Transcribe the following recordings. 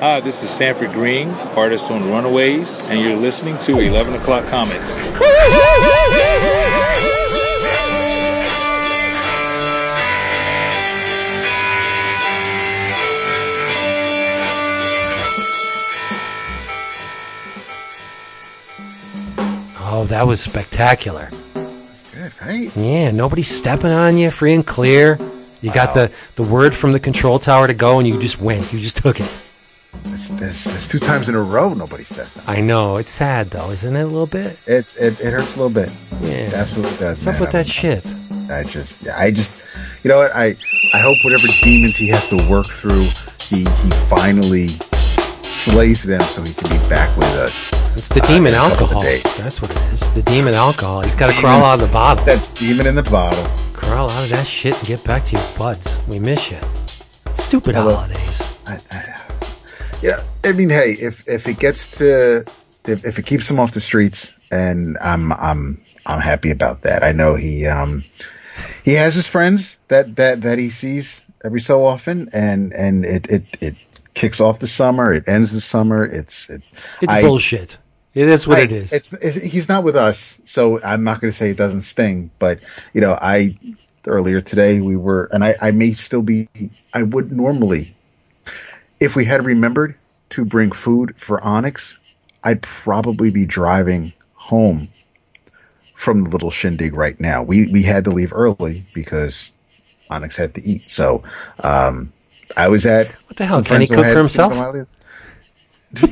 Hi, this is Sanford Greene, artist on Runaways, and you're listening to 11 O'Clock Comics. Oh, that was spectacular. Good, right? Yeah, nobody's stepping on you, free and clear. You got the, the word from the control tower to go, and you just went. You just took it. It's, there's, two times in a row nobody stepped on. I know. It's sad, though, isn't it, a little bit? It's it, it hurts a little bit. Yeah. It absolutely does. What's up with that shit? I just, I just, you know what? I, I hope whatever demons he has to work through, he, he finally slays them so he can be back with us. It's the uh, demon in a couple of alcohol. That's what it is. The demon alcohol. He's got to crawl out of the bottle. That demon in the bottle. Crawl out of that shit and get back to your buds. We miss you. Stupid Hello. holidays. I, I, yeah, I mean, hey, if if it gets to if, if it keeps him off the streets, and I'm I'm I'm happy about that. I know he um he has his friends that that that he sees every so often, and and it it it kicks off the summer, it ends the summer. It's it's It's I- bullshit. It is what I- it is. It's it, he's not with us, so I'm not going to say it doesn't sting. But you know, I earlier today we were, and I, I may still be. I would normally, if we had remembered to bring food for Onyx, I'd probably be driving home from the little shindig right now. We we had to leave early because Onyx had to eat. So um, I was at What the hell, can he cook for himself?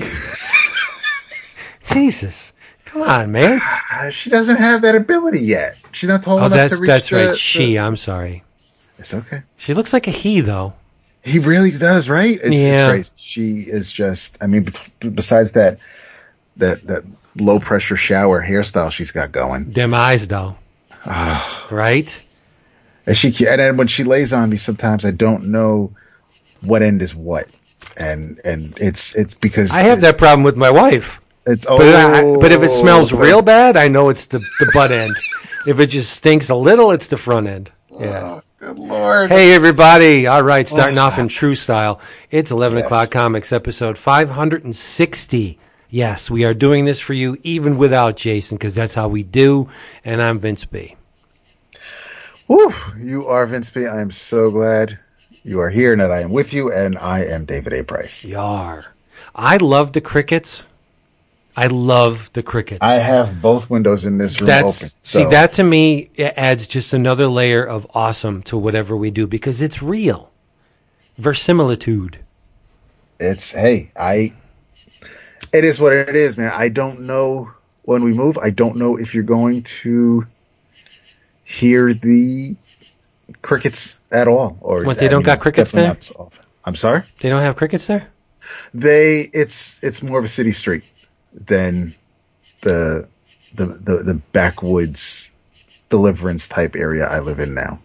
Jesus. Come on, man. She doesn't have that ability yet. She's not tall Oh, enough that's to reach that's the- right. the- She. I'm sorry. It's okay. She looks like a he, though. He really does, right? It's, Yeah. it's crazy. She is just. I mean, besides that, that that low pressure shower hairstyle she's got going. Them eyes, though. right? And she and then when she lays on me, sometimes I don't know what end is what, and and it's it's because I have that problem with my wife. It's oh, But, I, but if it oh. smells real bad, I know it's the, the butt end. If it just stinks a little, it's the front end. Yeah. Oh, good lord! Hey, everybody. All right, oh, starting off in true style. It's 11 o'clock comics, episode 560. Yes, we are doing this for you even without Jason because that's how we do. And I'm Vince B. Whew, you are Vince B. I am so glad you are here and that I am with you, and I am David A. Price. Yar. I love the crickets. I love the crickets. I have both windows in this room That's open. see that to me it adds just another layer of awesome to whatever we do because it's real. Verisimilitude. it's hey i it is what it is man i don't know when we move i don't know if you're going to hear the crickets at all or What, they I don't mean, got crickets there? so i'm sorry They don't have crickets there? they it's it's more of a city street than the the the, the backwoods deliverance type area i live in now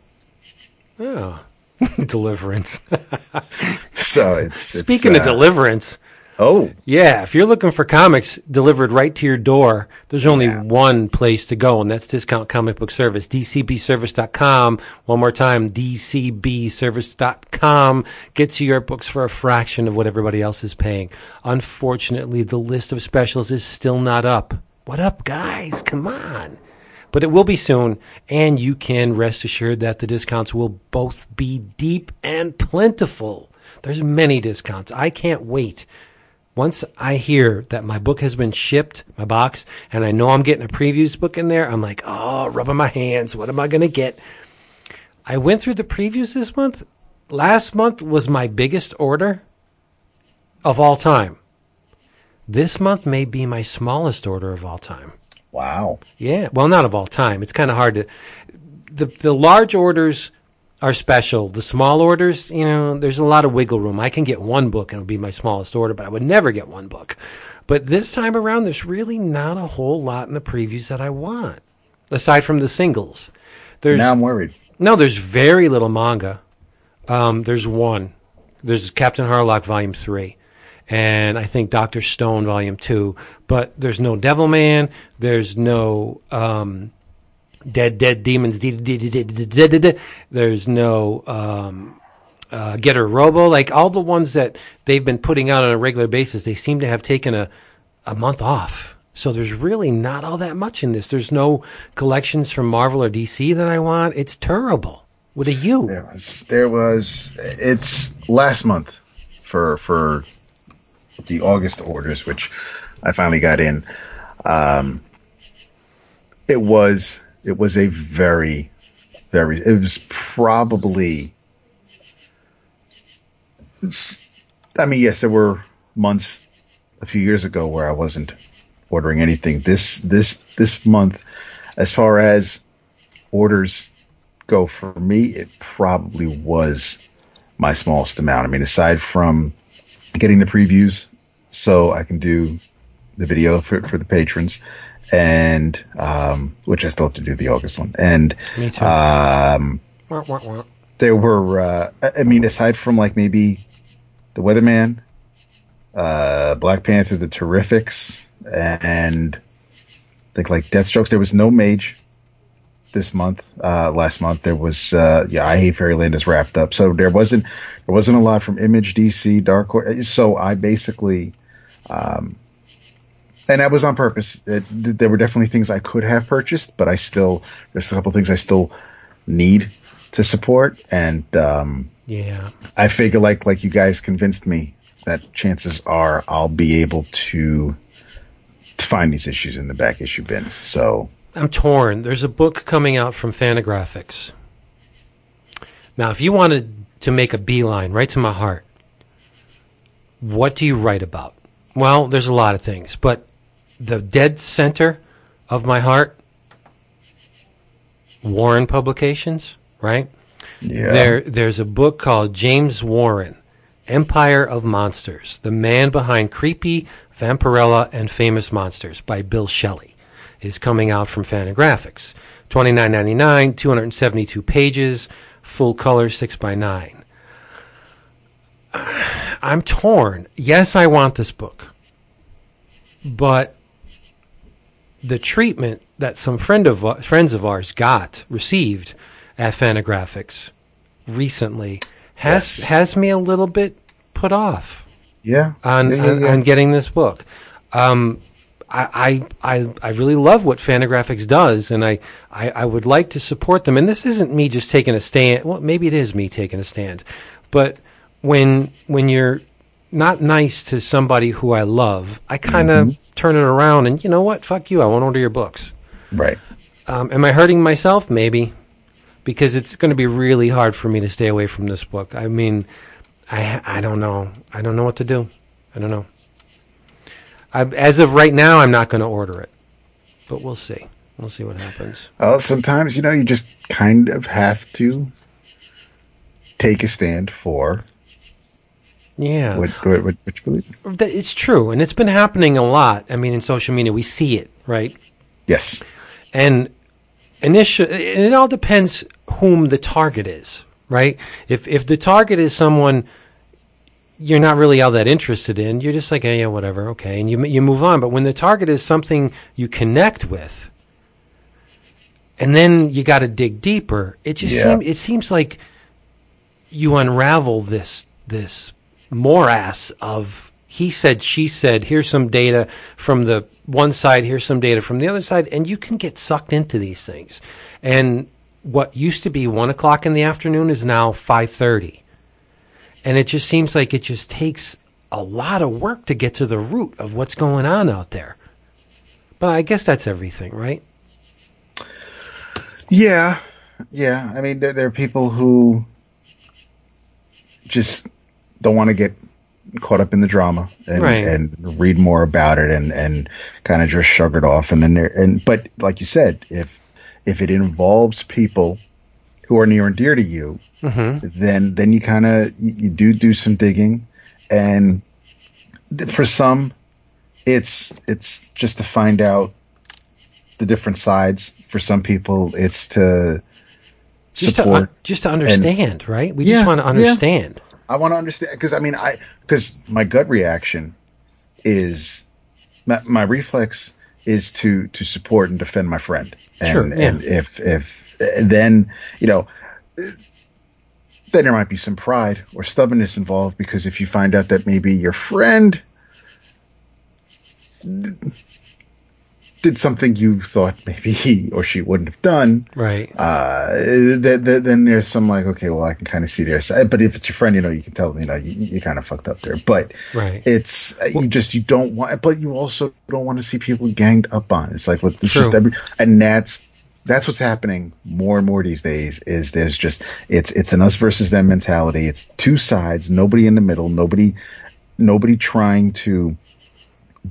Oh. Deliverance. so it's, it's, Speaking of uh, deliverance, oh yeah, if you're looking for comics delivered right to your door, there's only one place to go, and that's Discount Comic Book Service, dcbservice.com. One more time, dcbservice.com gets you your books for a fraction of what everybody else is paying. Unfortunately, the list of specials is still not up. What up, guys? Come on. But it will be soon, and you can rest assured that the discounts will both be deep and plentiful. There's many discounts. I can't wait. Once I hear that my book has been shipped, my box, and I know I'm getting a previews book in there, I'm like, oh, rubbing my hands. What am I going to get? I went through the previews this month. Last month was my biggest order of all time. This month may be my smallest order of all time. wow Yeah, well, not of all time. It's kind of hard to. The the large orders are special. The small orders, you know, there's a lot of wiggle room. I can get one book and it'll be my smallest order, but I would never get one book. But this time around, there's really not a whole lot in the previews that I want, aside from the singles. There's now i'm worried no, there's very little manga. Um, there's one. There's Captain Harlock Volume Three, and I think Doctor Stone Volume Two. But there's no Devilman. There's no um, dead, dead demons. There's no um, uh, Getter Robo. Like all the ones that they've been putting out on a regular basis, they seem to have taken a, a month off. So there's really not all that much in this. There's no collections from Marvel or DC that I want. It's terrible. What are you? There was, there was it's last month for for the August orders, which I finally got in. Um, it was it was a very very it was probably I mean yes there were months a few years ago where I wasn't ordering anything. This this this month as far as orders go for me it probably was my smallest amount. I mean aside from getting the previews so I can do the video for, for the patrons and um, which I still have to do the August one. And Me too. um, Wah, wah, wah. there were, uh, I mean, aside from like maybe the Weatherman, uh, Black Panther, the Terrifics, and I think like Deathstrokes, there was no Mage this month. Uh, last month there was, uh, yeah, I Hate Fairyland is wrapped up, so there wasn't there wasn't a lot from Image, DC, Dark Horse. So I basically. Um, and that was on purpose. It, there were definitely things I could have purchased, but I still there's a couple things I still need to support, and um, Yeah. I figure like like you guys convinced me that chances are I'll be able to to find these issues in the back issue bin. So I'm torn. There's a book coming out from Fantagraphics. Now, if you wanted to make a beeline right to my heart, what do you write about? Well, there's a lot of things, but the dead center of my heart, Warren Publications, right? yeah, There, there's a book called James Warren, Empire of Monsters: The Man Behind Creepy, Vampirella, and Famous Monsters by Bill Schelly, is coming out from Fantagraphics. Twenty nine ninety nine, two hundred seventy two pages, full color, six by nine. I'm torn. Yes, I want this book, but the treatment that some friend of friends of ours got received at Fantagraphics recently has Yes. has me a little bit put off yeah, on yeah, yeah, on, yeah. on getting this book. Um, I, I I I really love what Fantagraphics does, and I, I I would like to support them. And this isn't me just taking a stand. Well, maybe it is me taking a stand, but when when you're not nice to somebody who I love, I kind of Mm-hmm. turn it around and you know what? Fuck you. I won't order your books. right. Um, am I hurting myself? Maybe, because it's going to be really hard for me to stay away from this book. I mean, I I don't know. I don't know what to do. I don't know. I, as of right now, I'm not going to order it, but we'll see. We'll see what happens. Well, sometimes you know you just kind of have to take a stand for Yeah, what what, what, what you believe. It's true, and it's been happening a lot. I mean, in social media, we see it, right? Yes. and initial and it all depends whom the target is right if if the target is someone you're not really all that interested in you're just like hey, yeah whatever okay and you you move on but when the target is something you connect with and then you got to dig deeper it just Yeah. seem, it seems like you unravel this this morass of he said she said here's some data from the one side here's some data from the other side and you can get sucked into these things. And what used to be one o'clock in the afternoon is now 5.30 and it just seems like it just takes a lot of work to get to the root of what's going on out there. But i guess that's everything right? Yeah, yeah. I mean, there, there are people who just don't want to get caught up in the drama and, Right. and read more about it and, and kind of just shrug it off. And then there, and but like you said, if if it involves people who are near and dear to you, hmm then then you kind of you, do do some digging, and for some, it's it's just to find out the different sides. For some people, it's to just to, just to understand right we Yeah, just want to yeah. I want to understand because I mean I because my gut reaction is my, my reflex is to to support and defend my friend and Sure, yeah. and if if then you know then there might be some pride or stubbornness involved because if you find out that maybe your friend did something you thought maybe he or she wouldn't have done, Right. uh, th- th- then there's some like, okay, well, I can kind of see their side. But if it's your friend, you know, you can tell them, you know, you, you kind of fucked up there. But Right. it's uh, you just you don't want, but you also don't want to see people ganged up on. It's like it's True. just every, and that's that's what's happening more and more these days. Is there's just it's it's an us versus them mentality. It's two sides, nobody in the middle, nobody nobody trying to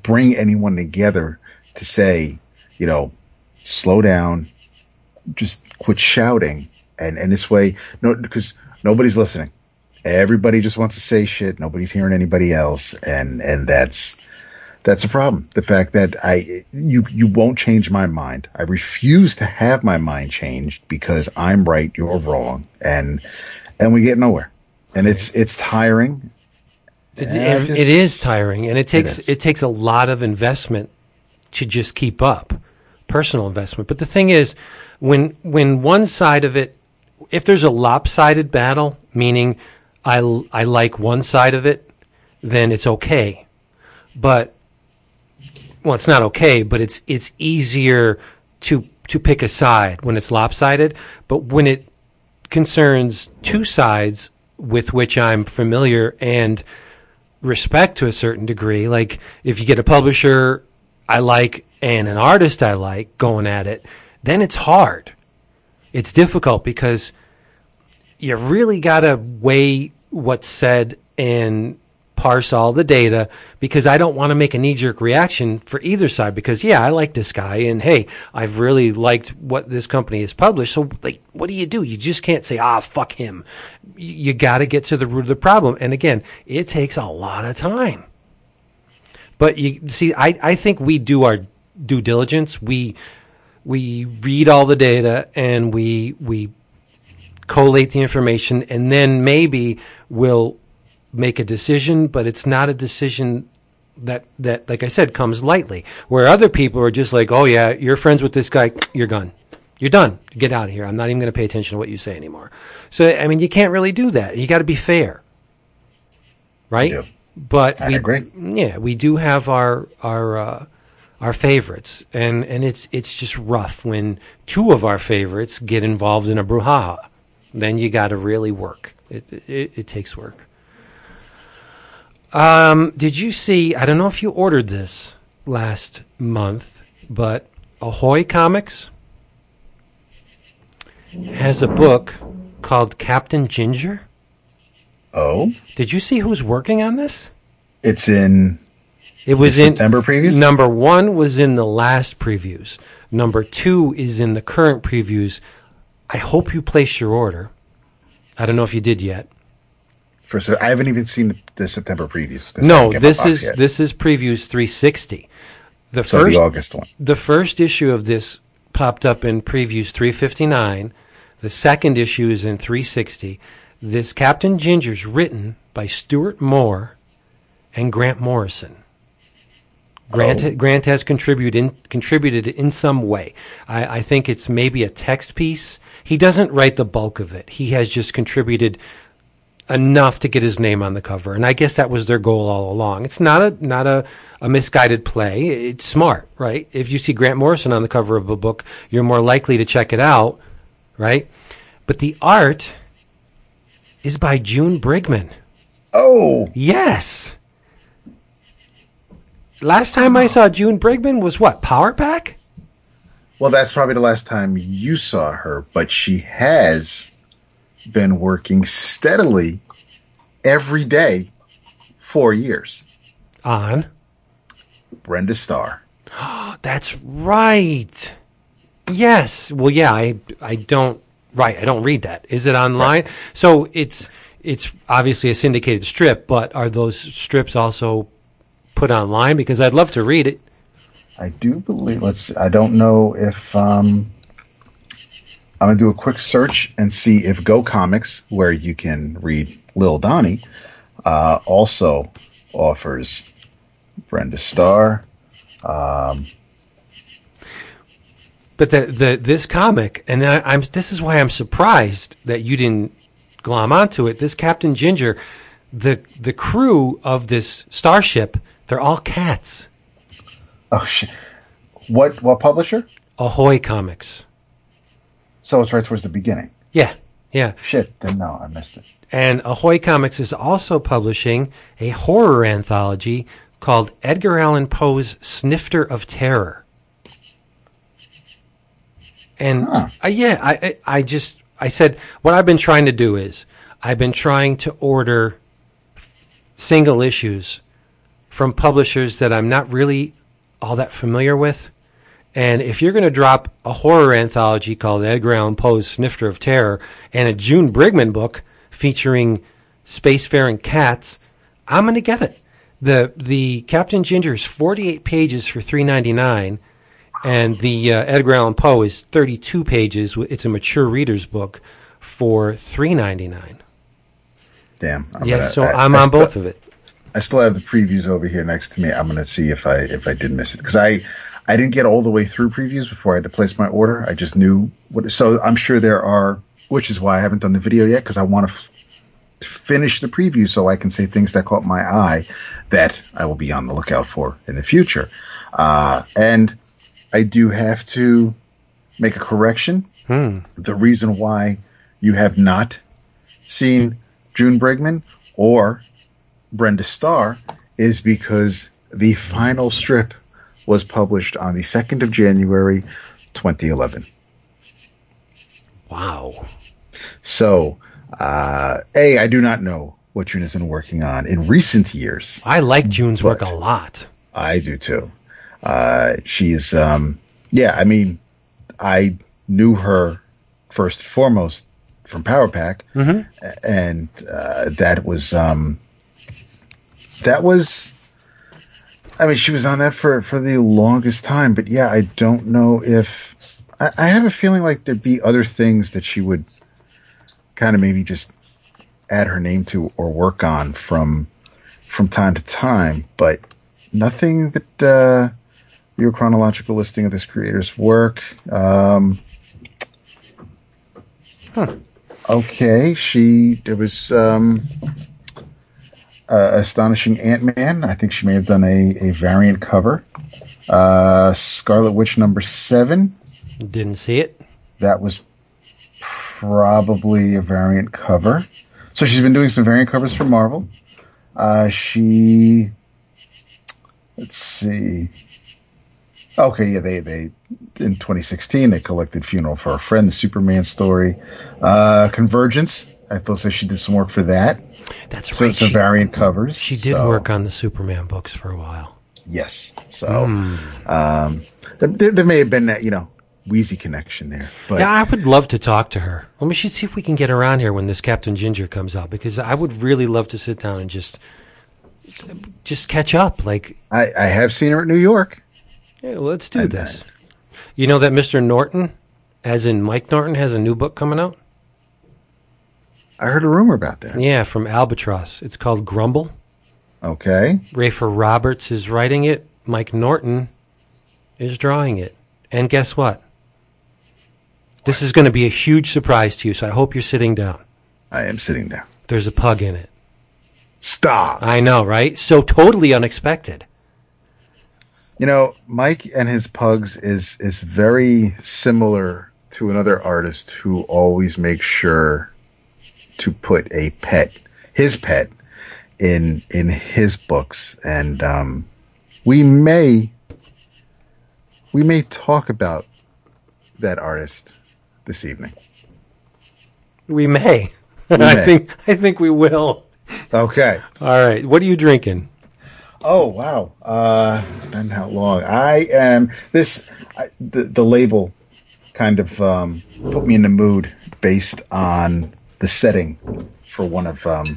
bring anyone together to say, you know, slow down, just quit shouting, and and this way, no, because nobody's listening. Everybody just wants to say shit. Nobody's hearing anybody else, and and that's that's a problem. The fact that I you you won't change my mind. I refuse to have my mind changed because I'm right, you're wrong, and and we get nowhere. And it's it's tiring. It, it- just- it is tiring, and it takes is. it, takes a lot of investment to just keep up, personal investment. But the thing is, when when one side of it, if there's a lopsided battle, meaning I I like one side of it, then it's okay. But well, it's not okay, but it's it's easier to to pick a side when it's lopsided. But when it concerns two sides with which I'm familiar and respect to a certain degree. Like if you get a publisher I like and an artist I like going at it, then it's hard. It's difficult because you really got to weigh what's said and parse all the data because I don't want to make a knee jerk reaction for either side because yeah, I like this guy and hey, I've really liked what this company has published. So like what do you do? You just can't say, "Ah, fuck him." You, got to get to the root of the problem. And again, it takes a lot of time. But you see I I think we do our due diligence. We we read all the data and we we collate the information and then maybe we'll make a decision but it's not a decision that that like I said comes lightly. Where other people are just like oh yeah you're friends with this guy you're gone. You're done. Get out of here. I'm not even going to pay attention to what you say anymore. So I mean you can't really do that. You got to be fair. Right? Yeah. But I we, agree. yeah we do have our our uh, our favorites. And and it's it's just rough when two of our favorites get involved in a brouhaha. Then you got to really work. It, it it takes work. Um did you see i don't know if you ordered this last month but ahoy comics has a book called captain ginger Oh, did you see who's working on this it's in it was in September previews. Number one was in the last previews. Number two is in the current previews. I hope you placed your order. I don't know if you did yet. For I haven't even seen the, the September previews. No, didn't get my this is yet. this is previews 360. The so first the August one. the first issue of this popped up in previews 359. The second issue is in 360. This Captain Ginger's written by Stuart Moore and Grant Morrison. Grant, Oh. Grant has contributed in, contributed in some way. I, I think it's maybe a text piece. He doesn't write the bulk of it. He has just contributed enough to get his name on the cover, and I guess that was their goal all along. It's not a not a, a misguided play. It's smart, right? If you see Grant Morrison on the cover of a book, you're more likely to check it out, right? But the art is by June Brigman. Oh, Yes. Last time I saw June Brigman was what? Power Pack? well, that's probably the last time you saw her, but she has been working steadily every day for years. On. Brenda Starr. That's right. Yes. Well, yeah. I I don't. Right. I don't read that. Is it online? So it's it's obviously a syndicated strip, but are those strips also put online? Because I'd love to read it. I do believe. Let's. I don't know if. Um, I'm gonna do a quick search and see if Go Comics, where you can read Lil Donnie, uh, also offers Brenda Starr. Um, But the the this comic, and I, I'm this is why I'm surprised that you didn't glom onto it. This Captain Ginger, the the crew of this starship, they're all cats. Oh shit! What what publisher? Ahoy Comics. So it's right towards the beginning. Yeah, yeah. Shit. Then no, I missed it. And Ahoy Comics is also publishing a horror anthology called Edgar Allan Poe's Snifter of Terror. And Huh. uh, yeah, I, I I just I said what I've been trying to do is I've been trying to order single issues from publishers that I'm not really all that familiar with. And if you're going to drop a horror anthology called Edgar Allan Poe's Snifter of Terror and a June Brigman book featuring spacefaring cats, I'm going to get it. The the Captain Ginger is 48 pages for 3.99 and the uh, Edgar Allan Poe is 32 pages. It's a mature reader's book for 3.99. Damn. I'm Yes, gonna- so I- I'm I on still- both of it. I still have the previews over here next to me. I'm going to see if I if I did miss it because I I didn't get all the way through previews before I had to place my order. I just knew what. So I'm sure there are, which is why I haven't done the video yet because I want to f- finish the preview so I can say things that caught my eye that I will be on the lookout for in the future. Uh, and I do have to make a correction. Hmm. The reason why you have not seen June Brigman or Brenda Starr is because the final strip was published on the 2nd of January 2011. Wow. So, uh, A, I do not know what June has been working on in recent years. I like June's work a lot. I do too. Uh, she is, um, yeah, I mean, I knew her first and foremost from Power Pack, Mhm. and uh, that was um, that was. I mean, she was on that for for the longest time, but yeah, I don't know if I, I have a feeling like there'd be other things that she would kind of maybe just add her name to or work on from from time to time, but nothing that uh, your chronological listing of this creator's work. Um, Okay, she there was um, uh, astonishing Ant Man. I think she may have done a, a variant cover. Uh, Scarlet Witch number seven. Didn't see it. That was probably a variant cover. So she's been doing some variant covers for Marvel. Uh, she, let's see. Okay, yeah, they they in 2016 they collected Funeral for a Friend, the Superman story, uh, Convergence. I thought so she did some work for that. That's So right. some She, variant covers. she did So, work on the Superman books for a while. Yes. So Hmm. um, there, there may have been that you know Wheezy connection there, but Yeah, I would love to talk to her. Well, we should see if we can get around here when this Captain Ginger comes out because I would really love to sit down and just just catch up. Like, I, I have seen her at New York. Yeah, let's do And, this. You know that Mr. Norton, as in Mike Norton, has a new book coming out? I heard a rumor about that. Yeah, from Albatross. It's called Grumble. Okay. Rafer Roberts is writing it. Mike Norton is drawing it. And guess what? This is going to be a huge surprise to you, so I hope you're sitting down. I am sitting down. There's a pug in it. Stop. I know, right? So totally unexpected. You know, Mike and his pugs is is very similar to another artist who always makes sure to put a pet, his pet, in in his books, and um, we may we may talk about that artist this evening. We may. We I think I think we will. Okay. All right. What are you drinking? Oh wow! Uh, it's been how long? I am this. I, the the label kind of um, put me in the mood based on the setting for one of um,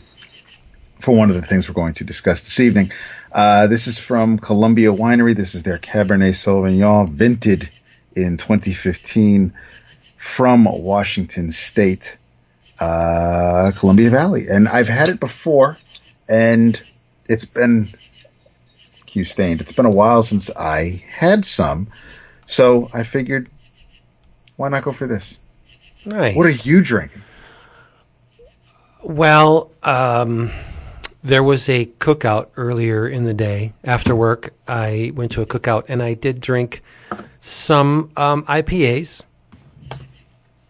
for one of the things we're going to discuss this evening. Uh, this is from Columbia Winery. This is their Cabernet Sauvignon, vinted in 2015 from Washington State, uh, Columbia Valley, and I've had it before, and it's been Q stained. It's been a while since I had some, so I figured, why not go for this? Nice. What are you drinking? Well, um, there was a cookout earlier in the day. After work, I went to a cookout and I did drink some um, IPAs.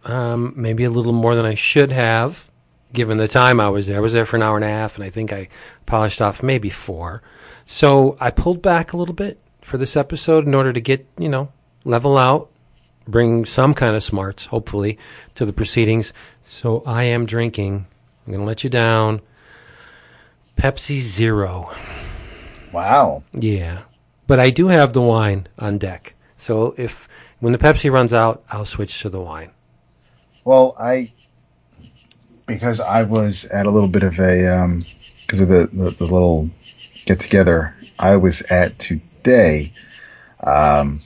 Um, maybe a little more than I should have, given the time I was there. I was there for an hour and a half, and I think I polished off maybe four. So I pulled back a little bit for this episode in order to get, you know, level out, bring some kind of smarts, hopefully, to the proceedings. So I am drinking. I'm going to let you down. Pepsi Zero. Wow. Yeah. But I do have the wine on deck. So if when the Pepsi runs out, I'll switch to the wine. Well, I because I was at a little bit of a um because of the, the the little get together I was at today. Um,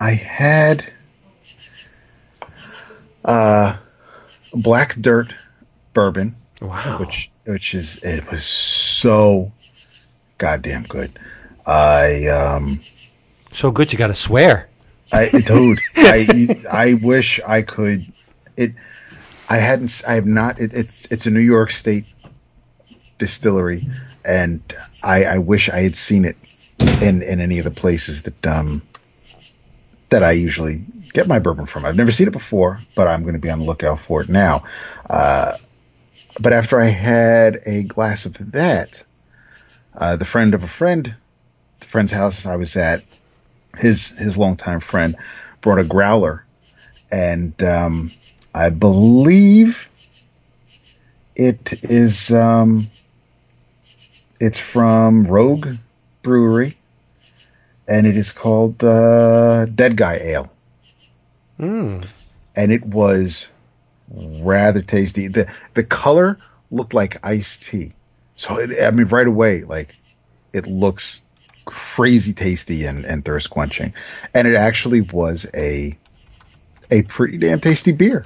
I had uh black dirt bourbon, Wow. which which is it was so goddamn good. I um so good you got to swear. I dude, I I wish I could. It. I hadn't. I have not. It, it's it's a New York State distillery, and I I wish I had seen it in in any of the places that um that I usually get my bourbon from. I've never seen it before, but I'm going to be on the lookout for it now. Uh, but after I had a glass of that, uh, the friend of a friend, the friend's house I was at, his his longtime friend brought a growler, and um, I believe it is um, it's from Rogue Brewery, and it is called uh, Dead Guy Ale, Mm. and it was rather tasty. the The color looked like iced tea, so it, I mean, right away, like it looks crazy tasty and, and thirst quenching. And it actually was a a pretty damn tasty beer.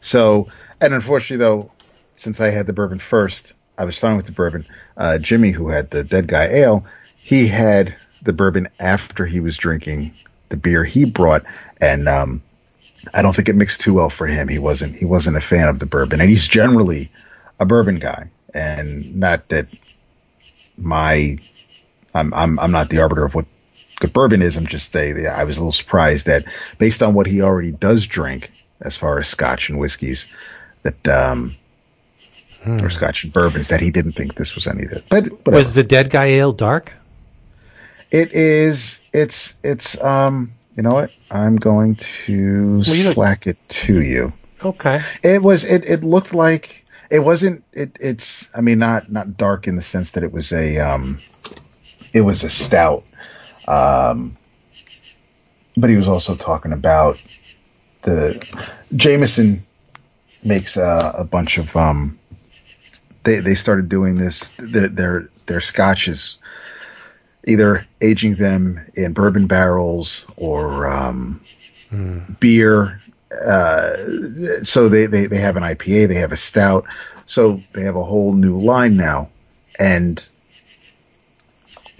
So, and unfortunately though, since I had the bourbon first, I was fine with the bourbon. Uh, Jimmy, who had the Dead Guy Ale, he had the bourbon after he was drinking the beer he brought, and um, I don't think it mixed too well for him. He wasn't he wasn't a fan of the bourbon, and he's generally a bourbon guy, and not that my I'm I'm I'm not the arbiter of what good bourbon is. I'm just a, I was a little surprised that based on what he already does drink as far as scotch and whiskeys, that um or scotch and bourbons, that he didn't think this was any of it. But whatever. Was the dead guy ale dark? it is it's it's um you know what I'm going to Well, slack it to you. Okay. It was it it looked like it wasn't it it's I mean not not dark in the sense that it was a um it was a stout. Um but he was also talking about the Jameson makes a, a bunch of um they they started doing this their their, their scotches either aging them in bourbon barrels or um beer uh, so they, they, they have an IPA, they have a stout, so they have a whole new line now. And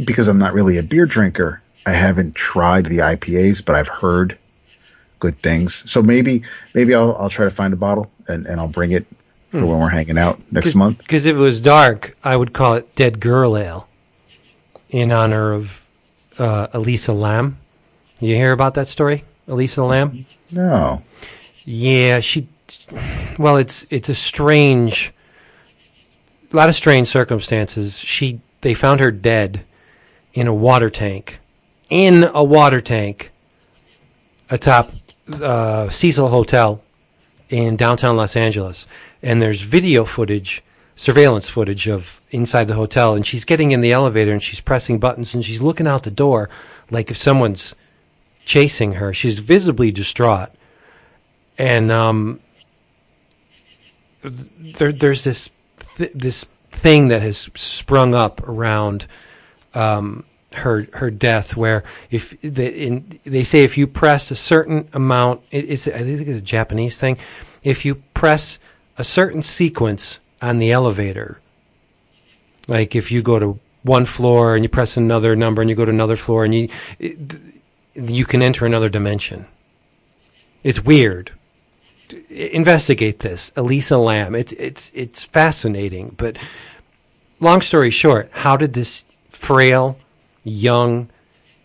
because I'm not really a beer drinker, I haven't tried the IPAs, but I've heard good things. So maybe maybe I'll I'll try to find a bottle and, and I'll bring it for when we're hanging out next month. Because if it was dark, I would call it Dead Girl Ale in honor of uh, Elisa Lam. You hear about that story, Elisa Lam? No. Yeah, she. Well, it's it's a strange, a lot of strange circumstances. She they found her dead in a water tank, in a water tank, atop uh, Cecil Hotel in downtown Los Angeles, and there's video footage, surveillance footage of inside the hotel, and she's getting in the elevator and she's pressing buttons and she's looking out the door like if someone's chasing her. She's visibly distraught and um, there, there's this th- this thing that has sprung up around um, her her death, where if the, in, they say if you press a certain amount, it, it's I think it's a Japanese thing. If you press a certain sequence on the elevator, like if you go to one floor and you press another number and you go to another floor and you you can enter another dimension. It's weird. investigate this. Elisa Lam. It's it's it's fascinating. But long story short, how did this frail, young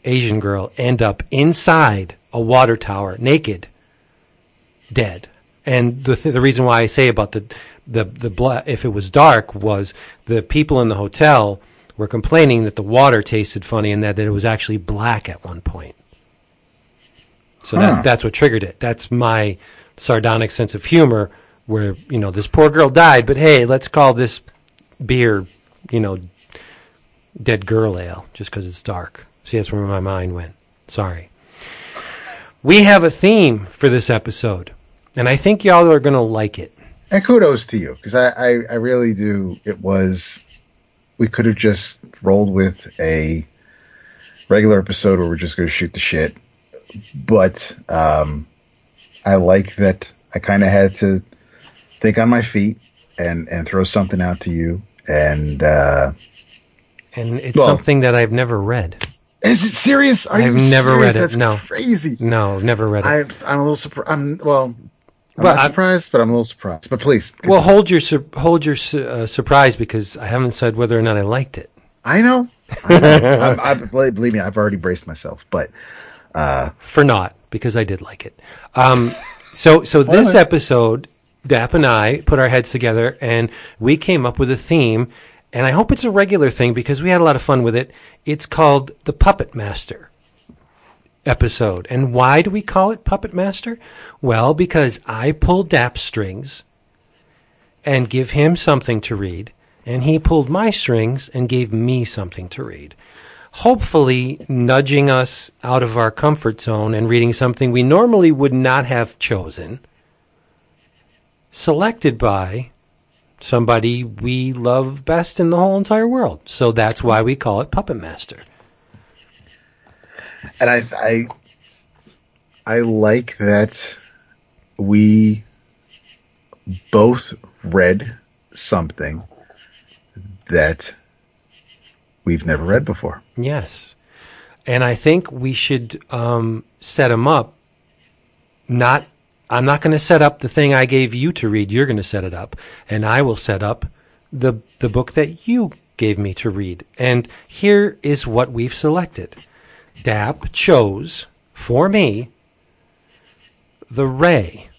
Asian girl end up inside a water tower, naked, dead? And the th- the reason why I say about the the the blood, if it was dark, was the people in the hotel were complaining that the water tasted funny and that it was actually black at one point. So Huh. that that's what triggered it. That's my sardonic sense of humor, where you know this poor girl died, but hey, let's call this beer, you know, dead girl ale, just because it's dark. See, that's where my mind went. Sorry. We have a theme for this episode, and I think y'all are gonna like it. And kudos to you because I, I, I really do. It was we could have just rolled with a regular episode where we're just going to shoot the shit, but um, I like that I kind of had to think on my feet and and throw something out to you. And uh, And it's Well- something that I've never read. is it serious? Are I've you never serious? read it, That's no. crazy. No, never read it. I I'm a little surprised. I'm well. I'm Well, not I- surprised, but I'm a little surprised. But please, well, hold your sur- hold your uh, surprise because I haven't said whether or not I liked it. I know. I know. I, believe me, I've already braced myself. But for not because I did like it. Um, so so this episode, Dap and I put our heads together and we came up with a theme, and I hope it's a regular thing because we had a lot of fun with it. It's called the Puppet Master episode. And why do we call it Puppet Master? Well, because I pull Dap's strings and give him something to read, and he pulled my strings and gave me something to read hopefully nudging us out of our comfort zone and reading something we normally would not have chosen, selected by somebody we love best in the whole entire world. So that's why we call it Puppet Master. And I I I like that we both read something that we've never read before. Yes. And I think we should um, set them up. Not, I'm not going to set up the thing I gave you to read. You're going to set it up, and I will set up the the book that you gave me to read. And here is what we've selected. Dap chose for me the Ray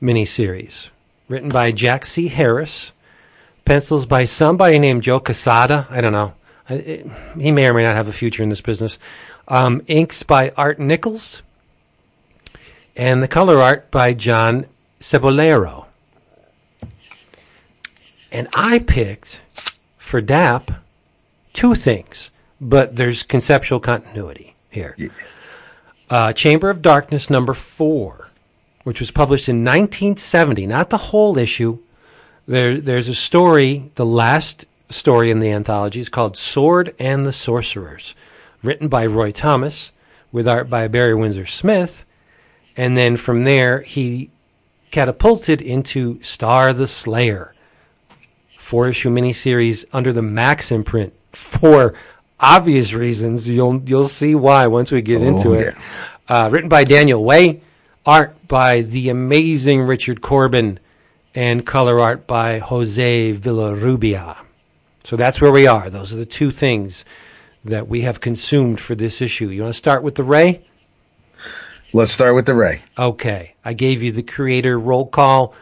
miniseries, written by Jack C. Harris, pencils by somebody named Joe Quesada. I don't know. He may or may not have a future in this business. Um, inks by Art Nichols, and the color art by John Cebollero. And I picked for DAP two things, but there's conceptual continuity here. Yeah. Uh, Chamber of Darkness number four, which was published in 1970, not the whole issue. There, there's a story, the last story in the anthology is called Sword and the Sorcerers, written by Roy Thomas, with art by Barry Windsor Smith. And then from there, he catapulted into Starr the Slayer, four issue miniseries under the Max imprint for obvious reasons. You'll you'll see why once we get into Oh, it. Uh, written by Daniel Way, art by the amazing Richard Corbin, and color art by Jose Villarrubia. So that's where we are. Those are the two things that we have consumed for this issue. You want to start with the Ray? Let's start with the Ray. Okay, I gave you the creator roll call.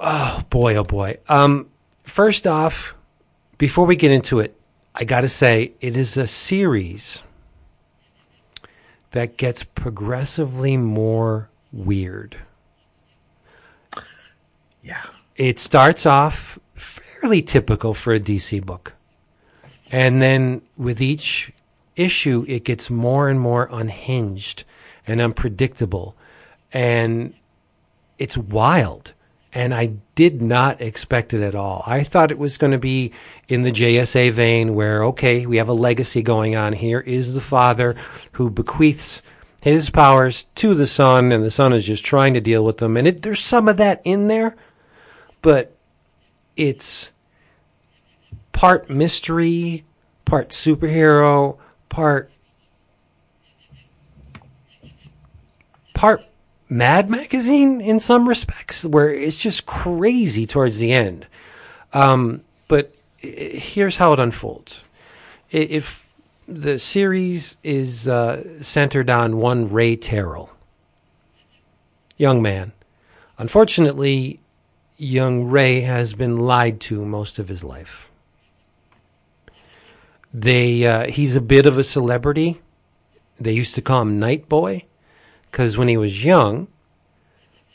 Oh boy, oh boy. Um, first off, before we get into it, I got to say it is a series that gets progressively more weird. Yeah. It starts off fairly typical for a DC book. And then with each issue, it gets more and more unhinged and unpredictable. And it's wild. And I did not expect it at all. I thought it was going to be in the JSA vein where, okay, we have a legacy going on here. Is the father who bequeaths his powers to the son, and the son is just trying to deal with them. And it, there's some of that in there, but it's part mystery, part superhero, part part Mad magazine in some respects, where it's just crazy towards the end. Um, but here's how it unfolds. If the series is uh, centered on one Ray Terrell, young man. Unfortunately, young Ray has been lied to most of his life. They uh, he's a bit of a celebrity. They used to call him Night Boy because when he was young,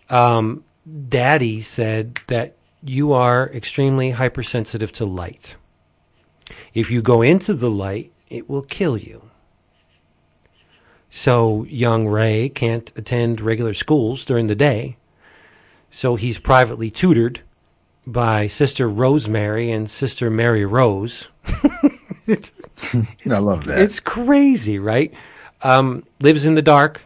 um, Daddy said that you are extremely hypersensitive to light. If you go into the light, it will kill you. So young Ray can't attend regular schools during the day. So he's privately tutored by Sister Rosemary and Sister Mary Rose. it's, it's, I love that. It's crazy, right? Um, lives in the dark.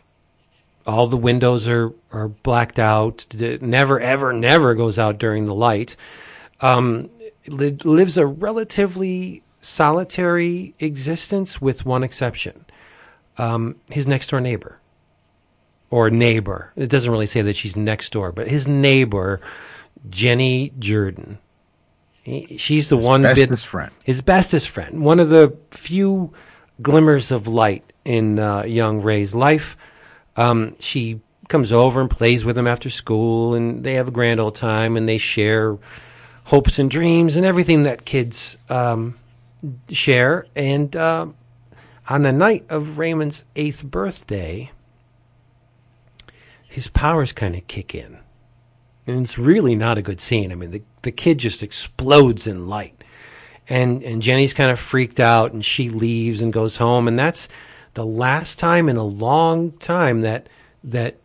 All the windows are, are blacked out. It Never, ever, never goes out during the light. Um, li- lives a relatively solitary existence with one exception. Um, his next door neighbor. Or neighbor. It doesn't really say that she's next door, but his neighbor, Jenny Jordan. She's the his one bestest bit, friend. His bestest friend. One of the few glimmers of light in uh, young Ray's life. Um, she comes over and plays with him after school, and they have a grand old time, and they share hopes and dreams and everything that kids um, share. And uh, on the night of Raymond's eighth birthday, his powers kind of kick in. And it's really not a good scene. I mean, the, the kid just explodes in light. And, and Jenny's kind of freaked out and she leaves and goes home. And that's the last time in a long time that, that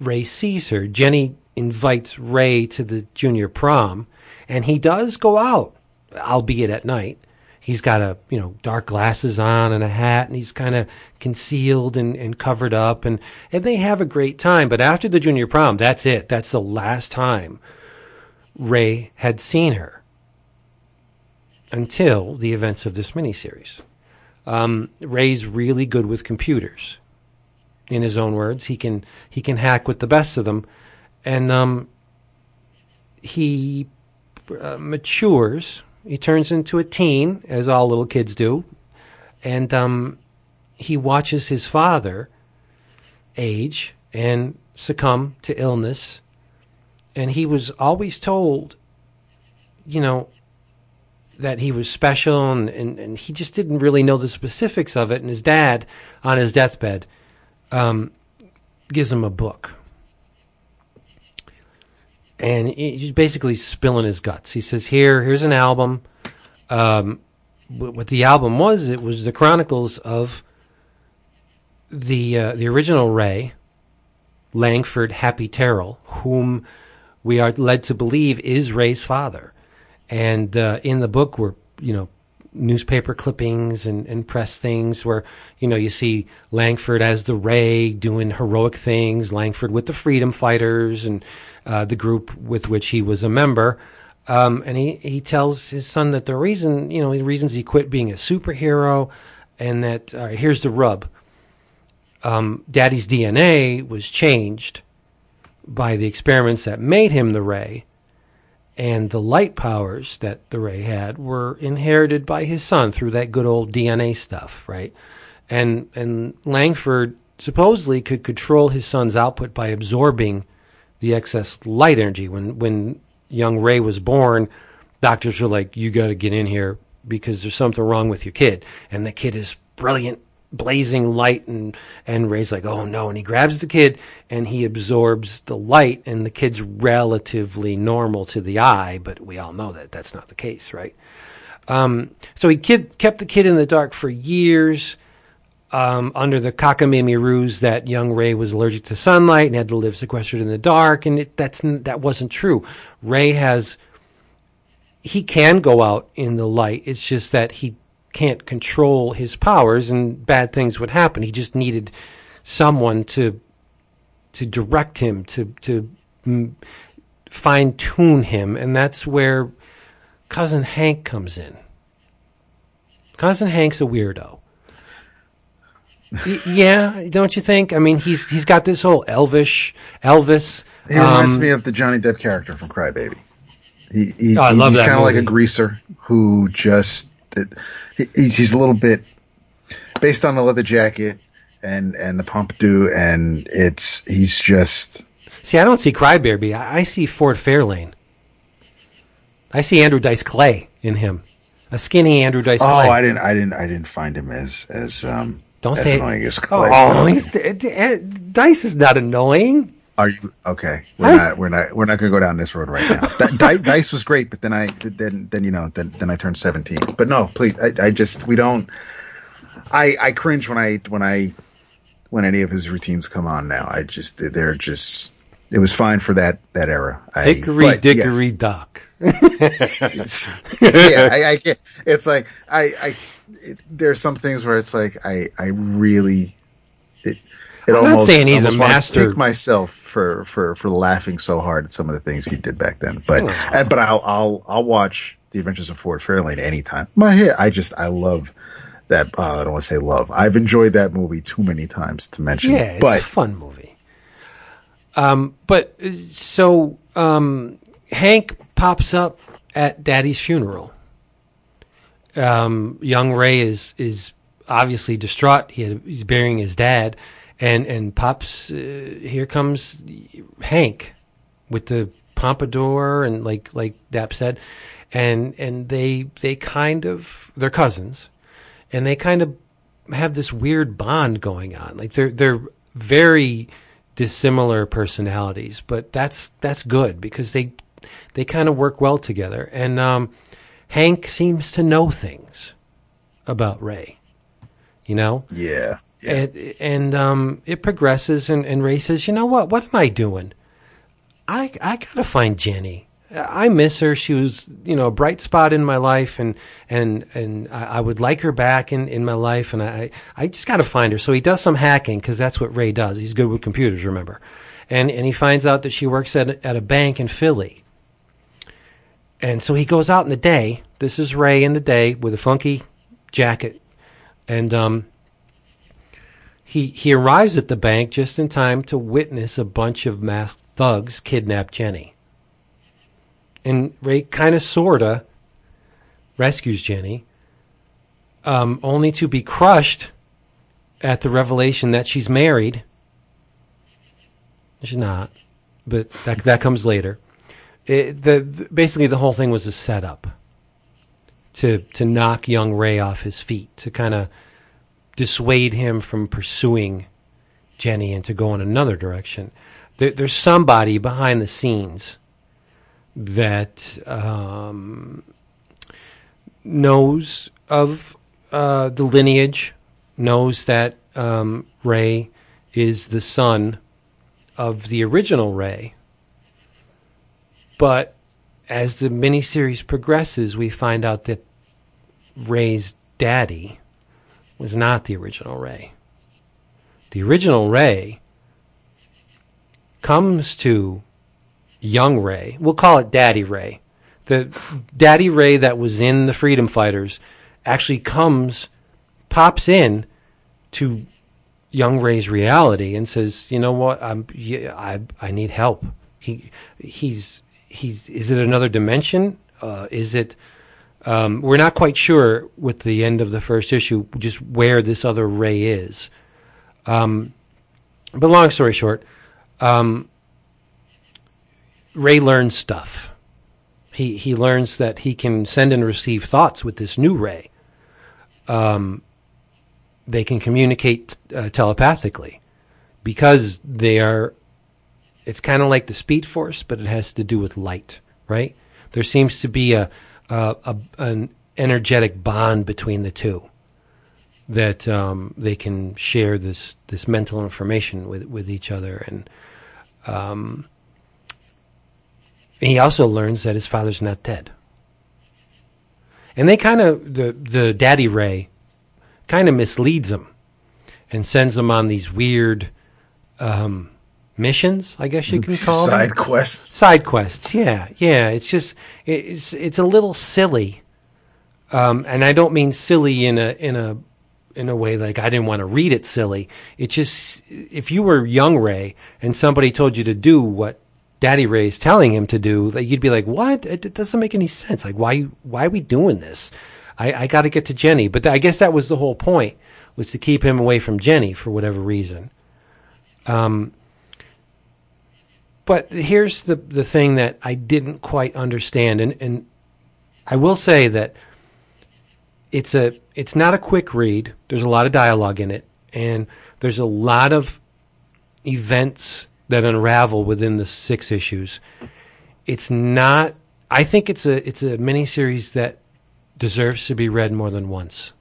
Ray sees her. Jenny invites Ray to the junior prom and he does go out, albeit at night. He's got a you know dark glasses on and a hat and he's kind of concealed and, and covered up and and they have a great time. But after the junior prom that's it. That's the last time ray had seen her until the events of this miniseries um, ray's really good with computers in his own words. He can he can hack with the best of them. And um, he uh, matures. He turns into a teen, as all little kids do, and um, he watches his father age and succumb to illness. And he was always told, you know, that he was special and, and, and, he just didn't really know the specifics of it. And his dad, on his deathbed, um, gives him a book and he's basically spilling his guts. He says, "Here, here's an album. Um, what the album was, it was the chronicles of the uh, the original Ray, Langford Happy Terrell, whom we are led to believe is Ray's father. And uh, in the book were you know newspaper clippings and, and press things where you know you see Langford as the Ray doing heroic things, Langford with the freedom fighters and uh, the group with which he was a member. Um, and he, he tells his son that the reason, you know, the reasons he quit being a superhero and that uh, here's the rub. Um, Daddy's DNA was changed by the experiments that made him the Ray, and the light powers that the Ray had were inherited by his son through that good old DNA stuff, right? And and Langford supposedly could control his son's output by absorbing the excess light energy. When when young Ray was born, doctors were like, "You got to get in here because there's something wrong with your kid." And the kid is brilliant, blazing light, and and Ray's like, "Oh no!" And he grabs the kid and he absorbs the light, and the kid's relatively normal to the eye, but we all know that that's not the case, right? Um, so he kid, kept the kid in the dark for years um, under the cockamamie ruse that young Ray was allergic to sunlight and had to live sequestered in the dark, and it, that's that wasn't true. Ray has he can go out in the light. It's just that he can't control his powers, and bad things would happen. He just needed someone to to direct him, to to fine tune him, and that's where cousin Hank comes in. Cousin Hank's a weirdo Y- yeah, don't you think? I mean, he's he's got this whole elvish Elvis. He reminds um, me of the Johnny Depp character from Crybaby. He, he, Oh, I love he's kind of like a greaser who just he's, he's a little bit based on the leather jacket and and the pompadour, and it's he's just See, I don't see Crybaby. I, I see Ford Fairlane. I see Andrew Dice Clay in him, a skinny Andrew Dice oh Clay. I didn't I didn't I didn't find him as as um don't as say annoying as it. Clay. Oh, he's, d- d- Dice is not annoying. Are you okay? We're I- not. We're not. We're not going to go down this road right now. Di- Dice was great, but then I then then you know then then I turned seventeen. But no, please, I, I just we don't. I I cringe when I when I when any of his routines come on now. I just they're just. It was fine for that that era. I, Hickory but dickory yes. yeah, I, I get. It's like I I. It, there's some things where it's like I I really. It, I'm not almost, saying he's a master. Kick myself for, for, for laughing so hard at some of the things he did back then, but Oh. but I'll I'll I'll watch The Adventures of Ford Fairlane anytime. My hit, I just I love that. Uh, I don't want to say love. I've enjoyed that movie too many times to mention. Yeah, it's but a fun movie. Um, but uh, so um, Hank pops up at Daddy's funeral. Um, young Ray is is obviously distraught. He had, he's burying his dad, and and pops. Uh, here comes Hank with the pompadour and like like Dap said, and and they they kind of they're cousins, and they kind of have this weird bond going on. Like they're they're very dissimilar personalities, but that's that's good because they they kind of work well together. And um, Hank seems to know things about Ray, you know. yeah, And, and um, it progresses, and, and Ray says, "You know what? What am I doing? I I gotta find Jenny. I miss her. She was, you know, a bright spot in my life, and and and I, I would like her back in, in my life, and I I just gotta find her." So he does some hacking because that's what Ray does. He's good with computers, remember? And and he finds out that she works at at a bank in Philly. And so he goes out in the day. This is Ray in the day with a funky jacket, and um, he he arrives at the bank just in time to witness a bunch of masked thugs kidnap Jenny. And Ray kind of sorta rescues Jenny, um, only to be crushed at the revelation that she's married. She's not, but that that comes later. It, the, the basically the whole thing was a setup to to knock young Ray off his feet to kind of dissuade him from pursuing Jenny and to go in another direction. There, there's somebody behind the scenes that um, knows of uh, the lineage, knows that um, Ray is the son of the original Ray. But as the miniseries progresses, we find out that Ray's daddy was not the original Ray. The original Ray comes to young Ray. We'll call it Daddy Ray. The Daddy Ray that was in the Freedom Fighters actually comes, pops in to young Ray's reality and says, "You know what? I'm I I need help." He he's he's is it another dimension? Uh, is it um, we're not quite sure with the end of the first issue just where this other Ray is. Um, but long story short, um, Ray learns stuff. He he learns that he can send and receive thoughts with this new Ray. Um, they can communicate uh, telepathically because they are. It's kind of like the Speed Force, but it has to do with light, right? There seems to be a, a, a an energetic bond between the two that um, they can share this this mental information with with each other, and um, he also learns that his father's not dead. And they kind of the the daddy Ray kind of misleads him and sends him on these weird um, missions. I guess you can call them Side quests. side quests yeah yeah it's just it's it's a little silly um, and i don't mean silly in a in a in a way like I didn't want to read it silly. It just if you were young Ray and somebody told you to do what Daddy Ray's telling him to do, like you'd be like, "What? It, it doesn't make any sense. Like why why are we doing this? I, I got to get to Jenny." But th- I guess that was the whole point was to keep him away from Jenny for whatever reason. Um, but here's the the thing that I didn't quite understand, and and I will say that it's a it's not a quick read. There's a lot of dialogue in it, and there's a lot of events that unravel within the six issues. It's not. I think it's a it's a miniseries that deserves to be read more than once.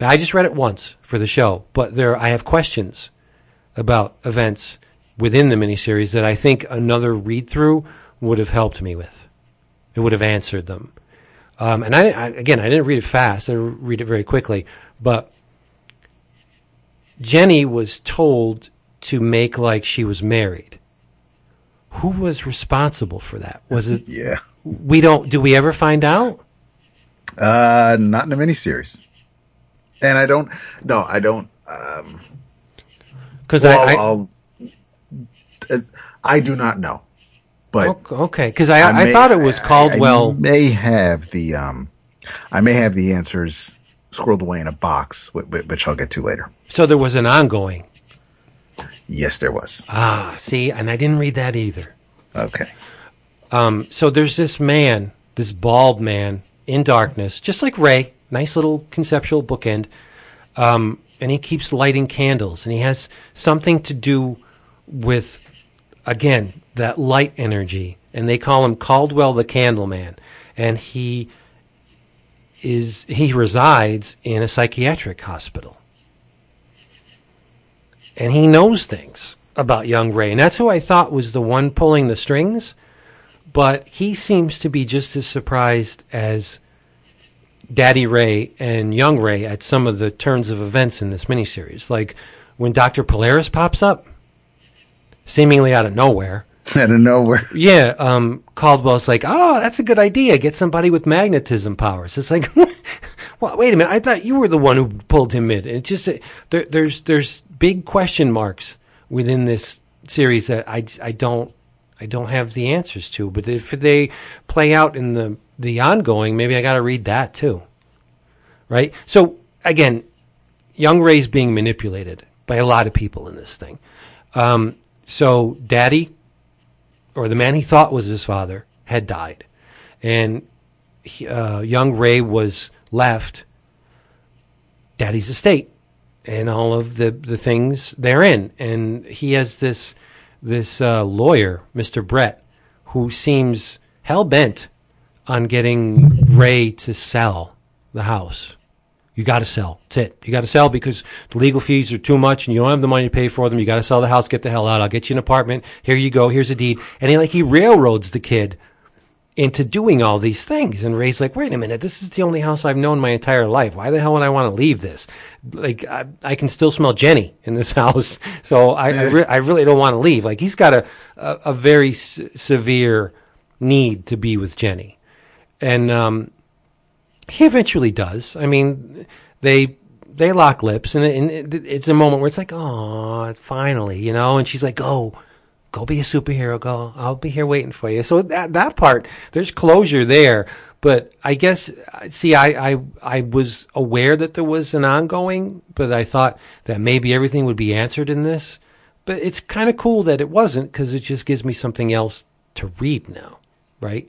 I just read it once for the show, but there I have questions about events within the miniseries that I think another read through would have helped me with. It would have answered them. Um, and I, I, again, I didn't read it fast. I read it very quickly. But Jenny was told to make like she was married. Who was responsible for that? Was it? Yeah. We don't. Do we ever find out? Uh, not in a miniseries. And I don't. No, I don't. Um, Because well, I, I I'll, I do not know. But okay. Because I, I, may- thought it was I- Caldwell. I may have the um, I may have the answers squirreled away in a box, wh- wh- which I'll get to later. so there was an ongoing. Yes, there was. Ah, see, and I didn't read that either. Okay. Um, so there's this man, this bald man in darkness, just like Ray. Nice little conceptual bookend. Um, and he keeps lighting candles, and he has something to do with, again, that light energy. And they call him Caldwell the Candleman. And he is he resides in a psychiatric hospital. And he knows things about young Ray. And that's who I thought was the one pulling the strings but he seems to be just as surprised as Daddy Ray and Young Ray at some of the turns of events in this miniseries. Like when Dr. Polaris pops up, seemingly out of nowhere. Out of nowhere. Yeah, um, Caldwell's like, oh, that's a good idea. Get somebody with magnetism powers. It's like, well, wait a minute. I thought you were the one who pulled him in. It's just there, there's there's big question marks within this series that I, I don't I don't have the answers to. But if they play out in the the ongoing, maybe I got to read that too. Right. So again, Young Ray's being manipulated by a lot of people in this thing. Um, so Daddy, or the man he thought was his father, had died, and he, uh, Young Ray was left Daddy's estate and all of the the things therein, and he has this this uh, lawyer, Mr. Brett, who seems hell bent on getting Ray to sell the house. You got to sell. That's it. You got to sell because the legal fees are too much, and you don't have the money to pay for them. You got to sell the house. Get the hell out. I'll get you an apartment. Here you go. Here's a deed. And he like he railroads the kid into doing all these things. And Ray's like, wait a minute, this is the only house I've known my entire life. Why the hell would I want to leave this? Like, I, I can still smell Jenny in this house. So I, I, re- I really don't want to leave. Like, he's got a, a, a very s- severe need to be with Jenny. And, um, he eventually does. I mean, they, they lock lips and, and it, it's a moment where it's like, oh, finally, you know, and she's like, go, go be a superhero. Go. I'll be here waiting for you. So that that part, there's closure there. But I guess, see, I, I I was aware that there was an ongoing, but I thought that maybe everything would be answered in this. But it's kind of cool that it wasn't because it just gives me something else to read now, right?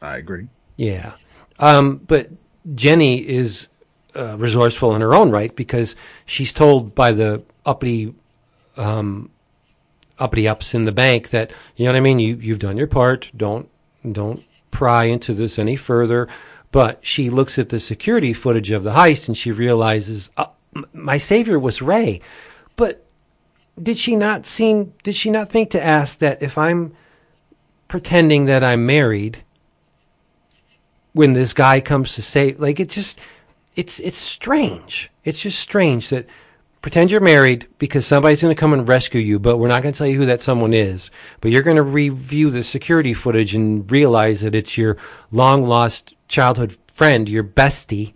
I agree. Yeah. Um, but Jenny is uh, resourceful in her own right because she's told by the uppity um, uppity ups in the bank that you know what I mean. You you've done your part. Don't don't pry into this any further. But she looks at the security footage of the heist and she realizes uh, my savior was Ray. But did she not seem? Did she not think to ask that if I'm pretending that I'm married? When this guy comes to say like it just it's it's strange it's just strange that pretend you're married because somebody's going to come and rescue you but we're not going to tell you who that someone is but you're going to review the security footage and realize that it's your long lost childhood friend your bestie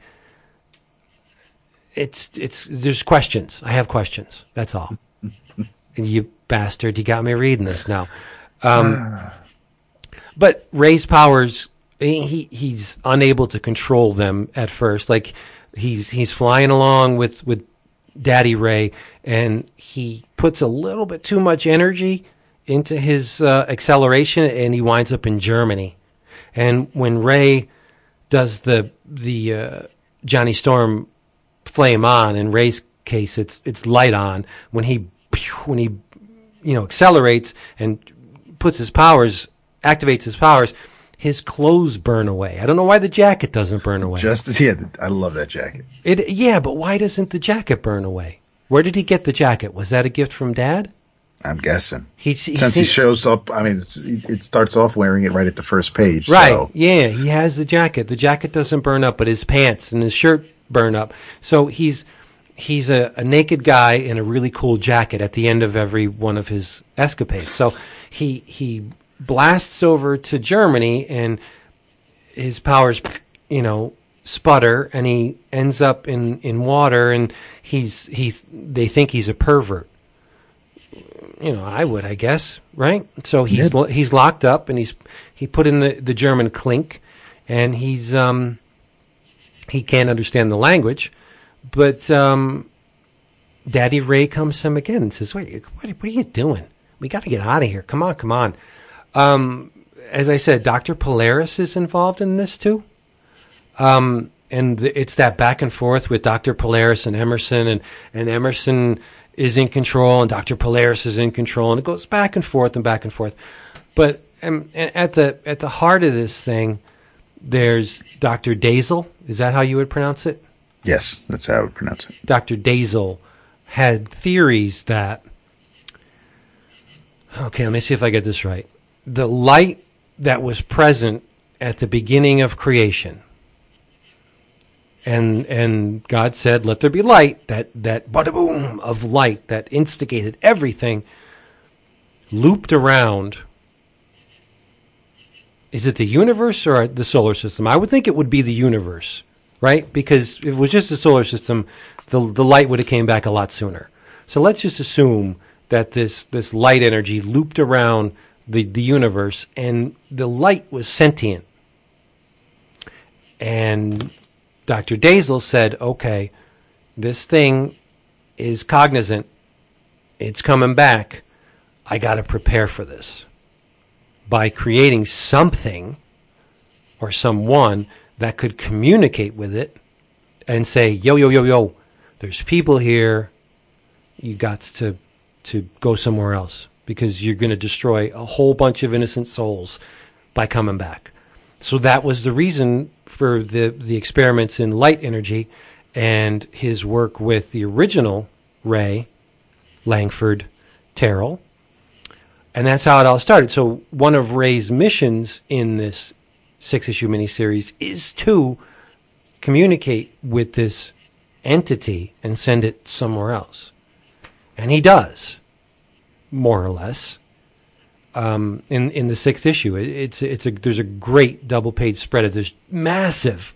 it's it's there's questions. I have questions. That's all. and you bastard, you got me reading this now. Um, but Ray's powers, he he's unable to control them at first. Like he's he's flying along with with Daddy Ray, and he puts a little bit too much energy into his uh, acceleration, and he winds up in Germany. And when Ray does the the uh, Johnny Storm flame on, in Ray's case, it's it's light on. When he when he you know accelerates and puts his powers, activates his powers, his clothes burn away. I don't know why the jacket doesn't burn away. Just yeah, I love that jacket. It yeah, but why doesn't the jacket burn away? Where did he get the jacket? Was that a gift from Dad? I'm guessing. He, he Since he shows up, I mean, it starts off wearing it right at the first page. Right. So. Yeah, he has the jacket. The jacket doesn't burn up, but his pants and his shirt burn up. So he's he's a, a naked guy in a really cool jacket at the end of every one of his escapades. So he he blasts over to Germany and his powers, you know, sputter and he ends up in, in water and he's he they think he's a pervert. You know, I would, I guess, right? So he's he's locked up and he's he put in the, the German clink and he's um he can't understand the language, but um Daddy Ray comes to him again and says, "Wait, what, what are you doing? We got to get out of here. Come on, come on." Um, as I said, Doctor Polaris is involved in this too, um, and it's that back and forth with Doctor Polaris and Emerson, and and Emerson is in control, and Doctor Polaris is in control, and it goes back and forth and back and forth. But um, at the at the heart of this thing, there's Doctor Dazel. Is that how you would pronounce it? Yes, that's how I would pronounce it. Dr. Dazel had theories that. Okay, let me see if I get this right. The light that was present at the beginning of creation, and and God said, "Let there be light." That that bada boom of light that instigated everything, looped around. Is it the universe or the solar system? I would think it would be the universe, right? Because if it was just the solar system, the the light would have came back a lot sooner. So let's just assume that this this light energy looped around the the universe, and the light was sentient. And Dr. Dazel said, "Okay, this thing is cognizant. It's coming back. I got to prepare for this." by creating something or someone that could communicate with it and say, yo, yo, yo, yo, there's people here. You got to, to go somewhere else because you're going to destroy a whole bunch of innocent souls by coming back. So that was the reason for the, the experiments in light energy and his work with the original Ray, Langford, Terrell, and that's how it all started. So one of Ray's missions in this six issue miniseries is to communicate with this entity and send it somewhere else. And he does, more or less. Um, in in the sixth issue, it, it's it's a there's a great double page spread of this massive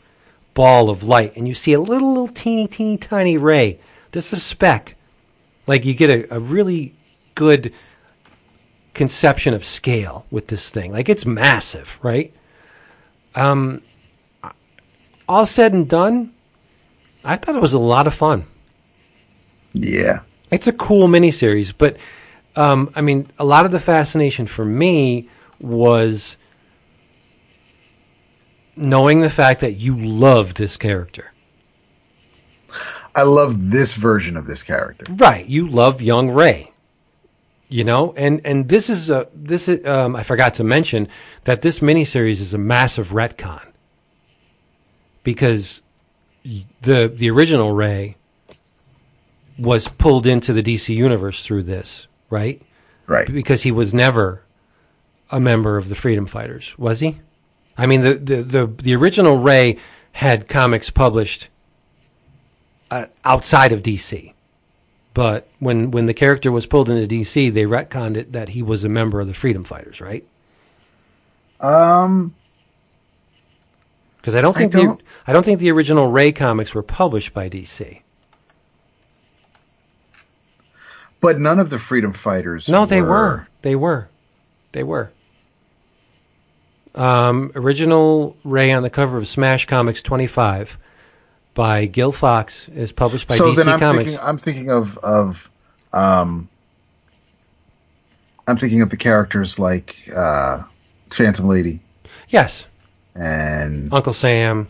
ball of light, and you see a little little teeny teeny tiny ray, just a speck. Like you get a, a really good conception of scale with this thing. Like it's massive, right? Um, all said and done, I thought it was a lot of fun. Yeah. It's a cool miniseries, but um, I mean, a lot of the fascination for me was knowing the fact that you loved this character. I love this version of this character. Right, you love young Ray. You know, and and this is a this is um, I forgot to mention that this miniseries is a massive retcon because the the original Ray was pulled into the DC universe through this, right? Right. Because he was never a member of the Freedom Fighters, was he? I mean, the the the, the original Ray had comics published uh, outside of DC. But when when the character was pulled into DC, they retconned it that he was a member of the Freedom Fighters, right? Um, Because I don't I think don't- the I don't think the original Ray comics were published by DC. But none of the freedom fighters. No, they were. They were. They were. Um, original Ray on the cover of Smash Comics 25 by Gil Fox is published by so DC then I'm Comics. thinking. I'm thinking of of. Um, I'm thinking of the characters like uh, Phantom Lady yes, and Uncle Sam.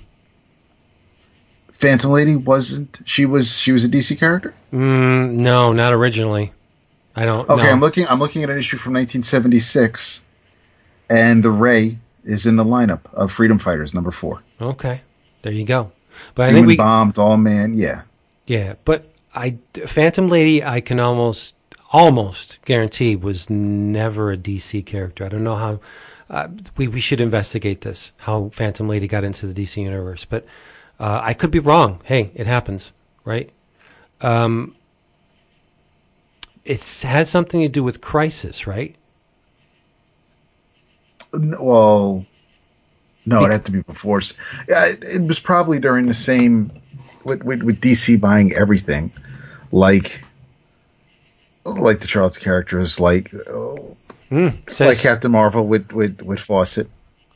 Phantom Lady wasn't. She was. She was a DC character. Mm, no, not originally. I don't. Okay, know. I'm looking. I'm looking at an issue from 1976, and the Ray is in the lineup of Freedom Fighters number four. Okay, there you go. But I think we. bombed all man. Yeah. Yeah, but I Phantom Lady, I can almost almost guarantee was never a DC character. I don't know how. Uh, we we should investigate this. How Phantom Lady got into the DC universe, but uh, I could be wrong. Hey, it happens, right? Um, it's had something to do with Crisis, right? Well, no, it had to be before. Yeah, it, it was probably during the same with, with with DC buying everything, like like the Charlton characters, like uh, Says, like Captain Marvel with with with Fawcett.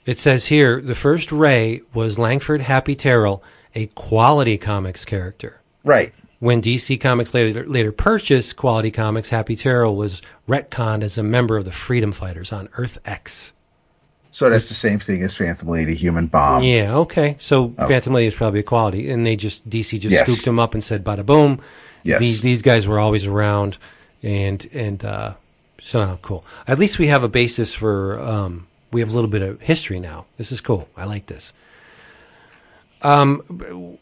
It says here the first Ray was Langford Happy Terrell, a Quality Comics character. Right. When DC Comics later, later purchased Quality Comics, Happy Terrell was retconned as a member of the Freedom Fighters on Earth X. So that's the same thing as Phantom Lady, Human Bomb. yeah, okay. So Phantom Lady is probably a quality, and they just DC just Yes. scooped him up and said, "Bada boom." Yes. These these guys were always around, and and uh, so no, cool. At least we have a basis for. Um, we have a little bit of history now. This is cool. I like this. Um,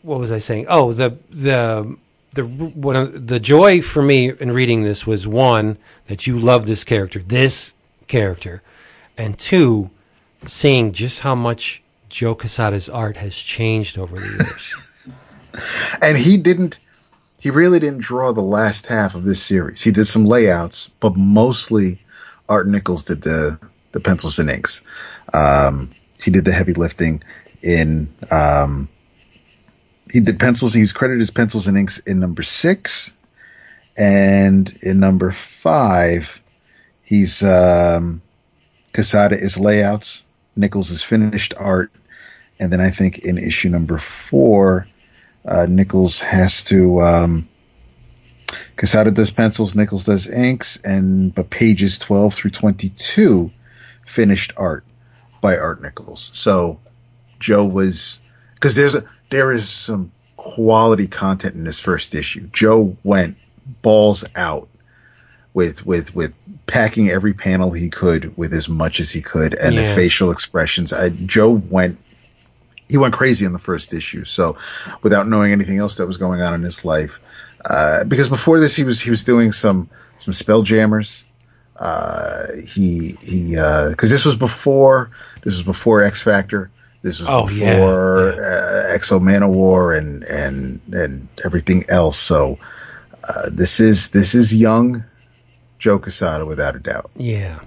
what was I saying? Oh, the the the one of the joy for me in reading this was one that you love this character, this character, and two, seeing just how much Joe Quesada's art has changed over the years. and he didn't he really didn't draw the last half of this series he did some layouts but mostly art nichols did the the pencils and inks um, he did the heavy lifting in um, he did pencils he was credited as pencils and inks in number six and in number five he's um, Quesada is layouts nichols is finished art and then i think in issue number four uh, Nichols has to. Um, Quesada does pencils, Nichols does inks, and but pages twelve through twenty-two finished art by Art Nichols. So Joe was because there's a there is some quality content in this first issue. Joe went balls out with with with packing every panel he could with as much as he could, and the facial expressions. Uh, Joe went he went crazy in the first issue. So, without knowing anything else that was going on in his life, uh, because before this he was he was doing some some spell jammers. Uh, he he because this was before this was before X Factor. This was Oh, before yeah. Uh, X-O Manowar and and and everything else. So uh, this is this is young Joe Quesada without a doubt. yeah,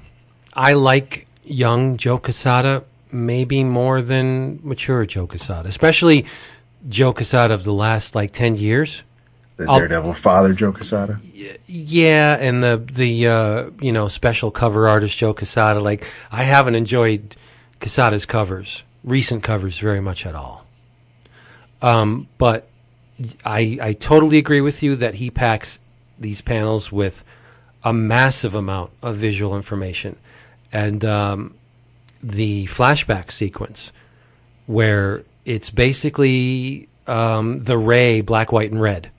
I like young Joe Quesada maybe more than mature Joe Quesada, especially Joe Quesada of the last like ten years. The I'll- Daredevil father Joe Quesada. Yeah, and the the uh, you know special cover artist Joe Quesada. Like I haven't enjoyed Quesada's covers, recent covers, very much at all. Um, but I I totally agree with you that he packs these panels with a massive amount of visual information, and um, the flashback sequence where it's basically um, the ray black, white, and red,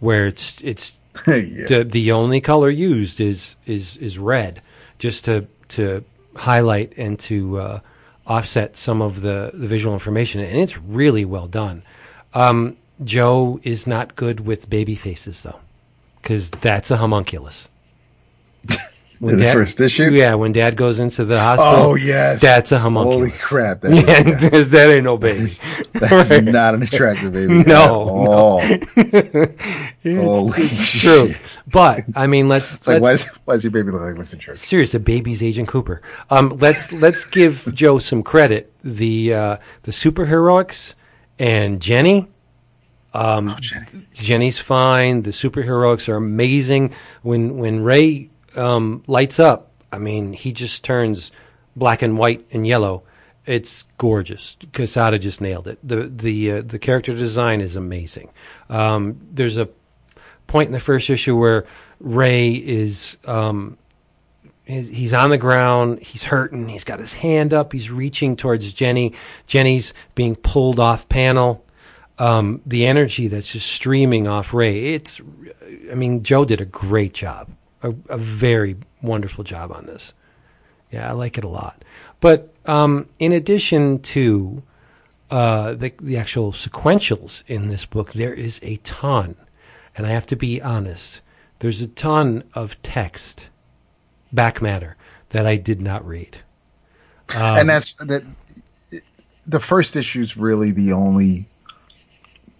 where it's it's yeah. the the only color used is is is red, just to to highlight and to uh, offset some of the the visual information, and it's really well done. Um, Joe is not good with baby faces though, because that's a homunculus. When the first issue? yeah. When Dad goes into the hospital, Oh yes, that's a homunculus. Holy crap! That Yeah, is, that ain't no baby. that's Right. not an attractive baby. No, at all. It's, Holy it's true, but I mean, let's It's like, why, let's is, why does your baby look like Winston Churchill? serious. The baby's Agent Cooper. Um, let's let's give Joe some credit. The uh, the superheroics and Jenny, Um, Oh, Jenny. Jenny's fine. The superheroics are amazing. When when Ray um, lights up, I mean, he just turns black and white and yellow. It's gorgeous. Quesada just nailed it. the the uh, The character design is amazing. Um, there's a point in the first issue where Ray is um, he's on the ground. He's hurting. He's got his hand up. He's reaching towards Jenny. Jenny's being pulled off panel. Um, the energy that's just streaming off Ray. It's, I mean, Joe did a great job, a, a very wonderful job on this. Yeah, I like it a lot. But um, in addition to uh, the the actual sequentials in this book, there is a ton, and I have to be honest. There's a ton of text, back matter that I did not read. Um, and that's that. The first issue is really the only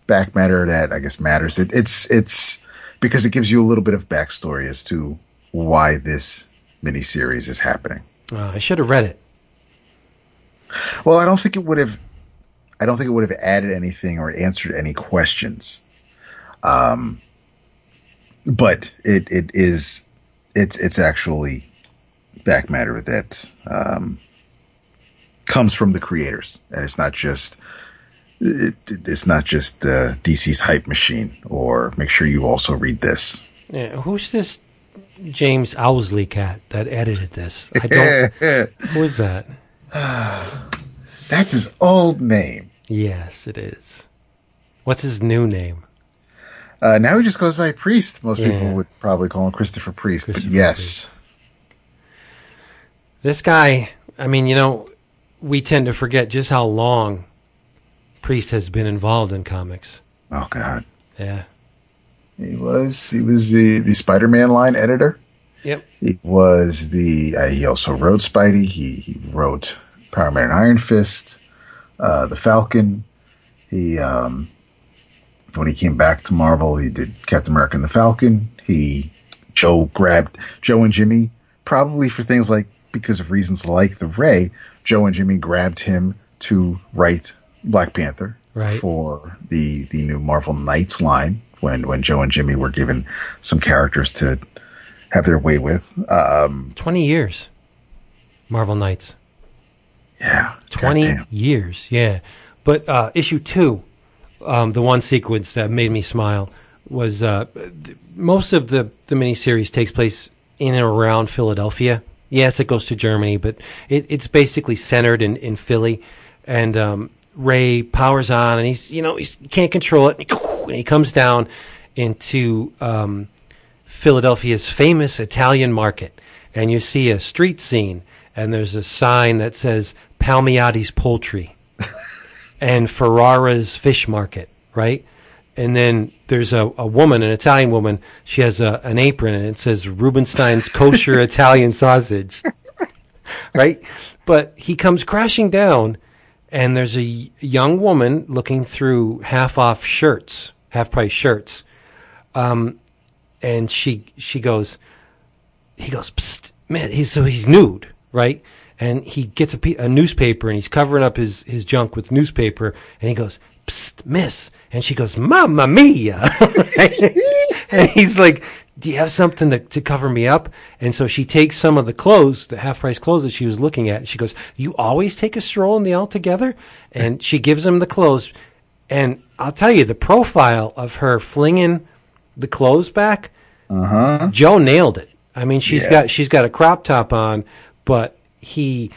back matter that I guess matters. It, it's it's because it gives you a little bit of backstory as to why this miniseries is happening. uh, I should have read it. Well, I don't think it would have. I don't think it would have added anything or answered any questions. Um, but it it is it's it's actually back matter that um, comes from the creators, and it's not just it, it's not just uh, DC's hype machine. Or make sure you also read this. Yeah, who's this James Owsley cat that edited this? I don't. who is that? That's his old name. Yes, it is. What's his new name? Uh, now he just goes by Priest. Most Yeah. people would probably call him Christopher Priest, Christopher but yes, This guy. I mean, you know, we tend to forget just how long Priest has been involved in comics. oh god, Yeah. he was he was the the Spider-Man line editor. Yep. He was the uh, he also wrote Spidey. He he wrote Power Man and Iron Fist, uh, the Falcon. He um, when he came back to Marvel, he did Captain America and the Falcon. He Joe grabbed Joe and Jimmy probably for things like because of reasons like the Ray. Joe and Jimmy grabbed him to write Black Panther Right. for the the new Marvel Knights line when when Joe and Jimmy were given some characters to have their way with. Um, Twenty years. Marvel Knights. yeah, 20 goddamn. years yeah but uh, issue two um, the one sequence that made me smile was uh, th- most of the, the miniseries takes place in and around philadelphia. Yes it goes to germany but it, it's basically centered in, in philly. And um, ray powers on and he's you know he's, he can't control it. And he comes down into um, Philadelphia's famous Italian market, and you see a street scene, and there's a sign that says Palmiati's Poultry and Ferrara's Fish Market, right? And then there's a, a woman, an Italian woman. She has a, an apron, and it says Rubenstein's Kosher Italian Sausage, right? But he comes crashing down, and there's a young woman looking through half off shirts, half price shirts Um, and she she goes he goes Psst, man he's so he's nude right and he gets a, pe- a newspaper and he's covering up his his junk with newspaper and he goes Psst, miss. And she goes mamma mia. And he's like do you have something to, to cover me up? And so she takes some of the clothes the half price clothes that she was looking at And she goes you always take a stroll in the altogether and she gives him the clothes and i'll tell you the profile of her flinging the clothes back, uh-huh. Joe nailed it. I mean, she's Yeah. got she's got a crop top on, but he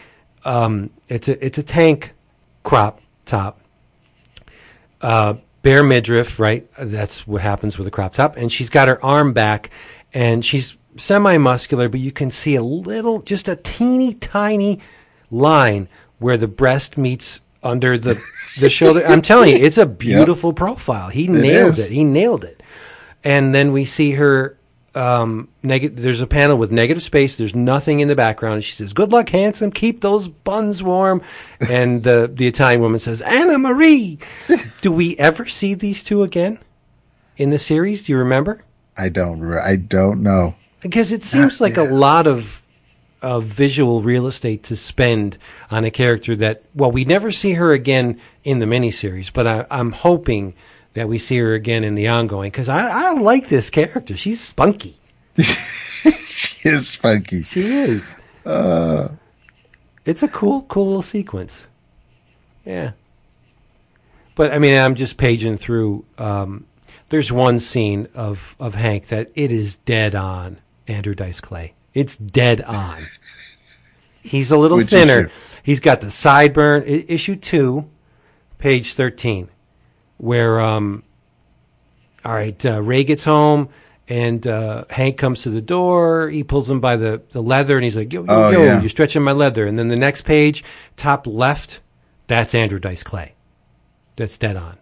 um, it's a it's a tank crop top, uh, bare midriff, right? That's what happens with a crop top, and she's got her arm back, and she's semi-muscular, but you can see a little, just a teeny tiny line where the breast meets under the the shoulder. I'm telling you, it's a beautiful profile. He nailed is. it. He nailed it and then we see her um negative there's a panel with negative space there's nothing in the background and she says good luck handsome keep those buns warm. And the the italian woman says anna marie do we ever see these two again in the series? Do you remember? I don't I don't know. because it seems like a lot of of visual real estate to spend on a character that well we never see her again in the miniseries but I, i'm hoping that we see her again in the ongoing because I, I like this character. She's spunky. she is spunky. She is. Uh, It's a cool, cool little sequence. Yeah. But I mean, I'm just paging through. Um, there's one scene of of Hank that it is dead on Andrew Dice Clay. It's dead on. He's a little Which thinner. issue? He's got the sideburn. I- issue two, page thirteen, where um, all right, uh, Ray gets home. And uh, Hank comes to the door. He pulls him by the, the leather, and he's like, "Yo, yo, Oh, yo, yeah. you're stretching my leather." And then the next page, top left, that's Andrew Dice Clay. That's dead on.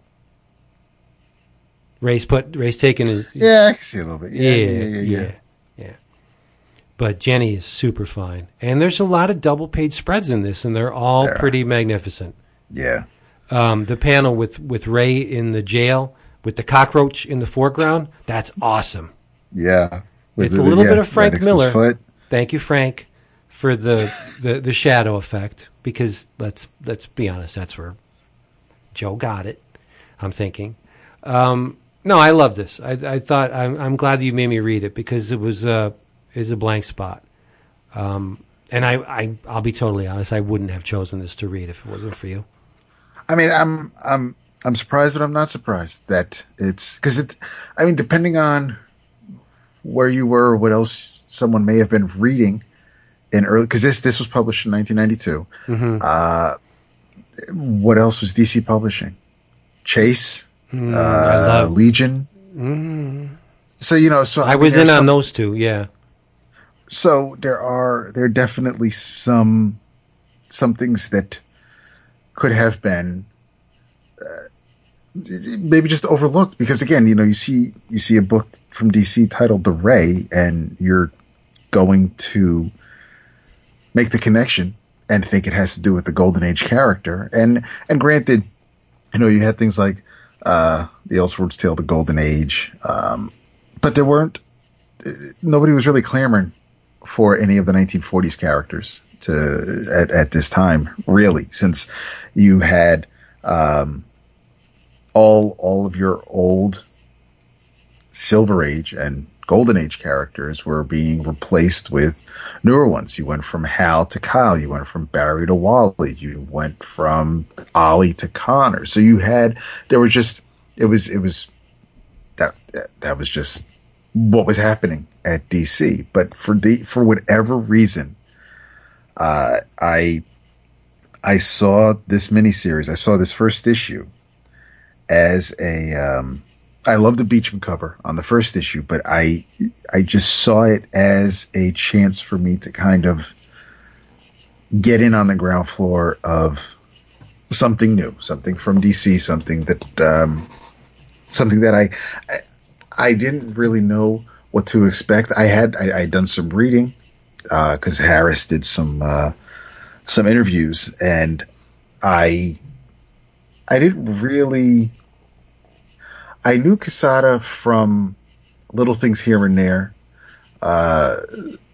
Ray's put Ray's taking his yeah, I can see a little bit. yeah, Yeah, yeah, yeah, yeah. yeah, yeah. But Jenny is super fine, and there's a lot of double page spreads in this, and they're all There pretty magnificent. Yeah. Um, the panel with with Ray in the jail with the cockroach in the foreground, that's awesome. Yeah. With It's a little yeah, bit of Frank Miller. foot. Thank you, Frank, for the, the, the shadow effect. Because let's let's be honest, that's where Joe got it. I'm thinking. Um, no, I love this. I, I thought I'm, I'm glad that you made me read it because it was uh, is a blank spot. Um, and I, I I'll be totally honest, I wouldn't have chosen this to read if it wasn't for you. I mean, I'm I'm I'm surprised, but I'm not surprised that it's because it. I mean, depending on where you were, or what else someone may have been reading in early, because this this was published in 1992. Mm-hmm. Uh, what else was DC publishing? Chase, Mm, uh. Legion. Mm, So you know, so I mean, was in on some- those two. Yeah. so there are there are definitely some some things that could have been uh, maybe just overlooked because again you know you see you see a book from DC titled The Ray and you're going to make the connection and think it has to do with the Golden Age character. And and granted you know you had things like uh the Elseworlds Tale the Golden Age um but there weren't nobody was really clamoring for any of the 1940s characters to at, at this time, really, since you had um, all all of your old Silver Age and Golden Age characters were being replaced with newer ones. You went from Hal to Kyle. You went from Barry to Wally. You went from Ollie to Connor. So you had there were just it was it was that that, that was just what was happening at DC. But for the for whatever reason, uh, I I saw this miniseries. I saw this first issue as a. Um, I love the Beecham cover on the first issue, but I I just saw it as a chance for me to kind of get in on the ground floor of something new, something from DC, something that um, something that I, I I didn't really know what to expect. I had I, I had done some reading because Harris did some uh, some interviews, and I I didn't really I knew Quesada from little things here and there. Uh,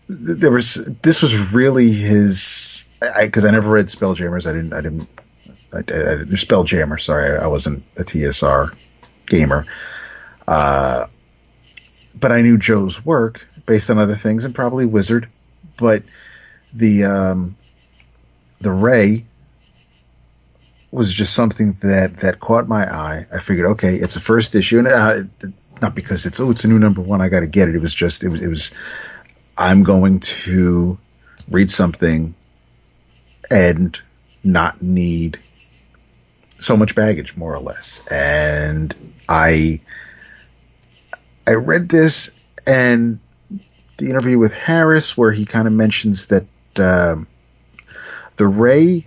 there was this was really his because I, never read Spelljammers. I didn't I didn't I, I, I Spelljammer. Sorry, I wasn't a TSR gamer. Uh, but I knew Joe's work based on other things and probably Wizard. But the um, the Ray was just something that that caught my eye. I figured, okay, it's a first issue, and uh, not because it's oh, it's a new number one. I got to get it. It was just it was it was. I'm going to read something and not need so much baggage, more or less. And I I read this and the interview with Harris, where he kind of mentions that um, the Ray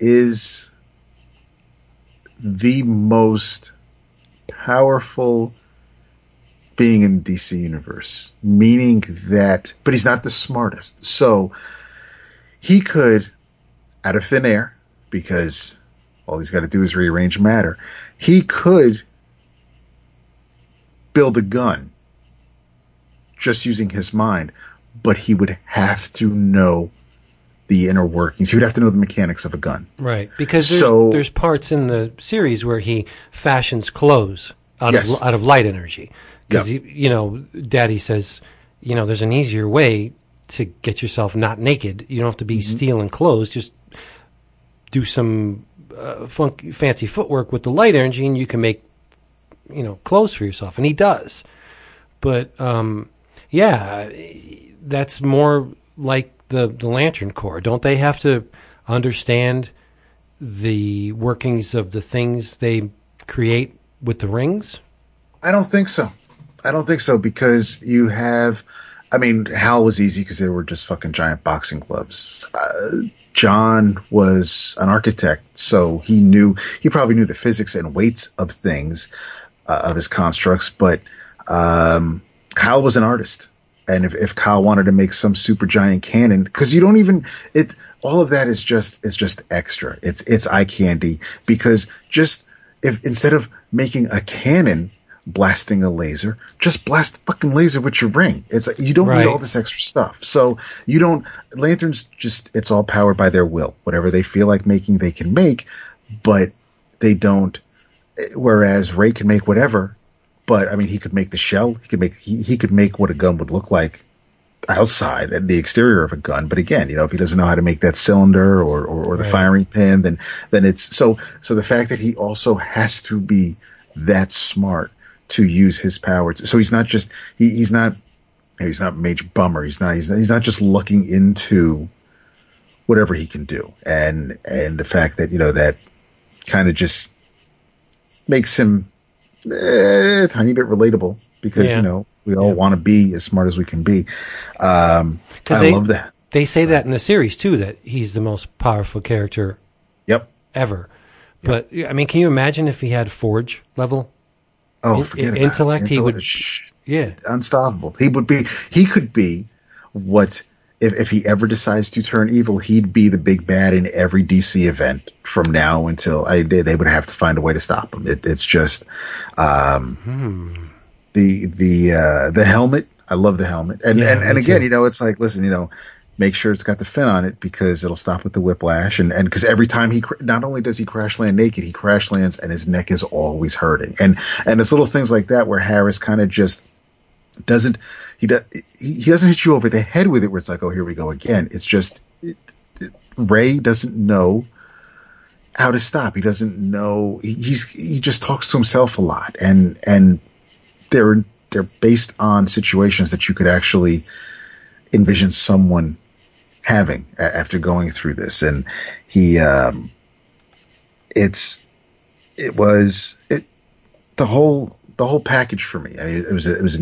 is the most powerful being in the DC universe, meaning that, but he's not the smartest. So he could, out of thin air, because all he's got to do is rearrange matter, he could build a gun just using his mind, but he would have to know the inner workings. He would have to know the mechanics of a gun. Right, because there's, So- there's parts in the series where he fashions clothes out Yes. of out of light energy. Because Yep. you know, Daddy says, you know, there's an easier way to get yourself not naked. You don't have to be Mm-hmm. stealing clothes. Just do some uh, funky, fancy footwork with the light energy, and you can make you know clothes for yourself. And he does. But um, yeah, that's more like the the Lantern Corps. Don't they have to understand the workings of the things they create with the rings? I don't think so. I don't think so because you have. I mean, Hal was easy because they were just fucking giant boxing gloves. Uh, John was an architect, so he knew he probably knew the physics and weights of things uh, of his constructs. But um, Kyle was an artist, and if, if Kyle wanted to make some super giant cannon, because you don't even it, all of that is just is just extra. It's it's eye candy because just if instead of making a cannon blasting a laser, just blast the fucking laser with your ring. It's like, you don't Right. need all this extra stuff. So you don't lanterns just it's all powered by their will. Whatever they feel like making, they can make, but they don't. Whereas Ray can make whatever, but I mean he could make the shell. He could make he, he could make what a gun would look like outside and the exterior of a gun. But again, you know, if he doesn't know how to make that cylinder or, or, or the Right. firing pin, then then it's so so the fact that he also has to be that smart to use his powers. So he's not just he, he's not he's not a major bummer. He's not he's not, he's not just looking into whatever he can do. And and the fact that you know that kind of just makes him eh, a tiny bit relatable because Yeah. you know we all Yeah. want to be as smart as we can be. Um, I they- love that. They say that in the series too that he's the most powerful character Yep. ever. But I mean, can you imagine if he had Forge level? Oh, In- forget in- about intellect, it. he would- Intellect, shh, Yeah, unstoppable. He would be. He could be what if if he ever decides to turn evil, he'd be the big bad in every DC event from now until I, they, they would have to find a way to stop him. It, it's just um, the the uh, the helmet. I love the helmet, and Yeah, and, and again, too. you know, it's like listen, you know. Make sure it's got the fin on it because it'll stop with the whiplash, and and because every time he cr- not only does he crash land naked, he crash lands and his neck is always hurting, and and it's little things like that where Harris kind of just doesn't he does he, doesn't hit you over the head with it where it's like oh here we go again. It's just it, it, ray doesn't know how to stop. He doesn't know he, he's he just talks to himself a lot. And and they're they're based on situations that you could actually envision someone having after going through this. And he um it's it was it the whole the whole package for me. I mean, it was a, it was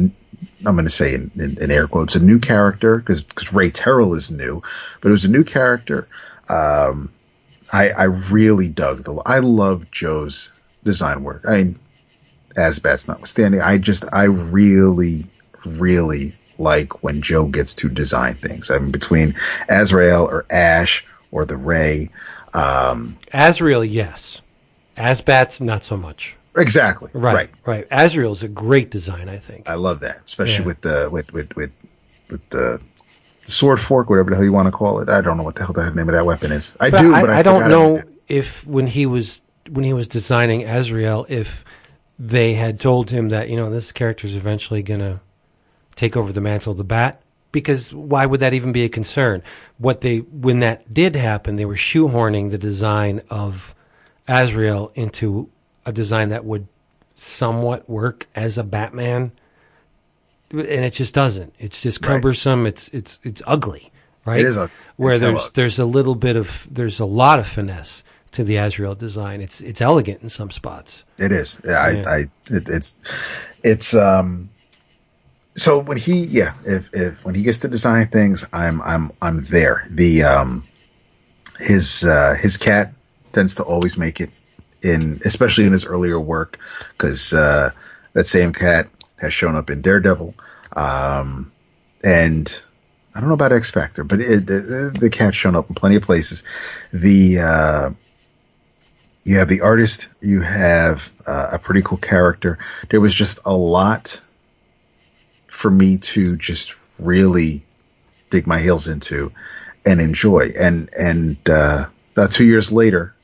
I'm going to say in, in, in air quotes a new character because Ray Terrill is new, but it was a new character. Um, I I really dug the I love Joe's design work. I mean, AzBats notwithstanding, I just I really really like when Joe gets to design things. I mean, between Azrael or Ash or the Ray. Um, Azrael, yes. AzBats, not so much. Exactly. Right, right. right. Azrael's a great design, I think. I love that, especially Yeah. with the with with with with the sword fork, whatever the hell you want to call it. I don't know what the hell the name of that weapon is. I But do, I, but I, I don't know if when he was when he was designing Azrael, if they had told him that you know this character is eventually going to take over the mantle of the Bat. Because why would that even be a concern? What they when that did happen, they were shoehorning the design of Azrael into a design that would somewhat work as a Batman, and it just doesn't. It's just Right. cumbersome. It's it's it's ugly, right? It is ug- Where there's there's a little bit of there's a lot of finesse to the Azrael design. It's it's elegant in some spots. It is. Yeah, I, I it, it's it's um. So when he yeah if if when he gets to design things, I'm I'm I'm there. The um his uh his cat tends to always make it in especially in his earlier work because uh that same cat has shown up in Daredevil um and I don't know about X Factor, but it, the, the cat's shown up in plenty of places. The uh, you have the artist, you have uh, a pretty cool character. There was just a lot for me to just really dig my heels into, and enjoy. And and uh, about two years later,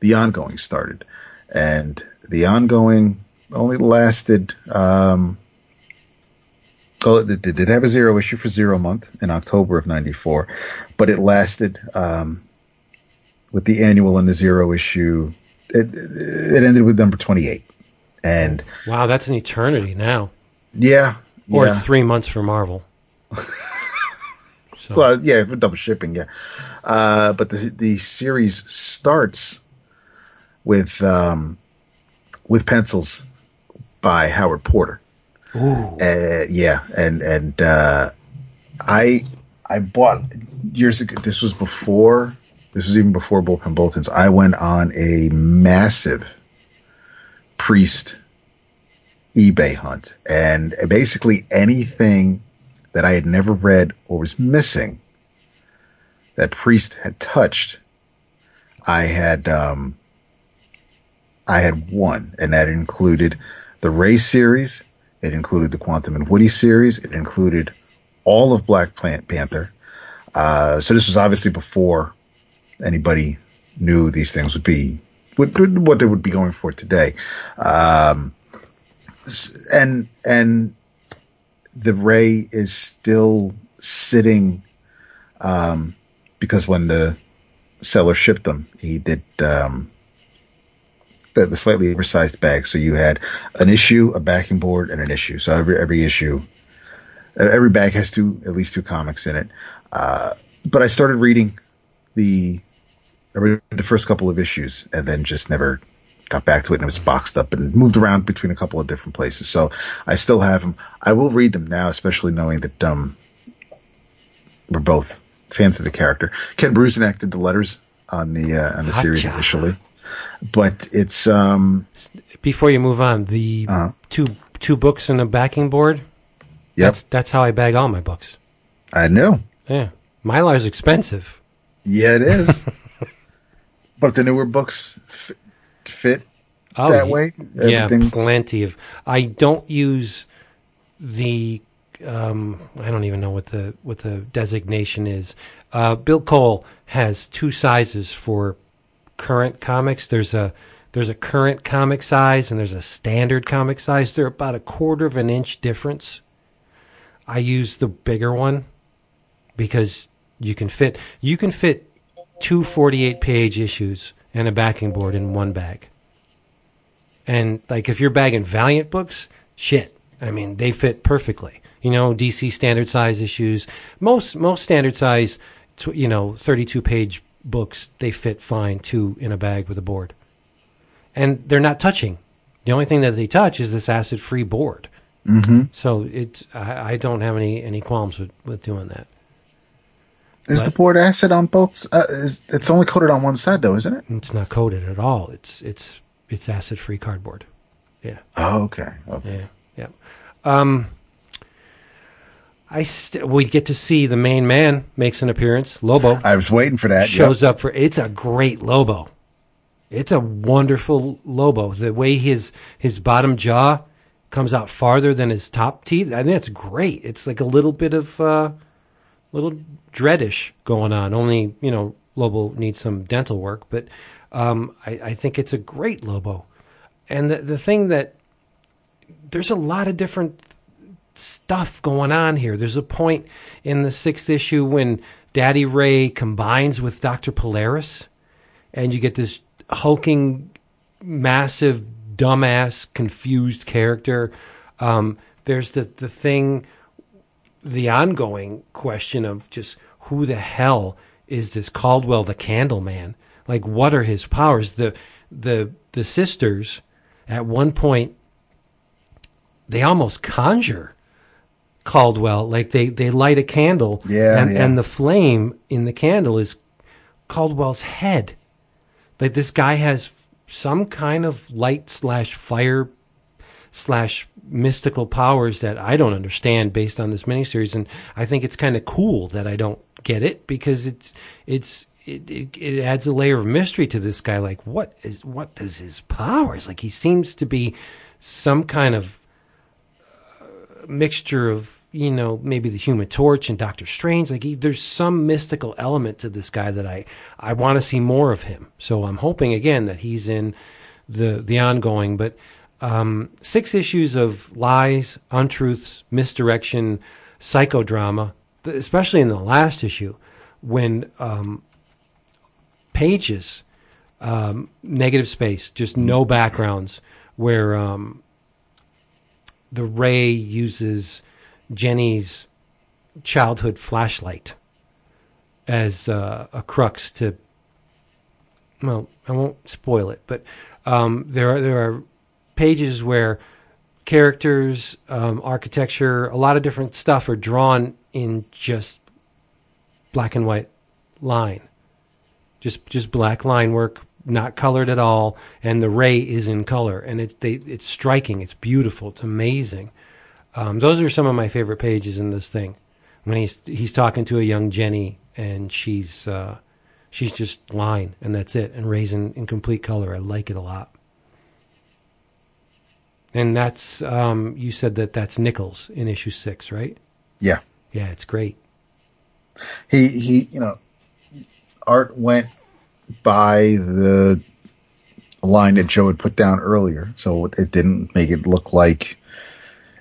the ongoing started, and the ongoing only lasted. Um, it did, it have a zero issue for zero month in October of '94, but it lasted um, with the annual and the zero issue. It, it ended with number 28, and Wow, that's an eternity now. yeah, Or yeah. three months for Marvel. so, Well, yeah, for double shipping, yeah. Uh, but the the series starts with um, with pencils by Howard Porter. ooh, Uh, yeah, and and uh, I I bought years ago. This was before. This was even before Bullpen Bulletins. I went on a massive priest eBay hunt, and basically anything that I had never read or was missing that priest had touched, I had um, I had one, and that included the Ray series. It included the Quantum and Woody series. It included all of Black Plant Panther. Uh, so this was obviously before anybody knew these things would be what, what they would be going for today. Um, and and the Ray is still sitting um, because when the seller shipped them, he did um, the, the slightly oversized bag. So you had an issue, a backing board, and an issue. So every every issue, every bag has two at least two comics in it. Uh, but I started reading the I read the first couple of issues and then just never got back to it and it was boxed up and moved around between a couple of different places. So I still have them. I will read them now, especially knowing that um, we're both fans of the character. Ken Bruzenak did the letters on the uh, on the series initially, but it's um, before you move on, the Uh-huh. two two books and a backing board. yep, That's that's how I bag all my books. I know. Yeah, Mylar's expensive. Yeah, it is. but the newer books fit, fit Oh, that way. Yeah, plenty of. I don't use the. Um, I don't even know what the what the designation is. Uh, Bill Cole has two sizes for current comics. There's a there's a current comic size and there's a standard comic size. They're about a quarter of an inch difference. I use the bigger one because you can fit you can fit two 48 page issues and a backing board in one bag. And like if you're bagging Valiant books, shit. I mean, they fit perfectly. You know, DC standard size issues, most most standard size, you know, 32 page books, they fit fine too in a bag with a board. And they're not touching. The only thing that they touch is this acid free board. Mm-hmm. So it's I, I don't have any any qualms with, with doing that. Is the board acid on both? Uh, is, it's only coated on one side, though, isn't it? It's not coated at all. It's it's it's acid free cardboard. Yeah. Oh, okay. okay. Yeah, yeah. Um, I st- we get to see the main man makes an appearance. Lobo I was waiting for that. shows up for. It's a great Lobo. It's a wonderful Lobo. The way his his bottom jaw comes out farther than his top teeth. I think that's great. It's like a little bit of uh, little dreadish going on. Only you know Lobo needs some dental work, but um, I, I think it's a great Lobo. And the the thing that there's a lot of different stuff going on here. There's a point in the sixth issue when Daddy Ray combines with Dr. Polaris, and you get this hulking, massive, dumbass, confused character. Um, there's the, the thing, the ongoing question of just who the hell is this Caldwell the Candle Man? Like, what are his powers? The the the sisters at one point they almost conjure Caldwell. Like they, they light a candle, Yeah, and, yeah. and the flame in the candle is Caldwell's head. Like this guy has some kind of light slash fire slash mystical powers that I don't understand based on this miniseries, and I think it's kind of cool that I don't get it because it's it's it, it, it adds a layer of mystery to this guy. Like what is what is his powers? Like he seems to be some kind of uh, mixture of you know, maybe the Human Torch and Doctor Strange. Like he, there's some mystical element to this guy that I I want to see more of him. So I'm hoping again that he's in the the ongoing. But um, six issues of lies, untruths, misdirection, psychodrama, especially in the last issue when um, pages um, negative space, just no backgrounds, where um, the ray uses Jenny's childhood flashlight as uh, a crux to. Well, I won't spoil it, but um, there are there are pages where characters, um, architecture, a lot of different stuff are drawn in just black and white line, just just black line work, not colored at all, and the ray is in color, and it's they, it's striking, it's beautiful, it's amazing. Um, those are some of my favorite pages in this thing. When he's he's talking to a young Jenny, and she's uh, she's just line, and that's it, and Ray's in, in complete color. I like it a lot. And that's um, you said that that's Nichols in issue six, right? Yeah, yeah, it's great. He he, you know, art went by the line that Joe had put down earlier, so it didn't make it look like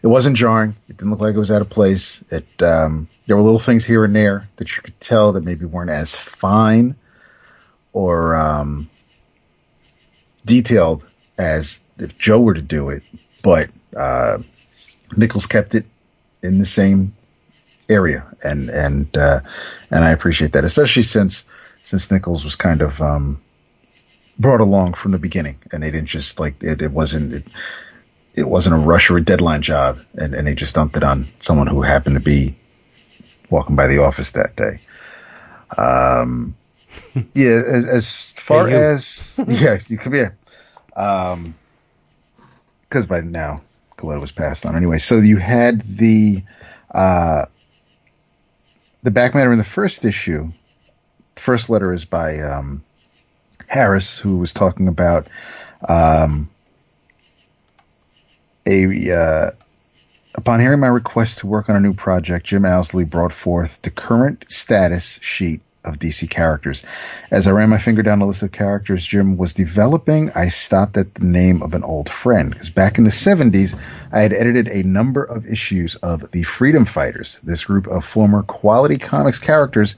it wasn't jarring. It didn't look like it was out of place. It um, there were little things here and there that you could tell that maybe weren't as fine or um, detailed as if Joe were to do it, but uh, Nichols kept it in the same area, and and uh, and I appreciate that, especially since since Nichols was kind of um, brought along from the beginning, and they didn't just like it. It wasn't it, it wasn't a rush or a deadline job, and, and they just dumped it on someone who happened to be walking by the office that day. Um, yeah, as, as far hey, as yeah, you come here. Um, because by now Colletta was passed on anyway. So you had the uh, the back matter in the first issue, first letter is by um, Harris, who was talking about um, a. Uh, upon hearing my request to work on a new project, Jim Owsley brought forth the current status sheet of DC characters. As I ran my finger down the list of characters Jim was developing, I stopped at the name of an old friend. Because back in the 70s, I had edited a number of issues of the Freedom Fighters. This group of former quality comics characters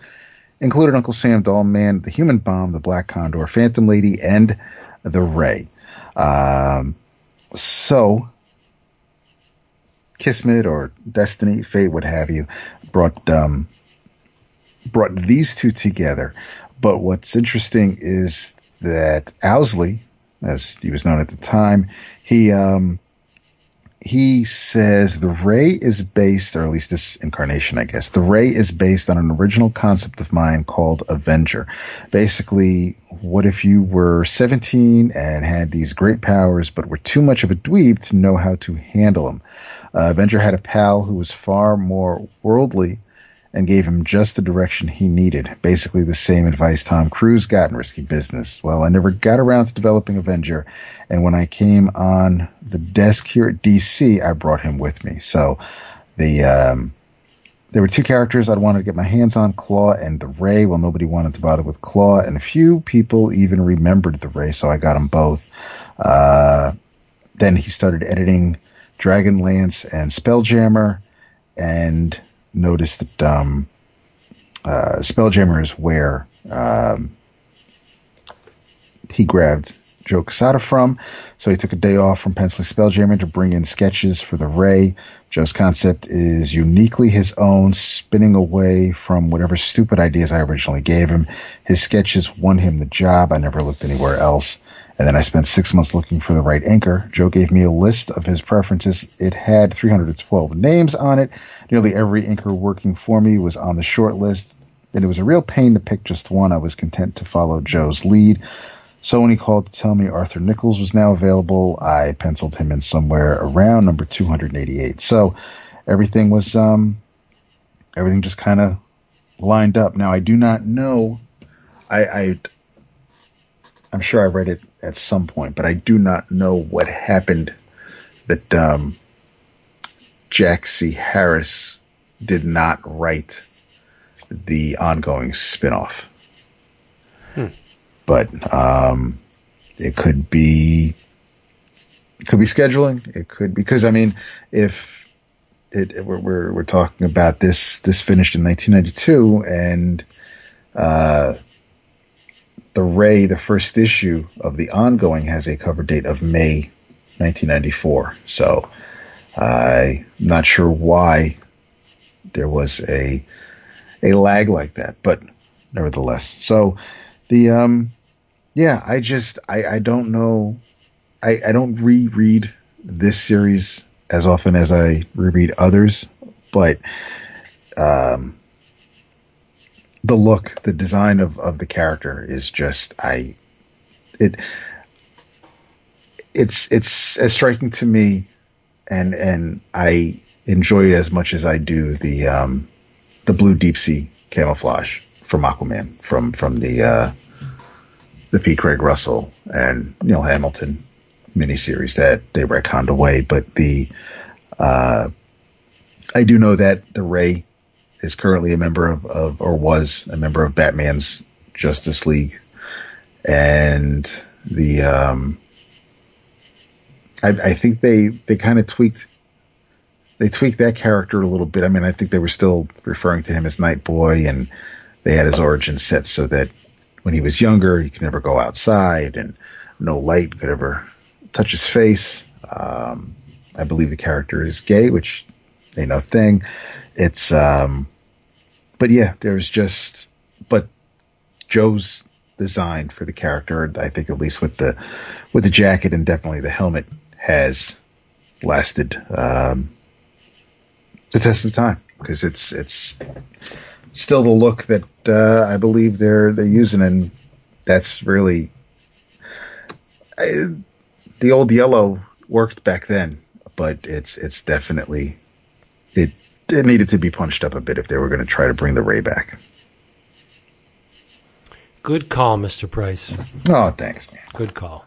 included Uncle Sam, Doll Man, the Human Bomb, the Black Condor, Phantom Lady, and the Ray. Um, so, Kismet or Destiny, Fate, what have you, brought um, brought these two together. But what's interesting is that Owsley, as he was known at the time, he um, he says the Ray is based, or at least this incarnation, I guess, the Ray is based on an original concept of mine called Avenger. Basically, what if you were 17 and had these great powers, but were too much of a dweeb to know how to handle them? Uh, Avenger had a pal who was far more worldly and gave him just the direction he needed. Basically, the same advice Tom Cruise got in Risky Business. Well, I never got around to developing Avenger, and when I came on the desk here at DC, I brought him with me. So the um, there were two characters I'd wanted to get my hands on, Claw and the Ray. Well, nobody wanted to bother with Claw, and a few people even remembered the Ray, so I got them both. Uh, then he started editing Dragonlance and Spelljammer, and notice that um, uh, Spelljammer is where um, he grabbed Joe Quesada from. So he took a day off from penciling Spelljammer to bring in sketches for the Ray. Joe's concept is uniquely his own, spinning away from whatever stupid ideas I originally gave him. His sketches won him the job. I never looked anywhere else. And then I spent six months looking for the right inker. Joe gave me a list of his preferences. It had 312 names on it. Nearly every inker working for me was on the short list, and it was a real pain to pick just one. I was content to follow Joe's lead. So when he called to tell me Arthur Nichols was now available, I penciled him in somewhere around number 288. So everything was, um, everything just kind of lined up. Now I do not know. I, I I'm sure I read it at some point, but I do not know what happened that um, Jack C. Harris did not write the ongoing spinoff. Hmm. But um, it could be it could be scheduling. It could because I mean, if it, we're, we're, we're talking about this this finished in 1992 and uh, the Ray, the first issue of the ongoing, has a cover date of May 1994. So I'm not sure why there was a a lag like that, but nevertheless. So the um yeah, I just I, I don't know I, I don't reread this series as often as I reread others, but um the look, the design of, of the character is just I it it's it's as striking to me and and I enjoy it as much as I do the um the blue deep sea camouflage from Aquaman from from the uh, the P. Craig Russell and Neil Hamilton miniseries that they retconned away. But the uh, I do know that the Ray is currently a member of, of or was a member of Batman's Justice League, and the um, I, I think they they kind of tweaked they tweaked that character a little bit. I mean, I think they were still referring to him as Night Boy, and they had his origin set so that when he was younger, he could never go outside, and no light could ever touch his face. Um, I believe the character is gay, which ain't no thing. It's, um, but yeah, there's just, but Joe's design for the character, I think at least with the, with the jacket and definitely the helmet has lasted, um, the test of time. Because it's it's still the look that uh, I believe they're they're using, and that's really the old yellow worked back then, but it's it's definitely it it needed to be punched up a bit if they were going to try to bring the Ray back. Good call, Mr. Price. Oh, thanks, man. Good call.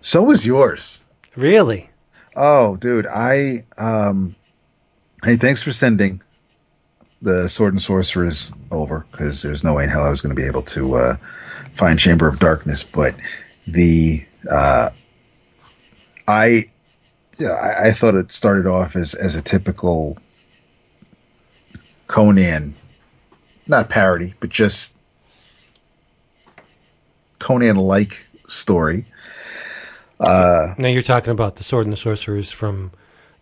So was yours. Really? Oh, dude, I um Hey, thanks for sending the Sword and Sorcerers over because there's no way in hell I was going to be able to uh, find Chamber of Darkness. But the uh, I, yeah, I I thought it started off as as a typical Conan, not parody, but just Conan like story. Uh, now you're talking about the Sword and the Sorcerers from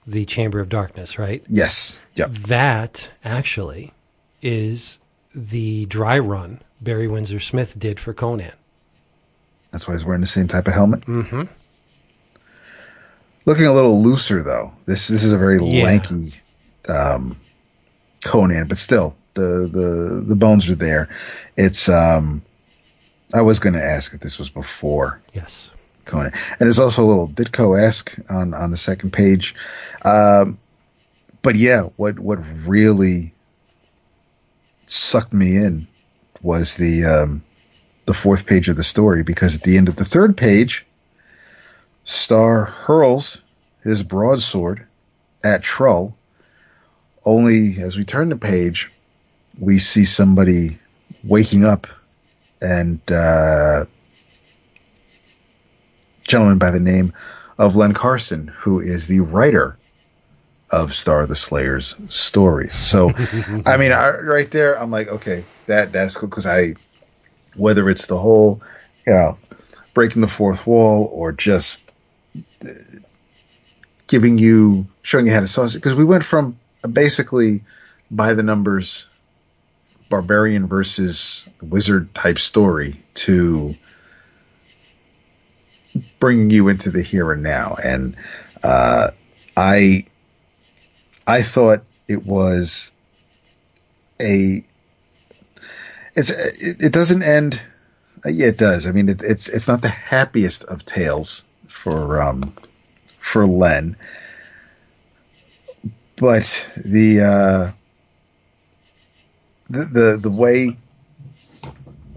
the Chamber of Darkness, right? Yes. Yep. That actually is the dry run Barry Windsor Smith did for Conan. That's why he's wearing the same type of helmet. Mm-hmm. Looking a little looser though. This this is a very yeah. lanky um, Conan, but still the the the bones are there. It's um I was going to ask if this was before. Yes. Conan, and there's also a little Ditko esque on on the second page. Um, but yeah, what what really sucked me in was the um, the fourth page of the story because at the end of the third page, Starr hurls his broadsword at Trull. Only as we turn the page, we see somebody waking up and uh, gentleman by the name of Len Carson, who is the writer of Starr of the Slayer's stories. So, I mean, I, right there, I'm like, okay, that that's cool because I, whether it's the whole, you know, breaking the fourth wall or just giving you, showing you how to sauce it, because we went from basically by the numbers barbarian versus wizard type story to bringing you into the here and now. And uh, I I thought it was a it's it, it doesn't end yeah it does i mean it, it's it's not the happiest of tales for um for len but the uh the the, the way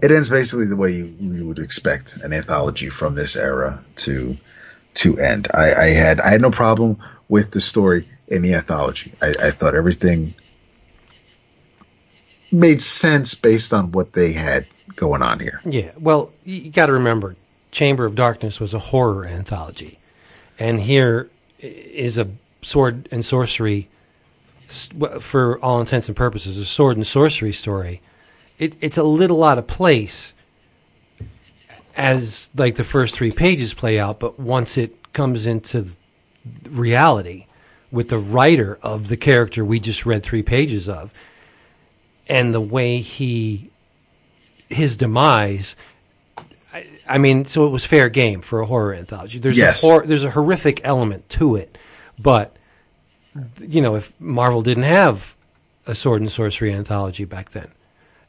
it ends basically the way you, you would expect an anthology from this era to to end i i had i had no problem with the story in the anthology. I, I thought everything made sense based on what they had going on here. Yeah. Well, you, you got to remember, Chamber of Darkness was a horror anthology, and here is a sword and sorcery, for all intents and purposes, a sword and sorcery story. It, it's a little out of place as like the first three pages play out, but once it comes into reality with the writer of the character we just read three pages of, and the way he his demise. I, I mean, so it was fair game for a horror anthology. There's Yes. a hor- there's a horrific element to it, but you know, if Marvel didn't have a sword and sorcery anthology back then,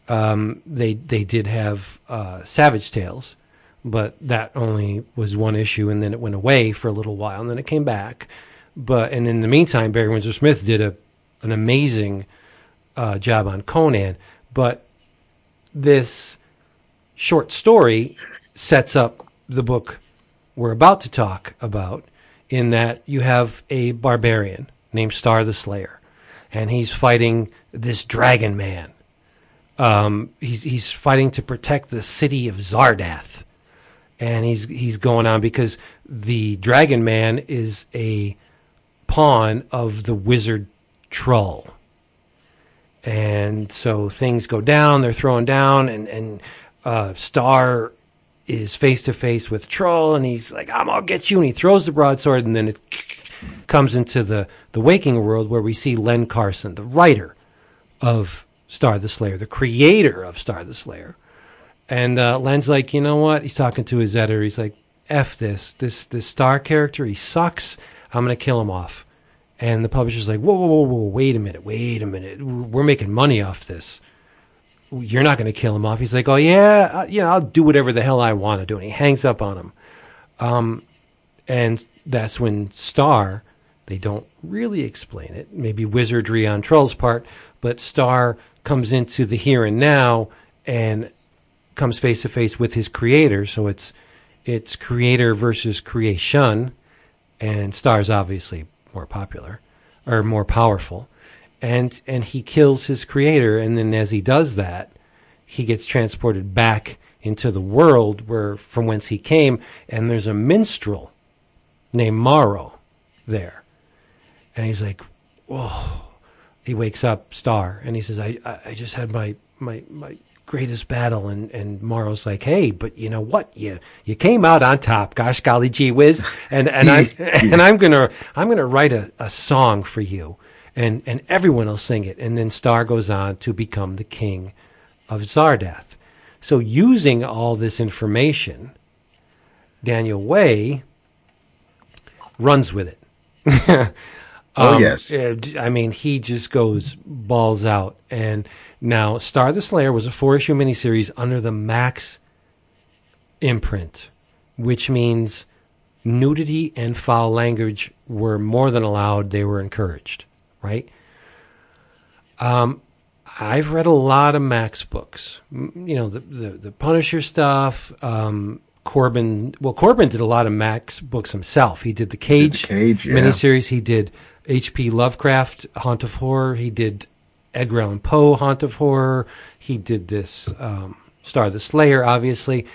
um, they they did have uh, Savage Tales, but that only was one issue, and then it went away for a little while, and then it came back. But and in the meantime, Barry Windsor Smith did a an amazing uh, job on Conan, but this short story sets up the book we're about to talk about in that you have a barbarian named Starr the Slayer, and he's fighting this dragon man. Um, he's he's fighting to protect the city of Zardath, and he's he's going on because the dragon man is a pawn of the wizard Trull and so things go down. They're thrown down, and and uh, Starr is face to face with Troll, and he's like, "I'm gonna get you," and he throws the broadsword, and then it comes into the the waking world where we see Len Carson, the writer of Starr the Slayer, the creator of Starr the Slayer, and uh, Len's like, you know what? He's talking to his editor. He's like, "F this, this this Starr character. He sucks. I'm gonna kill him off." And the publisher's like, whoa, whoa, whoa, whoa, wait a minute, wait a minute. We're making money off this. You're not going to kill him off. He's like, oh, yeah, uh, yeah, I'll do whatever the hell I want to do. And he hangs up on him. Um, and that's when Starr, they don't really explain it, maybe wizardry on Troll's part, but Starr comes into the here and now and comes face to face with his creator. So it's it's creator versus creation, and Starr's obviously more popular or more powerful, and and he kills his creator, and then as he does that, he gets transported back into the world where from whence he came, and there's a minstrel named Morrow there, and he's like, whoa. He wakes up, Starr, and he says, "I, I, I just had my, my, my greatest battle." And and Morrow's like, "Hey, but you know what? You you came out on top. Gosh, golly, gee whiz!" And and I and I'm gonna I'm gonna write a, a song for you, and and everyone will sing it. And then Starr goes on to become the king of Zardath. So using all this information, Daniel Way runs with it. Oh, yes. uh, I mean, he just goes balls out. And now, Starr the Slayer was a four issue miniseries under the Max imprint, which means nudity and foul language were more than allowed, they were encouraged, right? Um, I've read a lot of Max books. You know, the, the, the Punisher stuff. Um, Corbin, well, Corbin did a lot of Max books himself. He did the Cage, Cage, yeah. miniseries. He did H.P. Lovecraft, Haunt of Horror. He did Edgar Allan Poe, Haunt of Horror. He did this um, Starr the Slayer, obviously.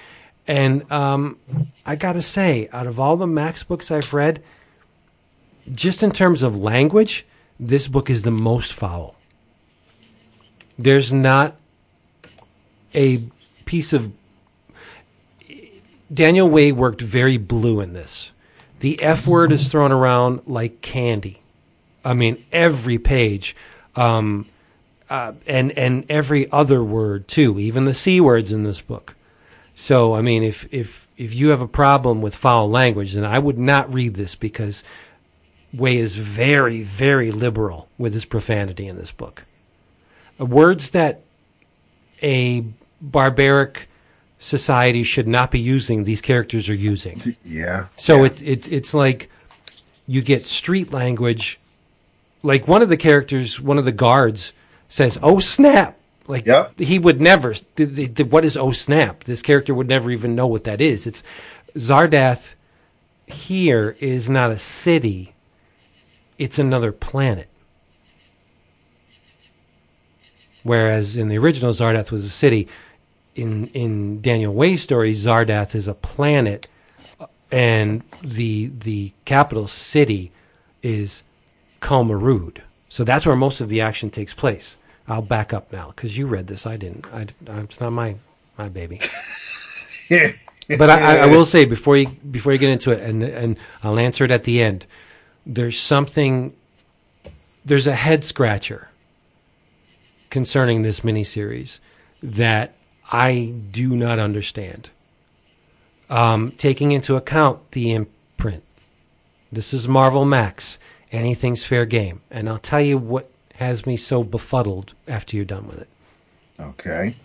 And um, I got to say, out of all the Max books I've read, just in terms of language, this book is the most foul. There's not a piece of. Daniel Way worked very blue in this. The F word is thrown around like candy. I mean, every page, um, uh, and and every other word too, even the c words in this book. So, I mean, if if if you have a problem with foul language, then I would not read this because Way is very very liberal with his profanity in this book. Words that a barbaric society should not be using, these characters are using. Yeah. So yeah. it, it it's like you get street language. Like one of the characters, one of the guards says, "Oh snap!" Like Yep. he would never. What is "Oh snap"? This character would never even know what that is. It's Zardath. Here is not a city; it's another planet. whereas in the original Zardath was a city. In in Daniel Way's story, Zardath is a planet, and the the capital city is Kalmarud. So that's where most of the action takes place. I'll back up now because you read this. I didn't. I, it's not my my baby. but I, I will say before you before you get into it, and and I'll answer it at the end. There's something. There's a head scratcher concerning this miniseries that I do not understand. Um, taking into account the imprint, this is Marvel Max. Anything's fair game, and I'll tell you what has me so befuddled after you're done with it. Okay.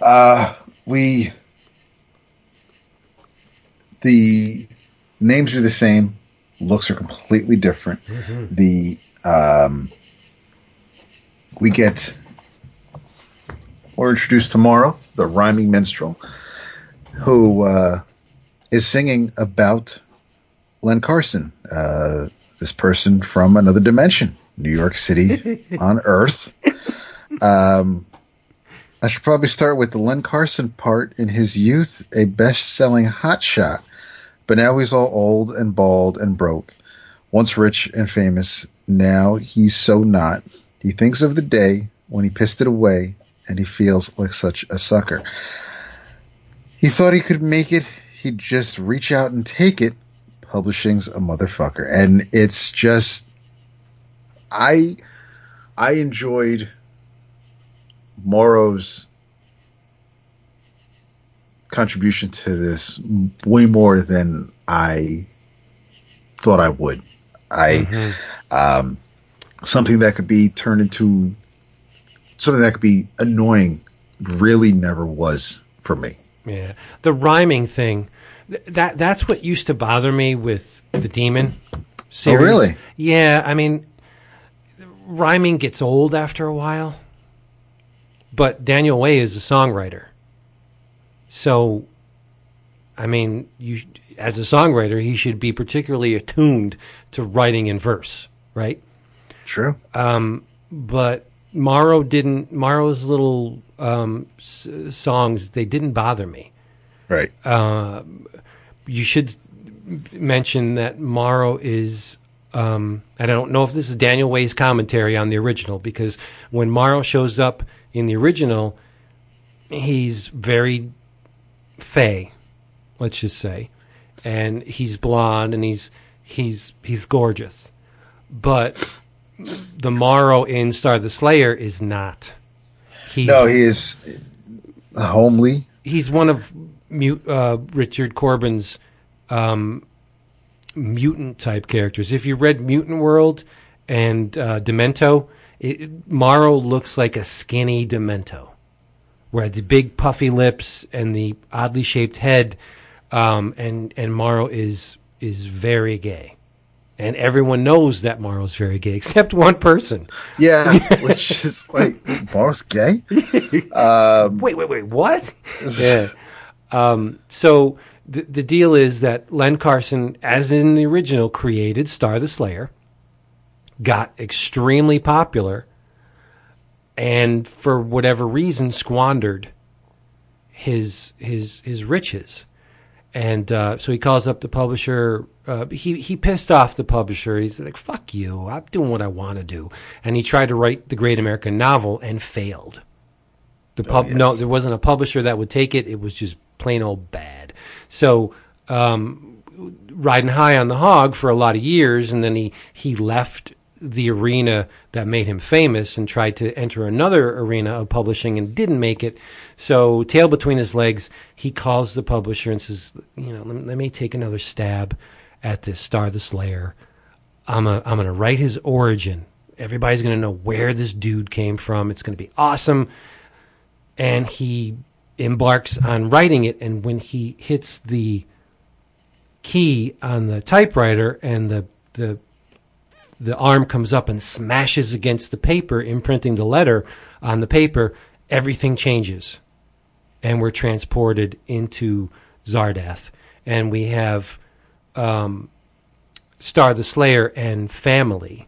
Uh, we the names are the same, looks are completely different. Mm-hmm. The um, we get we're introduced to Morrow the rhyming minstrel, who uh, is singing about Len Carson, uh, this person from another dimension, New York City on Earth. Um, I should probably start with the Len Carson part. In his youth, a best-selling hotshot, but now he's all old and bald and broke. Once rich and famous, now he's so not. He thinks of the day when he pissed it away, and he feels like such a sucker. He thought he could make it. He'd just reach out and take it. Publishing's a motherfucker, and it's just I I enjoyed Morrow's contribution to this way more than I thought I would. I um, something that could be turned into something that could be annoying really never was for me. Yeah, the rhyming thing that that's what used to bother me with the demon series. Oh, really? Yeah, I mean, rhyming gets old after a while. But Daniel Way is a songwriter, so I mean, you as a songwriter, he should be particularly attuned to writing in verse, right? True. but Morrow didn't. Morrow's little um, s- songs they didn't bother me. right. You should mention that Morrow is. Um, and I don't know if this is Daniel Way's commentary on the original because when Morrow shows up in the original, he's very fey, let's just say, and he's blonde and he's he's he's gorgeous, but the Morrow in Starr of the Slayer is not. He's, no, he is homely. he's one of uh, Richard Corben's um, mutant type characters. If you read Mutant World and uh, Demento, it, Morrow looks like a skinny Demento, where the big puffy lips and the oddly shaped head, um, and and Morrow is is very gay. And everyone knows that Morrow's very gay, except one person. Yeah, which is like Morrow's gay. wait, wait, wait, what? yeah. Um, so the the deal is that Len Carson, as in the original, created Starr the Slayer, got extremely popular, and for whatever reason squandered his his his riches. And uh, so he calls up the publisher. Uh, he he pissed off the publisher. He's like, "Fuck you! I'm doing what I want to do." And he tried to write the Great American Novel and failed. The pub, yes. no, there wasn't a publisher that would take it. It was just plain old bad. So, um, riding high on the hog for a lot of years, and then he he left the arena that made him famous and tried to enter another arena of publishing and didn't make it. So, tail between his legs, he calls the publisher and says, "You know, let, let me take another stab at this Starr the Slayer. I'm a, I'm going to write his origin. Everybody's going to know where this dude came from. It's going to be awesome." and he embarks on writing it. And when he hits the key on the typewriter and the the the arm comes up and smashes against the paper, imprinting the letter on the paper, everything changes, and we're transported into Zardath, and we have um, Starr the Slayer and family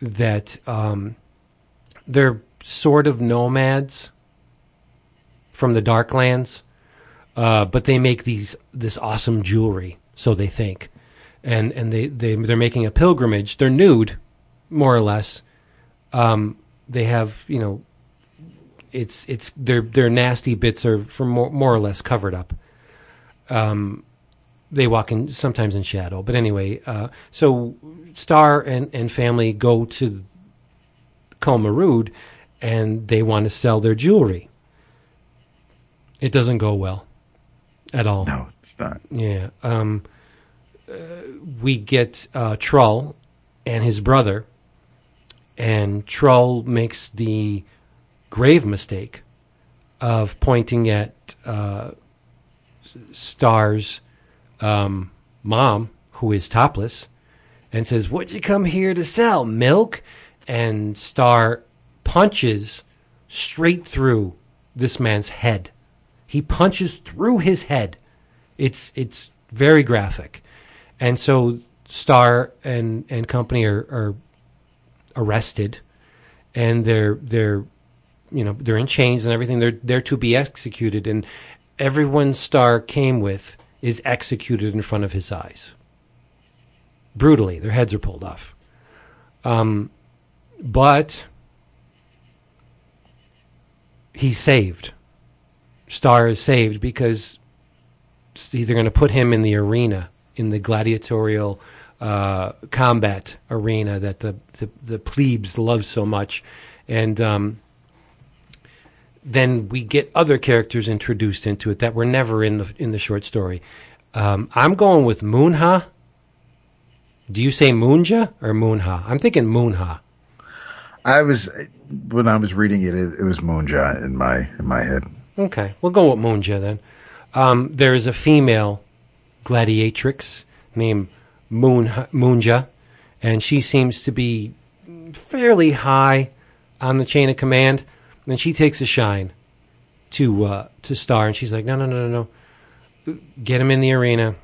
that um, they're sort of nomads from the Darklands, uh, but they make these this awesome jewelry. So they think, and and they they they're making a pilgrimage. They're nude, more or less. Um, they have you know, it's it's their their nasty bits are for more more or less covered up. Um, they walk in sometimes in shadow, but anyway, uh, so Starr and and family go to Kulmarud, and they want to sell their jewelry. It doesn't go well at all. No, it's not. Yeah. Um, we get uh, Trull and his brother, and Trull makes the grave mistake of pointing at uh, Starr's um, mom, who is topless, and says, What'd you come here to sell? Milk? And Starr punches straight through this man's head. He punches through his head. It's it's very graphic, and so Starr and and company are, are arrested, and they're they're you know they're in chains and everything. They're they're to be executed, and everyone Starr came with is executed in front of his eyes. Brutally, their heads are pulled off. Um, but he's saved. Starr is saved because see, they're going to put him in the arena, in the gladiatorial uh, combat arena that the, the, the plebes love so much. And um, then we get other characters introduced into it that were never in the in the short story. Um, I'm going with Moonha. Do you say Moonja or Moonha? I'm thinking Moonha. I was when I was reading it, it, it was Moonja in my in my head. Okay, we'll go with Moonja then. Um, there is a female gladiatrix named Moon Moonja, and she seems to be fairly high on the chain of command. And she takes a shine to uh, to Starr, and she's like, "No, no, no, no, no, get him in the arena.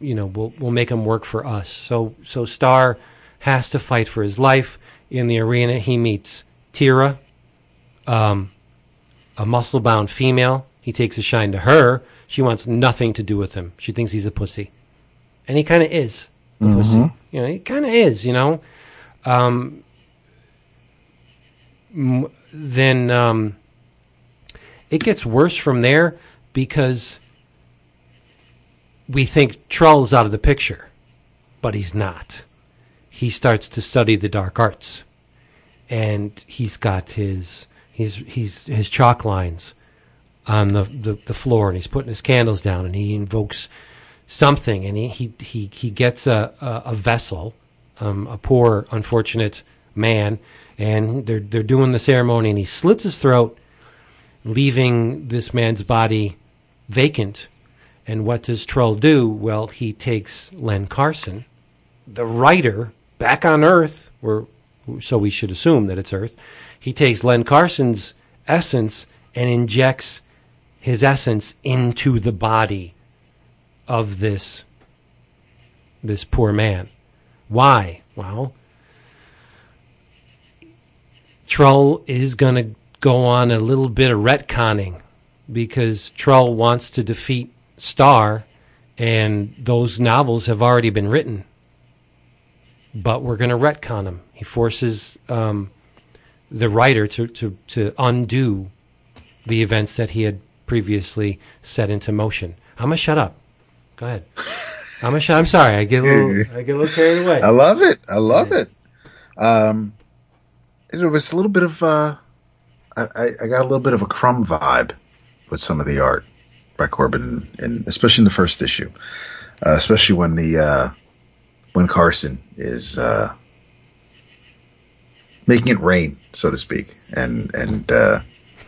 You know, we'll we'll make him work for us." So so Starr has to fight for his life in the arena. He meets Tira, um, a muscle bound female. He takes a shine to her. She wants nothing to do with him. She thinks he's a pussy, and he kind of is a pussy. You know, he kind of is. You know. Um, m- then um, it gets worse from there because we think Trull's out of the picture, but he's not. He starts to study the dark arts, and he's got his he's he's his chalk lines on the, the, the floor, and he's putting his candles down, and he invokes something, and he he he, he gets a a, a vessel, um, a poor unfortunate man, and they're they're doing the ceremony, and he slits his throat, leaving this man's body vacant. And what does Trull do? Well, he takes Len Carson, the writer, back on Earth, or so we should assume that it's Earth. He takes Len Carson's essence and injects his essence into the body of this this poor man. Why? Well, Trull is going to go on a little bit of retconning because Trull wants to defeat Star, and those novels have already been written. But we're going to retcon them. He forces um, the writer to, to, to undo the events that he had previously set into motion. I'm gonna shut up. Go ahead. I'm gonna shut. I'm sorry. I get a little. I get a little carried away. I love it. I love it. Um, it was a little bit of. Uh, I, I got a little bit of a crumb vibe with some of the art by Corben, and especially in the first issue, uh, especially when the uh, when Carson is uh, making it rain, so to speak, and and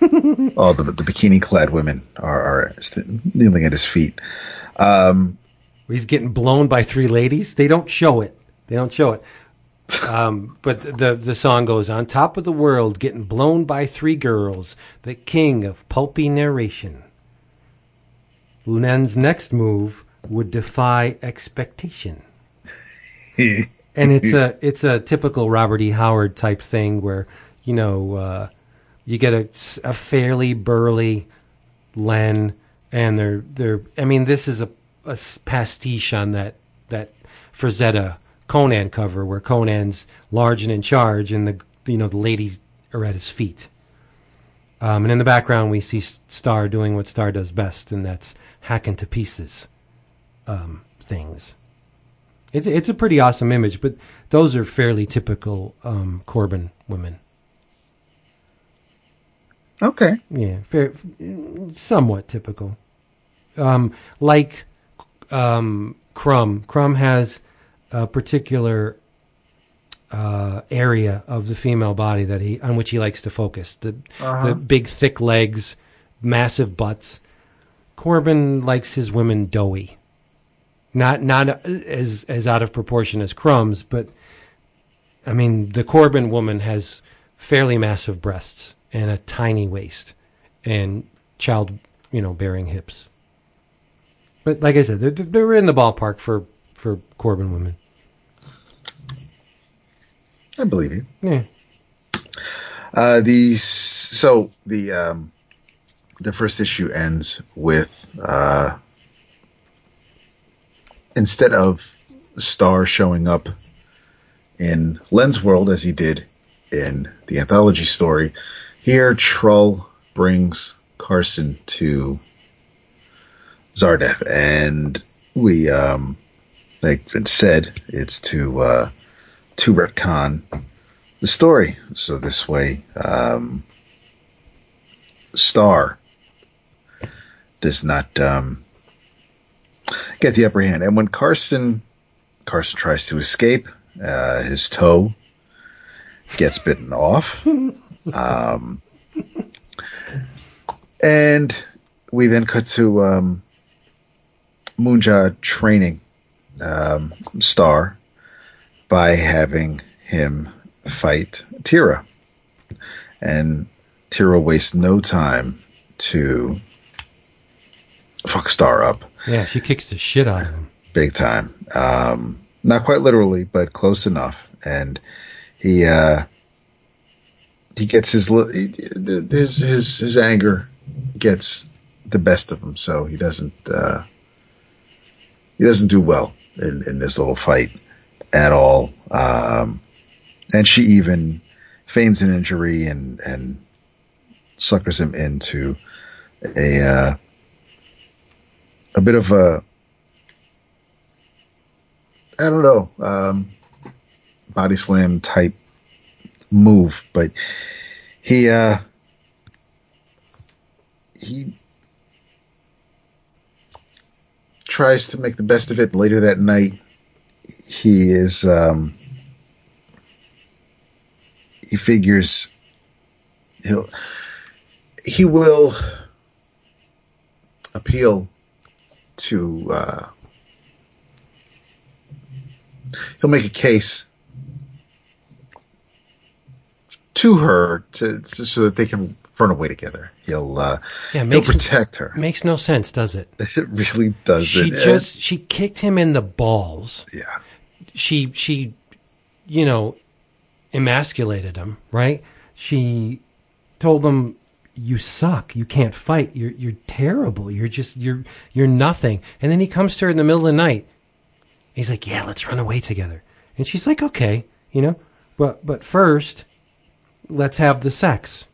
all the the bikini clad women are, are kneeling at his feet. Um, He's getting blown by three ladies. They don't show it. They don't show it. Um, but the the song goes on top of the world, getting blown by three girls. The king of pulpy narration. Len's next move would defy expectation. and it's a it's a typical Robert E. Howard type thing where you know, uh, you get a, a fairly burly Len, and they're they're. I mean, this is a, a pastiche on that that Frazetta Conan cover where Conan's large and in charge, and the you know the ladies are at his feet. Um, and in the background, we see Starr doing what Starr does best, and that's hacking to pieces um, things. It's it's a pretty awesome image, but those are fairly typical um, Corben women. Okay. Yeah, fair, somewhat typical. Um, like um, Crumb. Crumb has a particular uh, area of the female body that he on which he likes to focus. The Uh-huh. the big thick legs, massive butts. Corben likes his women doughy. Not not as as out of proportion as Crumb's, but I mean the Corben woman has fairly massive breasts and a tiny waist and child, you know, bearing hips. But like I said, they're, they're in the ballpark for for Corben women. I believe you. Yeah. Uh, these so the um, the first issue ends with uh, instead of Starr showing up in Len's world as he did in the anthology story, here Trull brings Carson to Zardath, and we um, like been said, it's to uh, to retcon the story. So this way, um, Starr does not um, get the upper hand. And when Carson Carson tries to escape, uh, his toe gets bitten off. Um, and we then cut to um, Moonja training um, Starr by having him fight Tira. And Tira wastes no time to fuck Starr up Yeah, she kicks the shit out of him. big time. Um, not quite literally, but close enough. And he uh, he gets his his his his anger gets the best of him, so he doesn't uh, he doesn't do well in, in this little fight at all. Um, and she even feigns an injury and and suckers him into a uh, a bit of a I don't know, um, body slam type move, but he uh, he tries to make the best of it. Later that night, he is um, he figures he'll he will appeal to uh, he'll make a case to her to, to- so that they can run away together. He'll uh, Yeah, he'll protect her. makes no sense, does it? It really does. She just she kicked him in the balls. yeah. She she you know emasculated him, right? She told him you suck. You can't fight. You're you're terrible. You're just you're you're nothing. And then he comes to her in the middle of the night. He's like, "Yeah, let's run away together." And she's like, "Okay, you know, but but first, let's have the sex."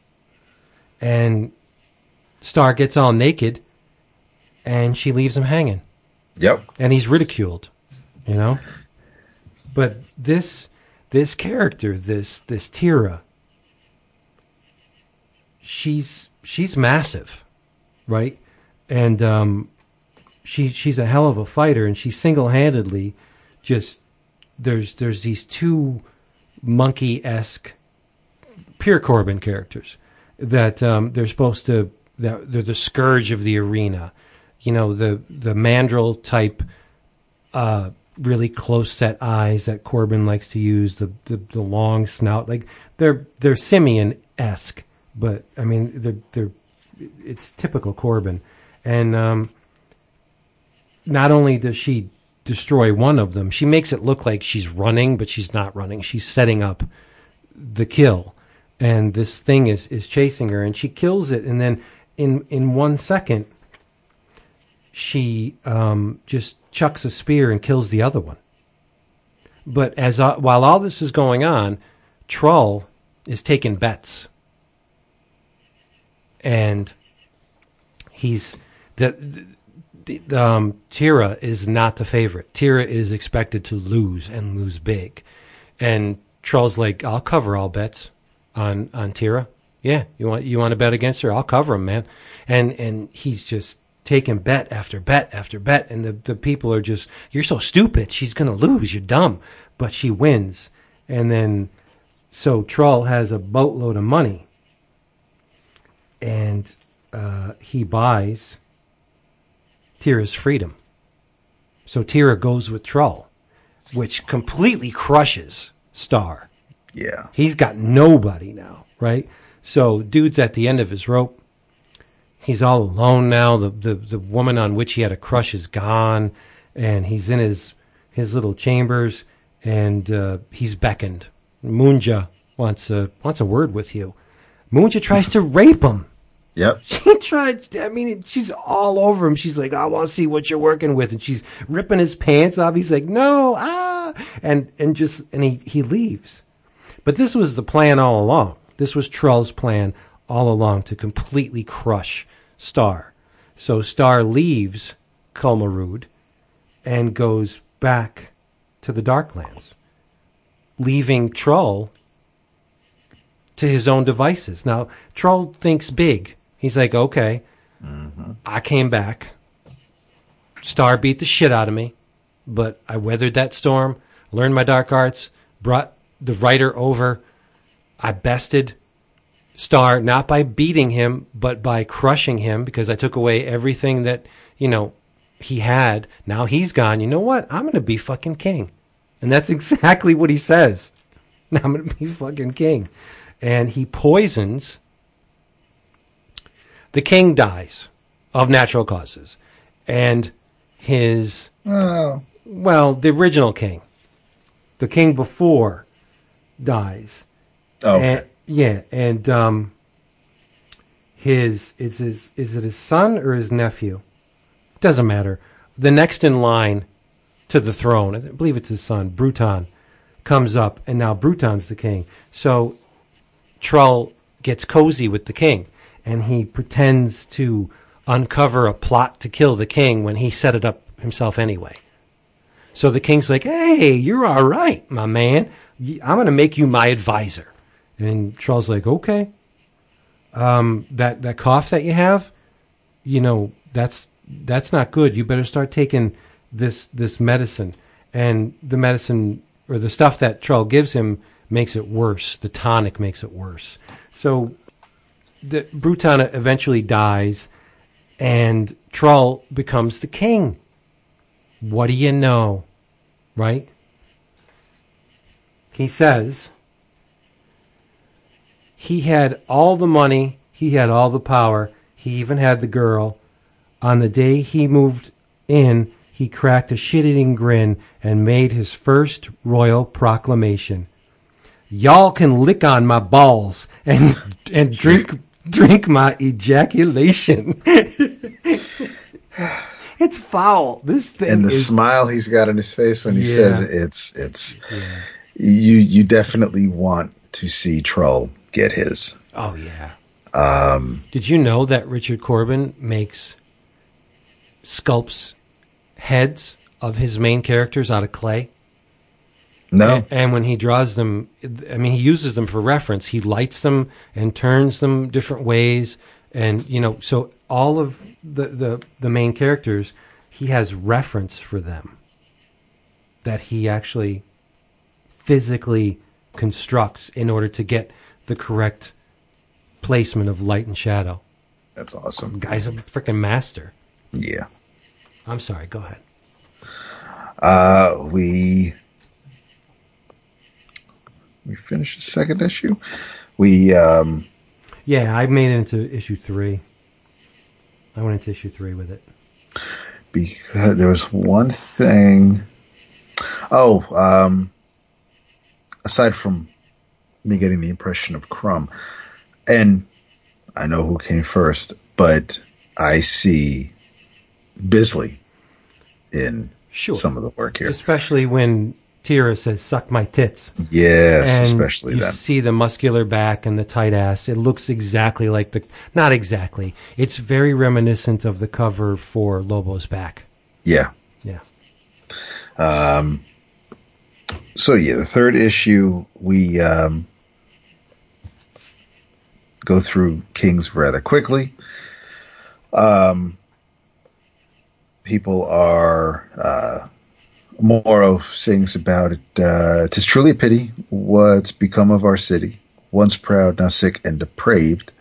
And Starr gets all naked, and she leaves him hanging Yep. and he's ridiculed, you know. But this this character, this this Tira, she's she's massive, right? And um, she she's a hell of a fighter, and she single handedly just there's there's these two monkey esque pure Corben characters that um, they're supposed to that they're the scourge of the arena. You know the the mandrill type, uh, really close set eyes that Corben likes to use. The the, the long snout, like they're they're simian esque, but I mean they're they're it's typical Corben, and um, not only does she destroy one of them, she makes it look like she's running, but she's not running. She's setting up the kill. And this thing is is chasing her, and she kills it, and then in in one second, she um, just chucks a spear and kills the other one. But as uh, while all this is going on, Trull is taking bets, and he's the, the, um, Tira is not the favorite. Tira is expected to lose and lose big, and Trull's like, "I'll cover all bets on on Tira. Yeah, you want you want to bet against her? I'll cover him, man." And and he's just taking bet after bet after bet, and the the people are just, "You're so stupid. She's gonna lose. You're dumb." But she wins, and then so Trull has a boatload of money, and uh, he buys Tira's freedom. So Tira goes with Trull, which completely crushes Starr. Yeah. He's got nobody now, right? So dude's at the end of his rope. He's all alone now. The, the the woman on which he had a crush is gone, and he's in his his little chambers, and uh, he's beckoned. Munja wants a wants a word with you. Munja tries to rape him. Yep. She tried. I mean, she's all over him. She's like, "I want to see what you're working with," and she's ripping his pants off. He's like, "No, ah," and and just and he he leaves. But this was the plan all along. This was Trull's plan all along to completely crush Starr. So Starr leaves Kulmarud and goes back to the Darklands, leaving Trull to his own devices. Now, Trull thinks big. He's like, okay, mm-hmm. I came back. Starr beat the shit out of me, but I weathered that storm, learned my dark arts, brought the writer over. I bested Starr not by beating him, but by crushing him because I took away everything that, you know, he had. Now he's gone. You know what? I'm going to be fucking king. And that's exactly what he says. Now I'm going to be fucking king. And he poisons. The king dies of natural causes. And his, Oh. well, the original king, the king before, dies. Okay. And, yeah, and um, his is his is it his son or his nephew? Doesn't matter. The next in line to the throne, I believe it's his son, Bruton, comes up, and now Bruton's the king. So Trull gets cozy with the king, and he pretends to uncover a plot to kill the king when he set it up himself anyway. So the king's like, "Hey, you're all right, my man. I'm going to make you my advisor." And Trull's like, "Okay." Um, that that cough that you have, you know, that's that's not good. You better start taking this this medicine. And the medicine or the stuff that Trull gives him makes it worse. The tonic makes it worse. So the Bruton eventually dies, and Trull becomes the king. What do you know? Right? He says he had all the money, he had all the power, he even had the girl. On the day he moved in, he cracked a shit eating grin and made his first royal proclamation. Y'all can lick on my balls and and drink drink my ejaculation. it's foul. This thing and the is smile he's got on his face when he Yeah. says it, it's it's you you definitely want to see Troll get his. Oh yeah. Um, Did you know that Richard Corben makes sculpts heads of his main characters out of clay? no, A- And when he draws them, I mean, he uses them for reference. He lights them and turns them different ways, and you know, so all of the the, the main characters, he has reference for them that he actually physically constructs in order to get the correct placement of light and shadow. that's awesome. Guy's a freaking master. Yeah. I'm sorry. Go ahead. Uh, we we finished the second issue. We um, Yeah, I made it into issue three. I went into issue three with it. because there was one thing. Oh, um, aside from me getting the impression of Crumb. And I know who came first, but I see Bisley in Sure. some of the work here. Especially when Tira says, suck my tits. Yes, and especially you then. see the muscular back and the tight ass. It looks exactly like the, not exactly. It's very reminiscent of the cover for Lobo's back. Yeah. Yeah. Um, so yeah, the third issue we um, go through Kings rather quickly. Um, people are uh, Morrow sings about it. Uh, Tis truly a pity what's become of our city, once proud, now sick and depraved.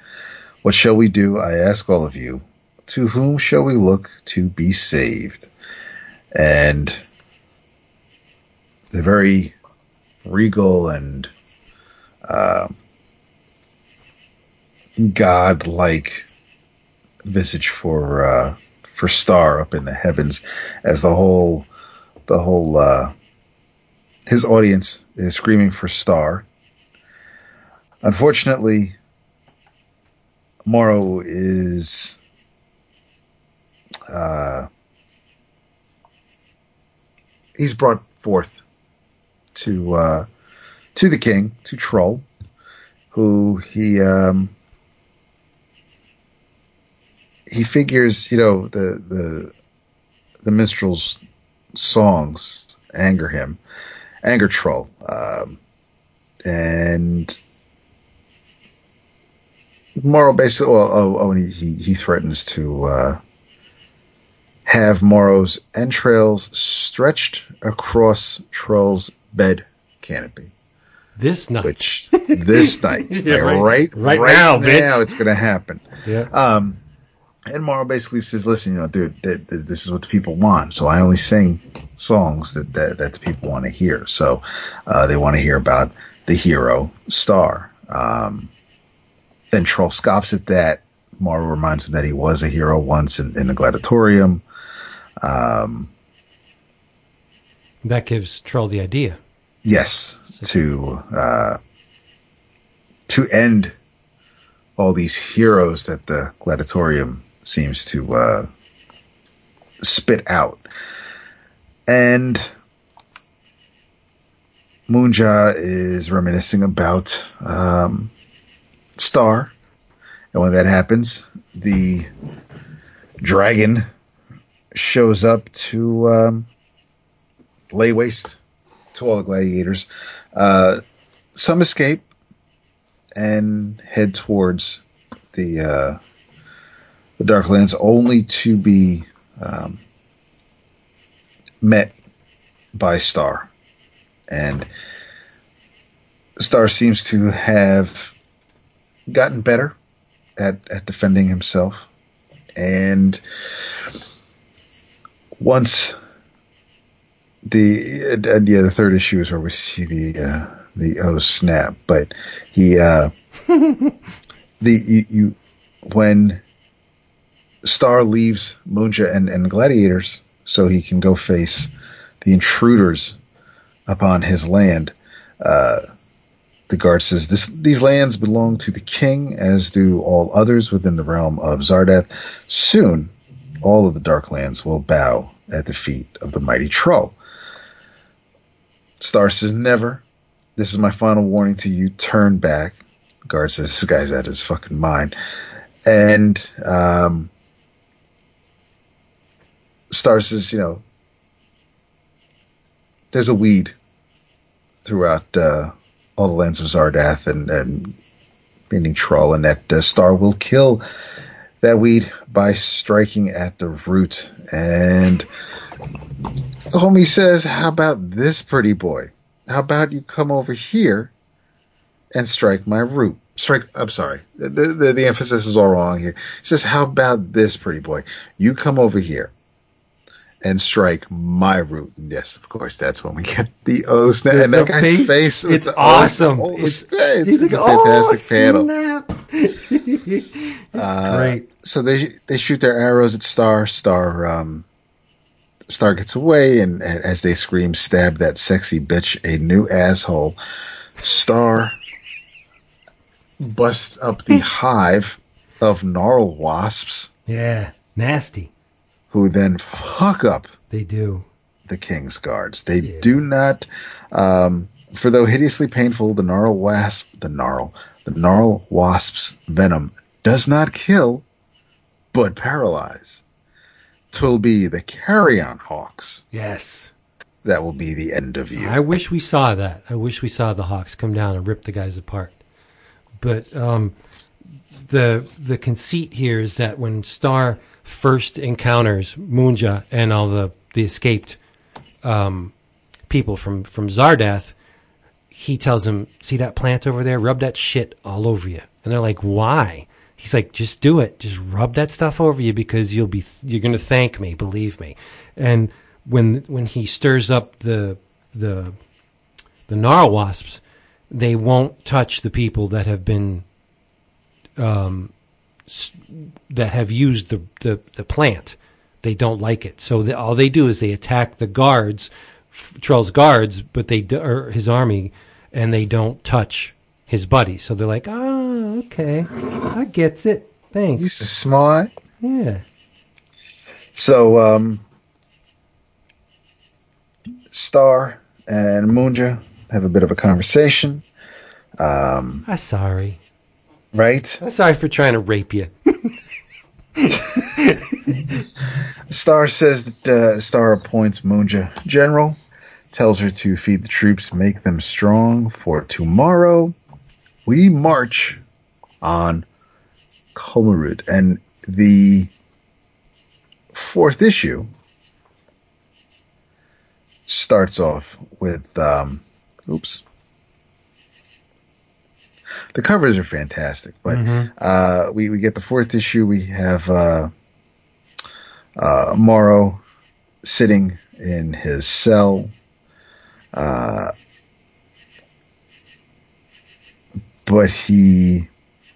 What shall we do? I ask all of you. To whom shall we look to be saved? And the very regal and uh, god-like visage for uh, for Starr up in the heavens, as the whole the whole uh, his audience is screaming for Starr. Unfortunately, Morrow is uh, he's brought forth to uh, to the king, to Troll, who he um, he figures, you know, the the the minstrel's songs anger him, anger Troll, um, and Morrow basically, well, oh, oh, and he, he he threatens to uh, have Morrow's entrails stretched across Troll's bed canopy. This night. Which this night, Yeah, like, right- right, right now, bitch. now, it's going to happen. yeah. Um, and Morrow basically says, "Listen, you know, dude, th- th- this is what the people want. So I only sing songs that that, that the people want to hear. So uh, they want to hear about the hero Starr." Um, then Troll scoffs at that. Morrow reminds him that he was a hero once in, in the gladiatorium. Um, That gives Troll the idea. Yes, to uh, to end all these heroes that the gladiatorium seems to uh, spit out, and Moonja is reminiscing about um, Starr, and when that happens, the dragon shows up to um, lay waste to all the gladiators. Uh, some escape and head towards the uh, the Darklands, only to be um, met by Starr, and Starr seems to have gotten better at at defending himself, and once the and, and yeah, the third issue is where we see the uh, the oh snap, but he uh, the you, you when Starr leaves Moonja and, and Gladiators so he can go face the intruders upon his land. Uh, the guard says this these lands belong to the king, as do all others within the realm of Zardath. Soon, all of the Dark Lands will bow at the feet of the mighty Troll. Starr says, Never. This is my final warning to you. Turn back. Guard says, This guy's out of his fucking mind. And um, Starr says, You know, there's a weed throughout uh, all the lands of Zardath and, and meaning Troll, and that uh, Starr will kill that weed by striking at the root. And homie says, How about this pretty boy? How about you come over here and strike my root? Strike, I'm sorry. The, the, the emphasis is all wrong here. He says, How about this pretty boy? You come over here and strike my root. And yes, of course, that's when we get the O snap. And that guy's face, it's awesome. O It's- It's, He's it's like, a fantastic oh, panel. it's Uh, great. So they they shoot their arrows at Starr. Starr um, Starr gets away, and, and as they scream, "Stab that sexy bitch, a new asshole!" Starr busts up the hive of gnarl wasps, Yeah, nasty. who then fuck up They do. the king's guards. They do not, um, for though hideously painful, the gnarl wasp, the gnarl, the gnarl wasp's venom does not kill, but paralyze. Twill be the carrion hawks Yes. that will be the end of you. I wish we saw that. I wish we saw the Hawks come down and rip the guys apart. But um, the the conceit here is that when Starr first encounters Munja and all the the escaped um, people from from Zardath, he tells him, "See that plant over there? Rub that shit all over you." And they're like, "Why?" He's like, "Just do it. Just rub that stuff over you because you'll be you're going to thank me. Believe me." And when when he stirs up the the the gnarl wasps, they won't touch the people that have been um, that have used the, the, the plant. They don't like it, so the, all they do is they attack the guards, Troll's guards, but they or his army, and they don't touch his buddy. So they're like, "Oh, okay, I gets it. Thanks." He's smart. Yeah, So, um, Starr and Moonja have a bit of a conversation, Um, I'm sorry. right? I'm sorry for trying to rape you. Starr says that uh, Starr appoints Moonja general, tells her to feed the troops, make them strong, for tomorrow we march on Komarut. And the fourth issue starts off with, um, oops. The covers are fantastic, but uh, we, we get the fourth issue. We have uh, uh, Morrow sitting in his cell. Uh, but he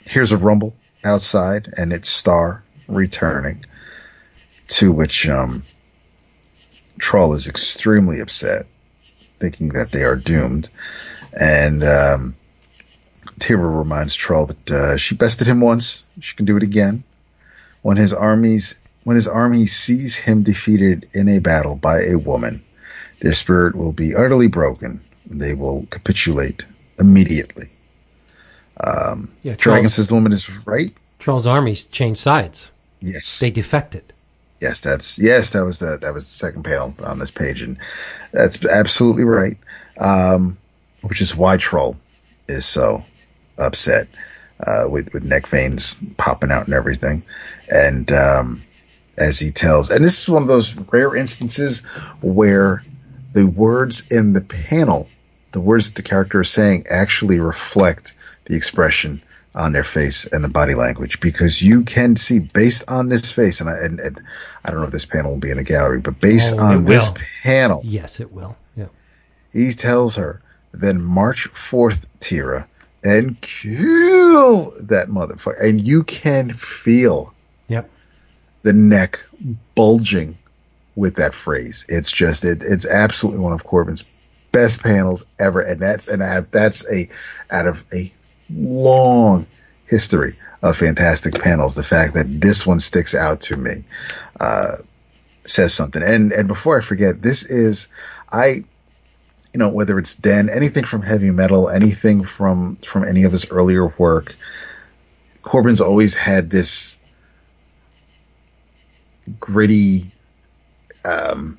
hears a rumble outside, and it's Starr returning. To which um, Troll is extremely upset, thinking that they are doomed. And um, Tira reminds Troll that uh, she bested him once; she can do it again. When his armies when his army sees him defeated in a battle by a woman, their spirit will be utterly broken. They will capitulate immediately. Um, Yeah, Dragon Troll's, says the woman is right. Troll's armies changed sides. Yes, They defected. yes, that's yes. That was the that was the second panel on this page, and that's absolutely right. Um, which is why Troll is so upset uh, with with neck veins popping out and everything, and um, as he tells, and this is one of those rare instances where the words in the panel, the words that the character is saying, actually reflect the expression on their face and the body language because you can see based on this face, and I, and, and I don't know if this panel will be in the gallery, but based Oh, on this panel, Yes, it will. Yeah. he tells her, then march forth, Tira, and kill that motherfucker. And you can feel Yep. the neck bulging with that phrase. It's just, it, it's absolutely one of Corben's best panels ever. And that's, and I have, that's a, out of a long history of fantastic panels. The fact that this one sticks out to me, uh, says something. And, and before I forget, this is, I, you know, whether it's Den, anything from heavy metal, anything from from any of his earlier work, Corben's always had this gritty, um,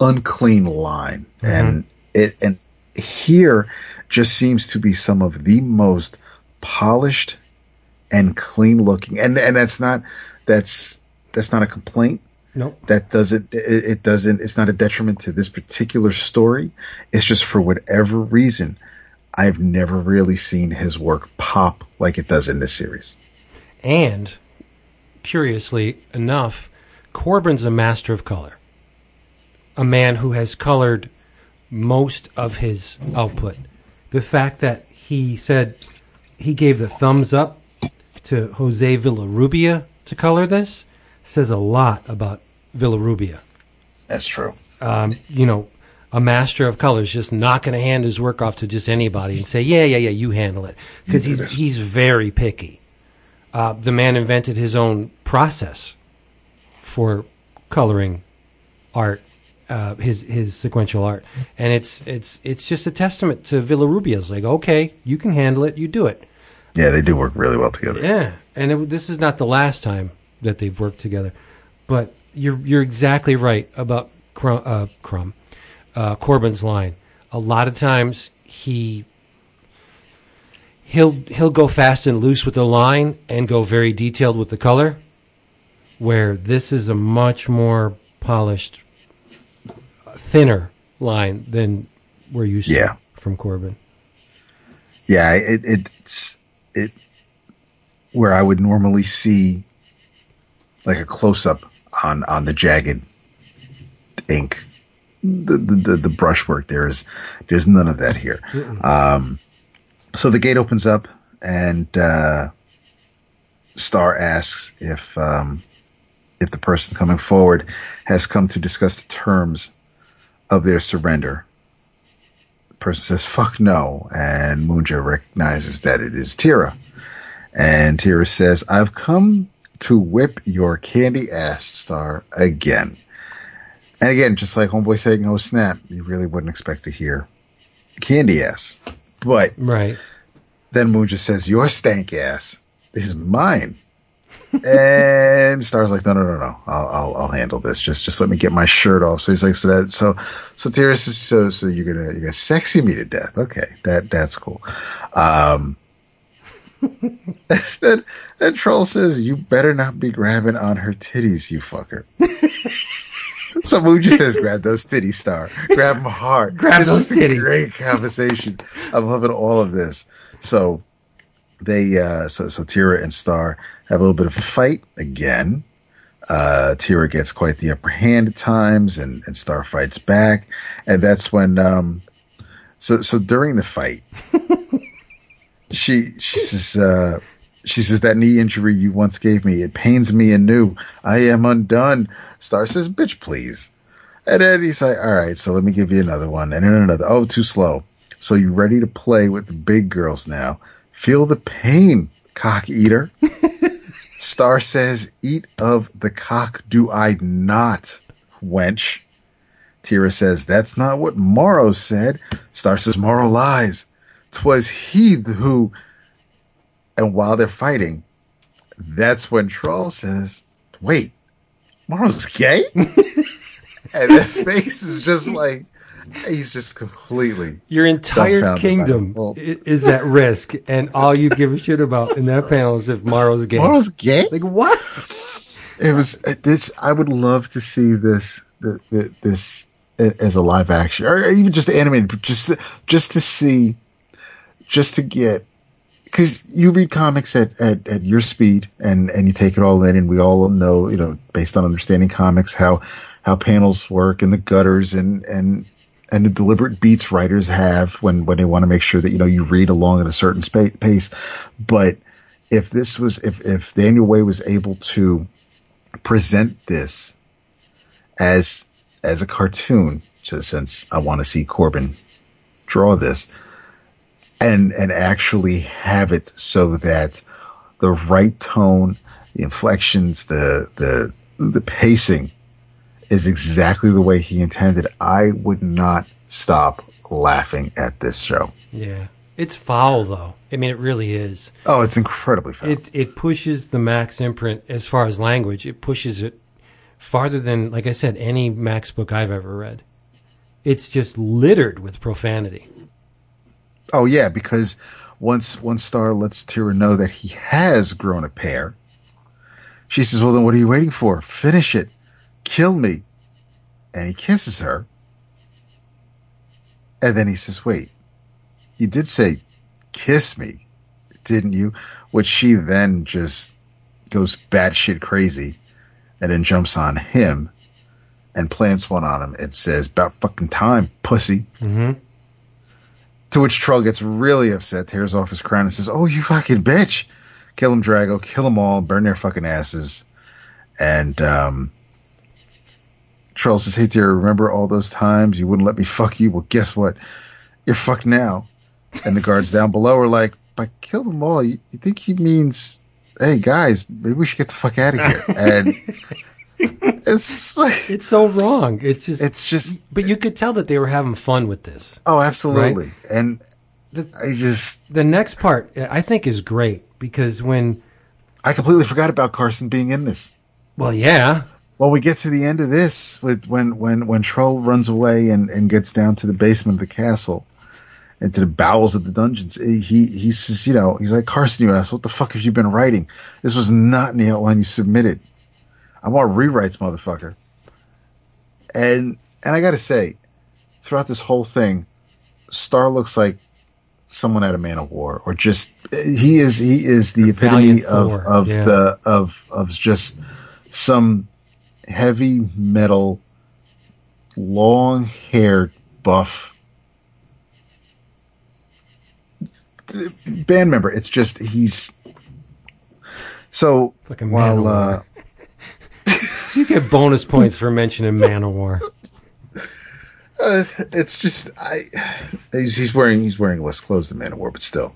unclean line, and it and here just seems to be some of the most polished and clean looking, and and that's not that's that's not a complaint Nope. that doesn't it, it doesn't it's not a detriment to this particular story it's just for whatever reason i've never really seen his work pop like it does in this series And curiously enough, Corben's a master of color. A man who has colored most of his output. The fact that he said he gave the thumbs up to Jose Villarrubia to color this says a lot about Villarrubia. that's true Um, you know, a master of color is just not going to hand his work off to just anybody and say, "Yeah, yeah, yeah, you handle it," because he's he's very picky. Uh, the man invented his own process for coloring art, uh, his his sequential art, and it's it's it's just a testament to Villarubio's. Like, okay, you can handle it, you do it. Yeah, they do work really well together. Yeah, and it, this is not the last time that they've worked together, but you're you're exactly right about Crumb, uh, Crumb uh, Corben's line. A lot of times he he'll he'll go fast and loose with the line and go very detailed with the color, where this is a much more polished, thinner line than we're used Yeah. to from Corben. Yeah, it, it's it where I would normally see like a close up on on the jagged ink. The, the the the brushwork there is there's none of that here. Um, so the gate opens up and uh, Starr asks if um, if the person coming forward has come to discuss the terms of their surrender. The person says, fuck no. And Moonja recognizes that it is Tira. And Tira says, I've come to whip your candy ass, Starr, again. And again, just like Homeboy saying, no snap, you really wouldn't expect to hear candy ass. But Right. then Moon just says, Your stank ass is mine. And Starr's like, No, no, no, no. I'll, I'll, I'll handle this. Just, just let me get my shirt off. So he's like, So that, so, so Tira says, So, so you're gonna, you're gonna sexy me to death. Okay. That, that's cool. Um, then, then Troll says, You better not be grabbing on her titties, you fucker. So just says, "Grab those titties, Starr. Grab them hard. Grab This those titties." Great conversation. I'm loving all of this. So they, uh, so so Tira and Starr have a little bit of a fight again. Uh, Tira gets quite the upper hand at times, and and Starr fights back, and that's when, um, so so during the fight, she she says. Uh, she says that knee injury you once gave me, it pains me anew. I am undone. Starr says, bitch, please. And then he's like, all right, so let me give you another one. And then another. Oh, too slow. So you ready to play with the big girls now? Feel the pain, cock eater. Starr says, eat of the cock do I not, wench. Tira says, that's not what Morrow said. Starr says, Morrow lies. 'Twas he who, and while they're fighting, that's when Troll says, wait, Morrow's gay? and that face is just like, he's just completely. Your entire kingdom. Well- is at risk, and all you give a shit about in that panel is if Morrow's gay. Morrow's gay? like what? It was this. I would love to see this the, the, this as a live action, or even just animated, but just just to see, just to get, because you read comics at, at, at your speed and and you take it all in, and we all know, you know, based on understanding comics, how how panels work and the gutters and and and the deliberate beats writers have when when they want to make sure that you know you read along at a certain spa- pace, but if this was if if Daniel Way was able to present this as as a cartoon, so since I want to see Corben draw this, and and actually have it so that the right tone, the inflections, the the the pacing is exactly the way he intended, I would not stop laughing at this show. Yeah, it's foul though. I mean, it really is. Oh, it's incredibly fun. It it pushes the Max imprint as far as language. It pushes it farther than, like I said, any Max book I've ever read. It's just littered with profanity. Oh yeah, because once one star lets Tira know that he has grown a pair, she says, "Well, then what are you waiting for? Finish it, kill me." And he kisses her, and then he says, "Wait, you did say kiss me, didn't you?" Which she then just goes batshit crazy, and then jumps on him and plants one on him and says, "About fucking time, pussy." hmm To which Troll gets really upset, tears off his crown, and says, "Oh, you fucking bitch! Kill him, Drago! Kill them all! Burn their fucking asses!" And um, Troll says, "Hey, dear, remember all those times you wouldn't let me fuck you? Well, guess what? You're fucked now." And the guards down below are like, "But kill them all." You, you think he means, "Hey, guys, maybe we should get the fuck out of here?" And it's like, It's so wrong. It's just. it's just, but you could tell that they were having fun with this. oh, absolutely. And The- I just, The next part, I think, is great because when, I completely forgot about Carson being in this. well, yeah, Well, we get to the end of this with when when when Troll runs away and and gets down to the basement of the castle, into the bowels of the dungeons. He he says, you know, he's like Carson, you ass, what the fuck have you been writing? This was not in the outline you submitted. I want rewrites, motherfucker. And and I got to say, throughout this whole thing, Starr looks like someone at a Manowar, or just he is he is the epitome of Thor, of yeah. the of of just some heavy metal, long haired buff band member. It's just he's so fucking while uh, you get bonus points for mentioning Manowar. Uh, it's just I. He's, he's wearing he's wearing less clothes than Manowar, but still,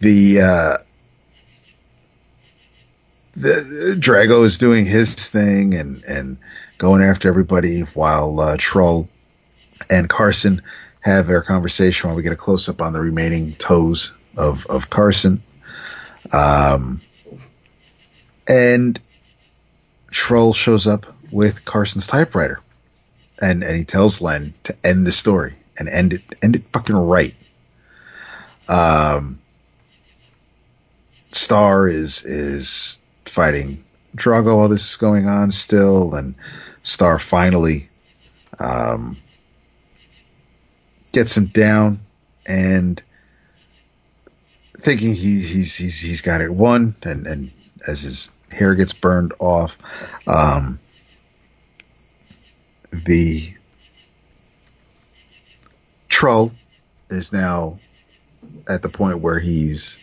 the uh, the Drago is doing his thing and and going after everybody while uh, Troll and Carson have their conversation while we get a close up on the remaining toes of of Carson. Um, and Troll shows up with Carson's typewriter and and he tells Len to end the story and end it end it fucking right. Um, Starr is is fighting Drago while this is going on still, and Starr finally um, gets him down and thinking he he's he's he's got it won, and and as his hair gets burned off. Um, the troll is now at the point where he's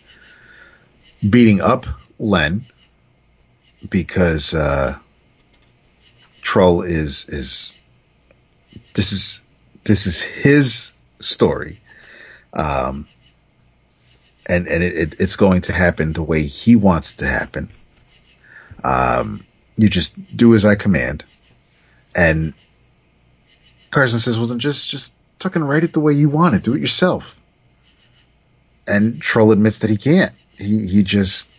beating up Len because uh, troll is is this is this is his story um and and it, it, it's going to happen the way he wants it to happen um you just do as i command and Carson says, "Well, then just just fucking write it the way you want it. Do it yourself." And Troll admits that he can't. He he just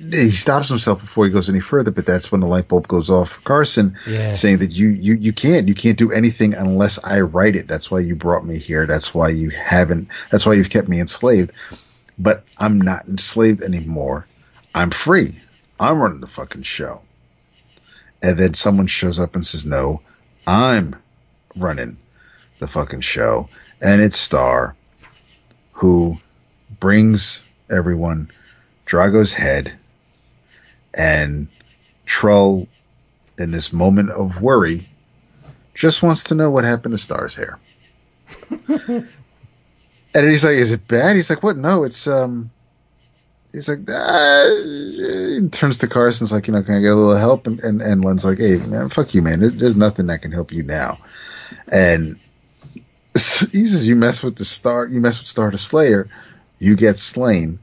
he stops himself before he goes any further. But that's when the light bulb goes off for Carson, Yeah. saying that you you you can't you can't do anything unless I write it. That's why you brought me here. That's why you haven't. That's why you've kept me enslaved. But I'm not enslaved anymore. I'm free. I'm running the fucking show and then someone shows up and says, "No, I'm running the fucking show," and it's Starr who brings everyone Drago's head, and Trull, in this moment of worry, just wants to know what happened to Starr's hair. and he's like, "Is it bad?" He's like, "What? No, it's um." He's like, ah, he turns to Carson's like, you know, can I get a little help? And, and, and Len's like, hey, man, fuck you, man. There's nothing that can help you now. And he says, you mess with the star, you mess with Starr the Slayer, you get slain.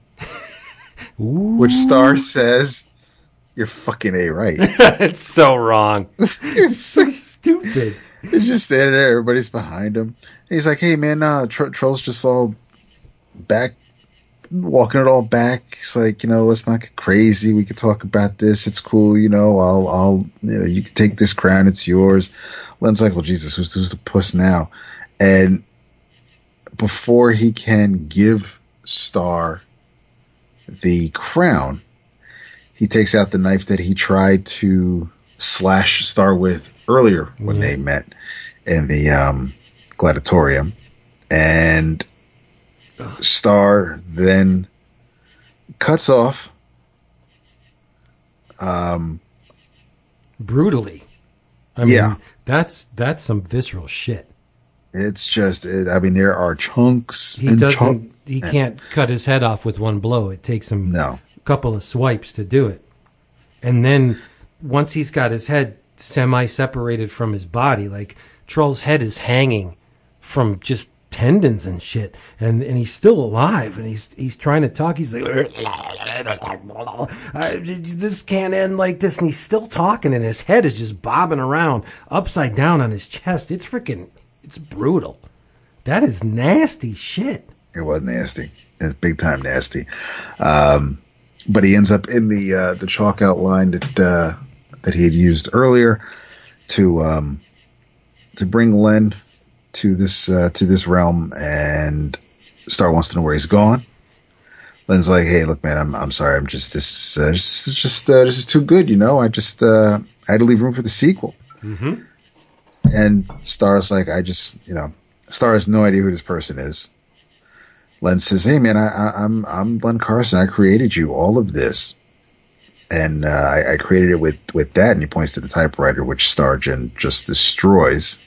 Which Starr says, you're fucking A right. it's so wrong. it's So stupid. He's just standing there. Everybody's behind him. And he's like, "Hey, man, uh, Tro- Troll's just all back, walking it all back." He's like, "You know, let's not get crazy. We could talk about this. It's cool. You know, I'll, I'll, you know, you can take this crown. It's yours." Len's like, "Well, Jesus, who's, who's the puss now?" And before he can give Starr the crown, he takes out the knife that he tried to slash Starr with earlier when Yeah. they met in the um, gladiatorium, and Starr then cuts off. Um, Brutally. I mean, Yeah. that's that's some visceral shit. it's just, it, I mean, there are chunks. He and doesn't. chunk- he can't cut his head off with one blow. It takes him No, a couple of swipes to do it, and then once he's got his head semi separated from his body. Like Troll's head is hanging from just tendons and shit, and and he's still alive, and he's he's trying to talk. He's like, "Uh, this can't end like this, and he's still talking, and his head is just bobbing around upside down on his chest. It's freaking, it's brutal. That is nasty shit. It was nasty. It's big time nasty. Um, but he ends up in the uh, the chalk outline that uh, that he had used earlier to um, to bring Len to this uh, to this realm, and Starr wants to know where he's gone. Len's like, "Hey, look, man, I'm I'm sorry. I'm just this uh, this is just uh, this is too good, you know. I just uh, I had to leave room for the sequel." Mm-hmm. And Starr's like, "I just you know." Starr has no idea who this person is. Len says, "Hey, man, I, I, I'm I'm Len Carson. I created you. All of this." and uh, I, I, created it with with that. And he points to the typewriter, which Stargen just destroys.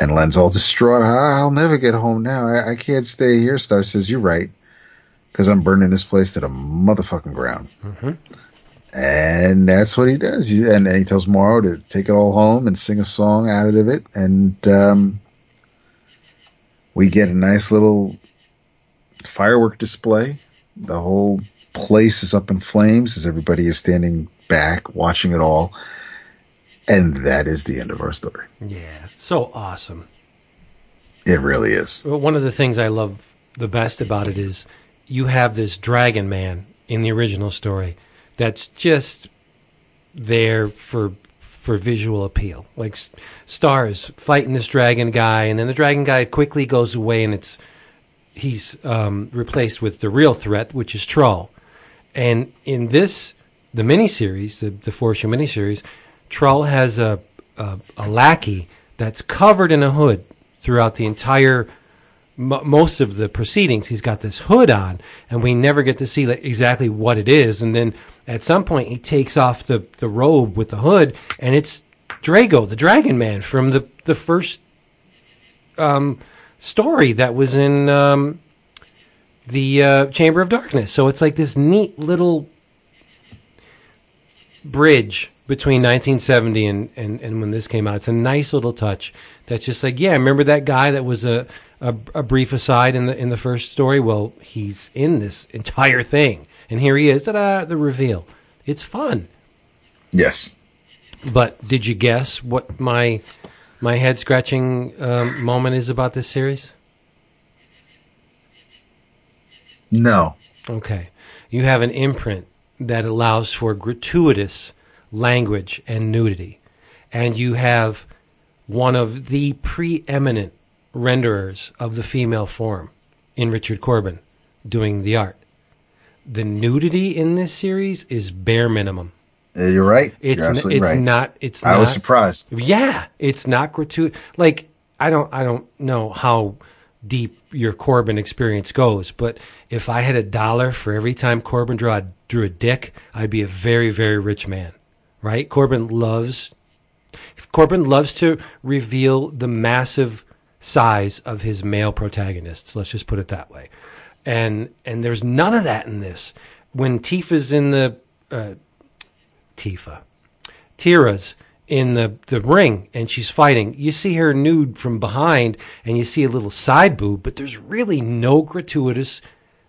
And Len's all distraught. I'll never get home now. I, I can't stay here. Starr says, "You're right, because I'm burning this place to the motherfucking ground." Mm-hmm. And that's what he does. And, and, he tells Morrow to take it all home and sing a song out of it. And um, we get a nice little firework display. The whole place is up in flames as everybody is standing back watching it all. And that is the end of our story. Yeah, so awesome. It really is. One of the things I love the best about it is you have this dragon man in the original story that's just there for for visual appeal. Like stars fighting this dragon guy, and then the dragon guy quickly goes away, and it's he's um, replaced with the real threat, which is Trull. And in this, the miniseries, the the four issue miniseries, Trull has a, a, a lackey that's covered in a hood throughout the entire most of the proceedings. He's got this hood on, and we never get to see exactly what it is. And then at some point, he takes off the, the robe with the hood, and it's Drago, the Dragon Man from the the first um, story that was in um, the uh, Chamber of Darkness. So it's like this neat little bridge between 1970 and, and, and when this came out. It's a nice little touch that's just like, yeah, remember that guy that was a, a, a, brief aside in the in the first story? Well, he's in this entire thing. And here he is, ta-da, the reveal. It's fun. Yes. But did you guess what my my head scratching um, moment is about this series? No. Okay. You have an imprint that allows for gratuitous language and nudity. And you have one of the preeminent renderers of the female form in Richard Corben doing the art. The nudity in this series is bare minimum. You're right. It's You're n- it's right. not it's I not, was surprised. Yeah, it's not gratuitous. Like I don't I don't know how deep your Corben experience goes, but if I had a dollar for every time Corben drew a, drew a dick, I'd be a very very rich man. Right? Corben loves Corben loves to reveal the massive size of his male protagonists. Let's just put it that way. And and there's none of that in this. When Tifa's in the uh, Tifa, Tira's in the, the ring and she's fighting. You see her nude from behind and you see a little side boob, but there's really no gratuitous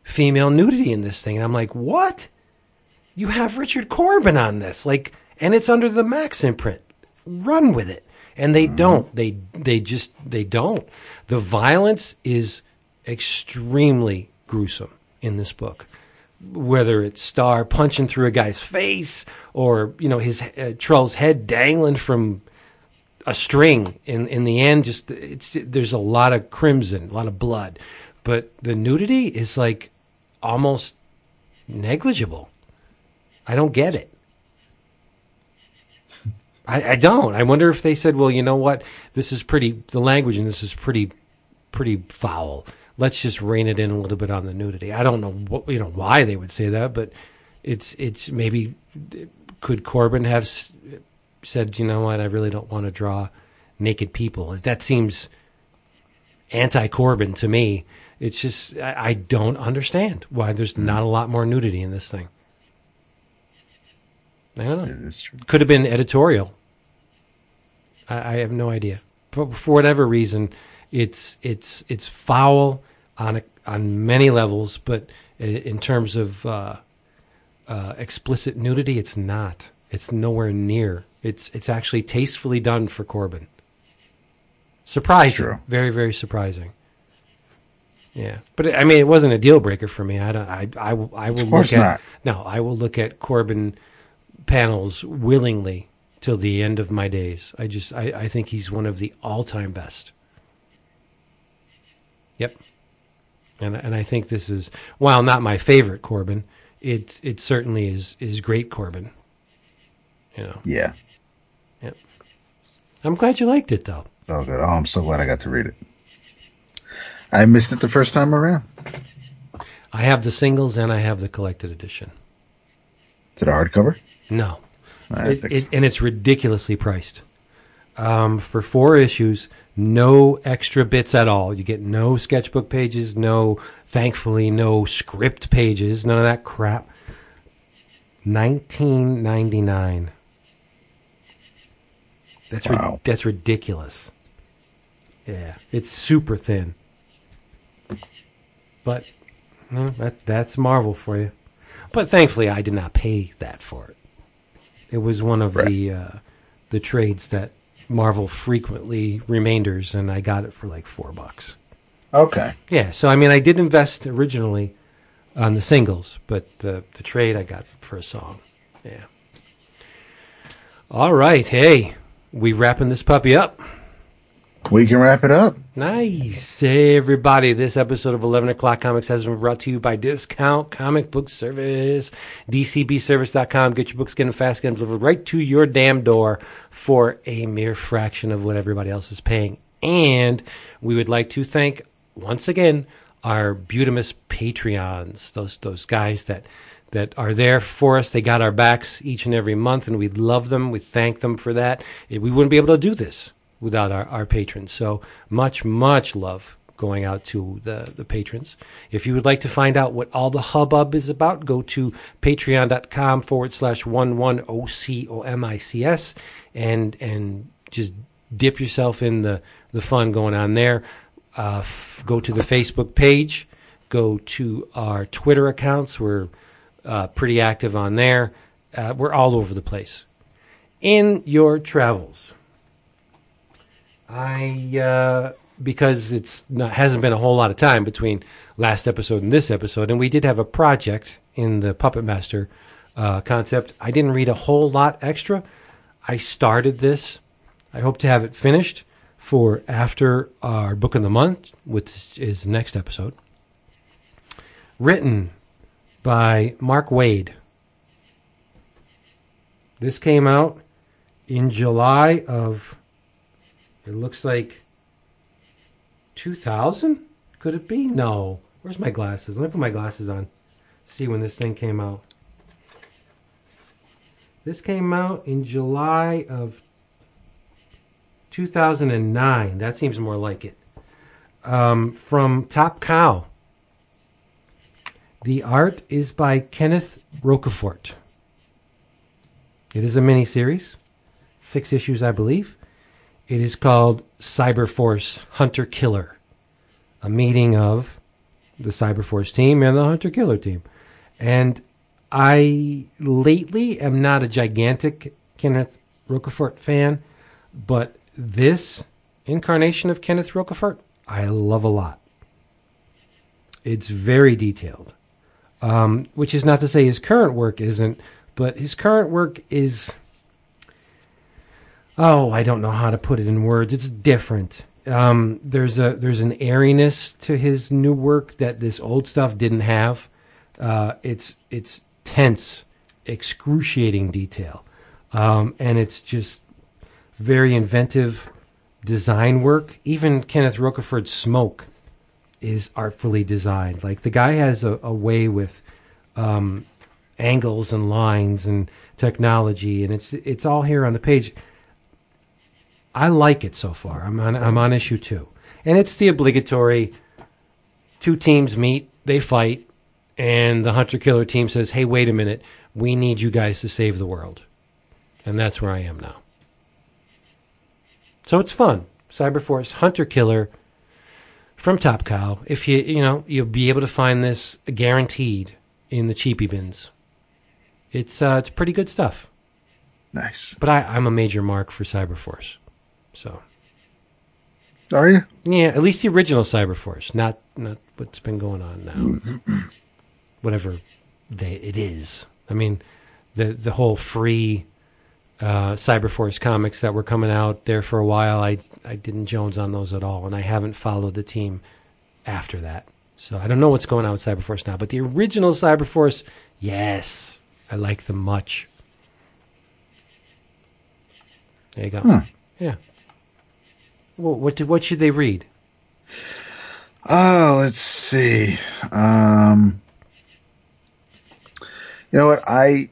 female nudity in this thing. And I'm like, what? You have Richard Corben on this, like, and it's under the Max imprint. Run with it. And they mm-hmm. don't. They they just they don't. The violence is extremely gruesome in this book whether it's Starr punching through a guy's face or you know his uh, Trull's head dangling from a string. In in the end, just it's there's a lot of crimson, a lot of blood, but the nudity is like almost negligible. I don't get it. I, I don't. I wonder if they said, "Well, you know what? This is pretty. The language in this is pretty, pretty foul." Let's just rein it in a little bit on the nudity. I don't know what you know why they would say that, but it's it's maybe could Corben have s- said, you know what, I really don't want to draw naked people. That seems anti-Corben to me. It's just I, I don't understand why there's hmm. not a lot more nudity in this thing. I don't know. It's true. Could have been editorial. I, I have no idea. But for whatever reason, it's it's it's foul on a, on many levels, but in terms of uh, uh, explicit nudity, it's not. It's nowhere near. It's it's actually tastefully done for Corben. Surprising, Sure. very very surprising. Yeah, but I mean, it wasn't a deal breaker for me. I don't. I I, will- I will Of course look at not. no. I will look at Corben panels willingly till the end of my days. I just I, I think he's one of the all time best. Yep. And and I think this is while not my favorite Corben, it it certainly is is great Corben. You know. Yeah. Yep. I'm glad you liked it though. Oh, good. Oh, I'm so glad I got to read it. I missed it the first time around. I have the singles and I have the collected edition. Is it a hardcover? No. It, it, and it's ridiculously priced. Um, for four issues, no extra bits at all. You get no sketchbook pages, no, thankfully, no script pages, none of that crap. Nineteen ninety nine. That's ri- that's ridiculous. Yeah, it's super thin. But well, that that's Marvel for you. But thankfully, I did not pay that for it. It was one of the uh, the trades that Marvel frequently remainders, and I got it for like four bucks. Okay. Yeah, so I mean, I did invest originally on the singles, but the the trade I got for a song. Yeah. All right, hey, we wrapping this puppy up. We can wrap it up. Nice. Hey, everybody. This episode of 11 O'Clock Comics has been brought to you by Discount Comic Book Service. DCBService.com. Get your books getting fast, getting delivered right to your damn door for a mere fraction of what everybody else is paying. And we would like to thank, once again, our Butamus Patreons, those, those guys that, that are there for us. They got our backs each and every month, and we love them. We thank them for that. We wouldn't be able to do this without our, our patrons. So much, much love going out to the, the patrons. If you would like to find out what all the hubbub is about, go to patreon.com forward slash one one O C O M I C S and and just dip yourself in the, the fun going on there. Uh, f- go to the Facebook page, go to our Twitter accounts. We're uh, pretty active on there. Uh, we're all over the place. In your travels, I uh, because it's not hasn't been a whole lot of time between last episode and this episode, and we did have a project in the Puppet Master uh, concept. I didn't read a whole lot extra. I started this. I hope to have it finished for after our book of the month, which is next episode. Written by Mark Waid. This came out in July of it looks like 2000? Could it be? No. Where's my glasses? Let me put my glasses on. See when this thing came out. This came out in July of 2009. That seems more like it. Um, from Top Cow. The art is by Kenneth Rocafort. It is a miniseries, six issues, I believe. It is called Cyberforce Hunter Killer, a meeting of the Cyberforce team and the Hunter Killer team. And I lately am not a gigantic Kenneth Rocafort fan, but this incarnation of Kenneth Rocafort I love a lot. It's very detailed, um, which is not to say his current work isn't, but his current work is oh, I don't know how to put it in words. It's different. Um, there's a there's an airiness to his new work that this old stuff didn't have. Uh, it's it's tense, excruciating detail, um, and it's just very inventive design work. Even Kenneth Rocafort's smoke is artfully designed. Like the guy has a, a way with um, angles and lines and technology, and it's it's all here on the page. I like it so far. I'm on I'm on issue two, and it's the obligatory. Two teams meet, they fight, and the hunter killer team says, "Hey, wait a minute, we need you guys to save the world," and that's where I am now. So it's fun. Cyberforce Hunter Killer from Top Cow. If you you know you'll be able to find this guaranteed in the cheapy bins. It's uh, it's pretty good stuff. Nice. But I, I'm a major mark for Cyberforce. So Are you? yeah, at least the original Cyberforce, not not what's been going on now. Whatever they, it is. I mean, the the whole free uh, Cyberforce comics that were coming out there for a while. I I didn't Jones on those at all, and I haven't followed the team after that. So I don't know what's going on with Cyberforce now. But the original Cyberforce, yes, I like them much. There you go. Hmm. Yeah. Well, what what should they read? Oh, let's see. Um, you know what? I,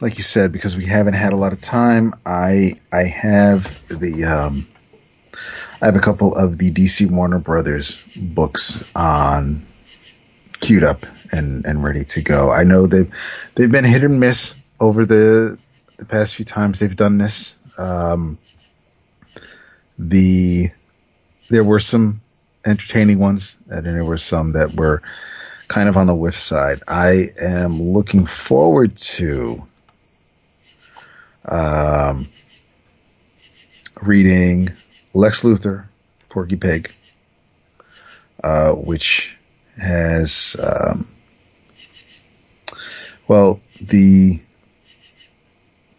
like you said, because we haven't had a lot of time, I I have the um, I have a couple of the DC Warner Brothers books on queued up and and ready to go. I know they've they've been hit and miss over the the past few times they've done this. Um, the there were some entertaining ones, and then there were some that were kind of on the whiff side. I am looking forward to um, reading Lex Luthor, Porky Pig, uh, which has, um, well, the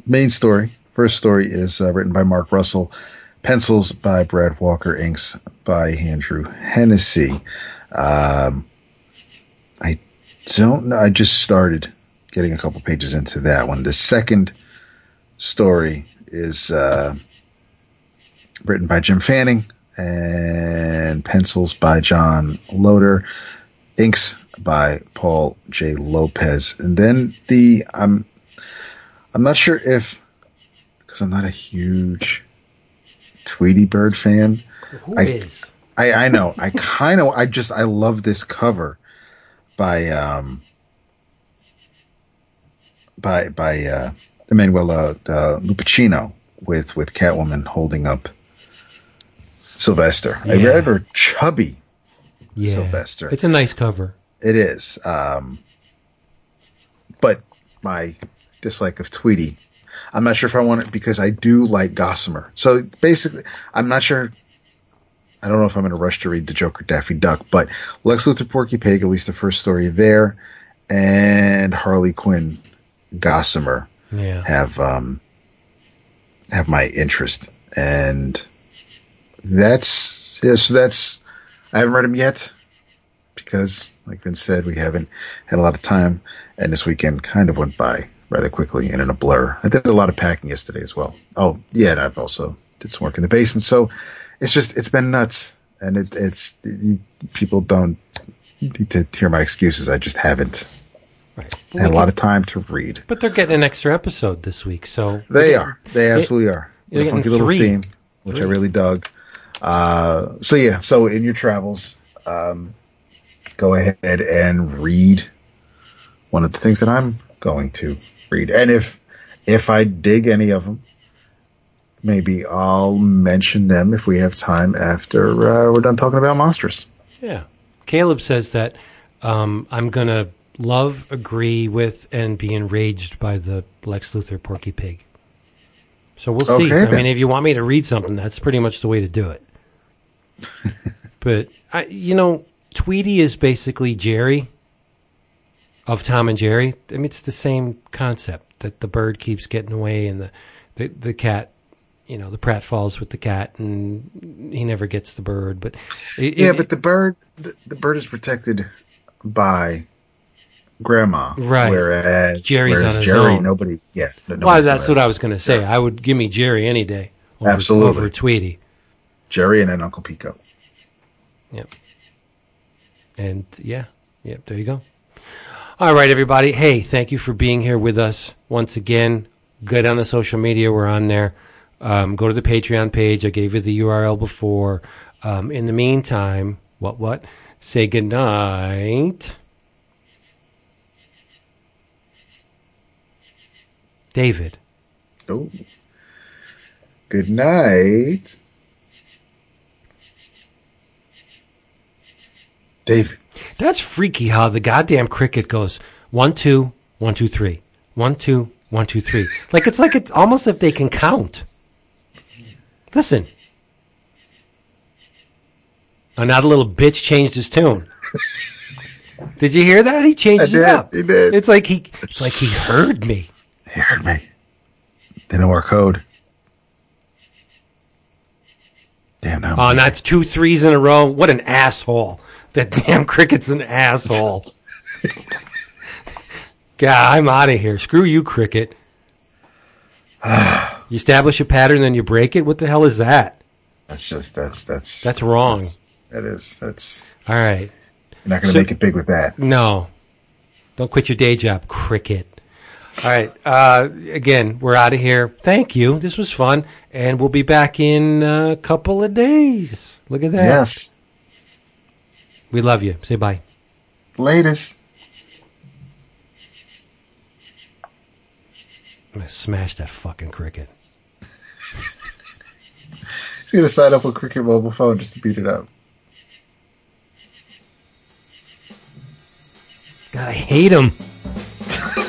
main story, first story is uh, written by Mark Russell, pencils by Brad Walker, inks by Andrew Hennessy. Um, I don't know. I just started getting a couple pages into that one. The second story is uh, written by Jim Fanning and pencils by John Loader, inks by Paul J. Lopez, and then the I'm I'm not sure if because I'm not a huge Tweety Bird fan. Who I- is? I, I know. I kind of. I just. I love this cover by um by by uh, Emanuela uh, Lupacchino with with Catwoman holding up Sylvester. A Yeah. rather chubby. Yeah, Sylvester. It's a nice cover. It is. Um, but my dislike of Tweety, I'm not sure if I want it because I do like Gossamer. So basically, I'm not sure. I don't know if I'm in a rush to read the Joker Daffy Duck, but Lex Luthor Porky Pig, at least the first story there, and Harley Quinn Gossamer Yeah. have um, have my interest, and that's yeah, so that's I haven't read them yet because, like Vince said, we haven't had a lot of time, and this weekend kind of went by rather quickly and in a blur. I did a lot of packing yesterday as well. Oh yeah, and I've also did some work in the basement, so it's just it's been nuts, and it, it's you, people don't need to hear my excuses. I just haven't Right. had a lot of time to read. But they're getting an extra episode this week, so They are. They absolutely are. You're a funky little three. theme, which I really dug. Uh, so yeah, so in your travels, um, go ahead and read one of the things that I'm going to read, and if if I dig any of them, maybe I'll mention them if we have time after uh, we're done talking about monsters. Yeah. Caleb says that um, I'm going to love, agree with, and be enraged by the Lex Luthor Porky Pig. So we'll see. Okay, I mean, if you want me to read something, that's pretty much the way to do it. but, I, you know, Tweety is basically Jerry of Tom and Jerry. I mean, it's the same concept that the bird keeps getting away and the, the, the cat. You know, the prat falls with the cat, and he never gets the bird. But it, Yeah, it- but the bird, the, the bird is protected by grandma, Right. Whereas Jerry's whereas on his Jerry, own. nobody, yeah, Well, that's what I was going to say. I would give me Jerry any day over, Absolutely. over Tweety. Jerry and then Uncle Pico. Yep. And yeah, yep, there you go. All right, everybody. Hey, thank you for being here with us once again. Good on the social media. We're on there. Um, go to the Patreon page. I gave you the URL before. Um, in the meantime, what, what? Say goodnight. David. Oh, Good night. Dave. That's freaky how the goddamn cricket goes one, two, one, two, three. One, two, one, two, three. Like it's like it's almost if they can count. Listen. Oh, now the little bitch changed his tune. Did you hear that? He changed it up. he did. It's like he it's like he heard me. He heard me. They know our code. Damn oh, now. Oh, and that's two threes in a row. What an asshole. That damn cricket's an asshole. God, I'm out of here. Screw you, cricket. you establish a pattern, then you break it. What the hell is that? That's just that's that's That's wrong. that is that's All right. you're not gonna So- make it big with that. No. Don't quit your day job, cricket. All right. Uh, again, we're out of here. Thank you. This was fun. And we'll be back in a couple of days. Look at that. Yes. We love you. Say bye. Latest. I'm to smash that fucking cricket. He's gonna sign up with Cricket Mobile Phone just to beat it up. God, I hate him.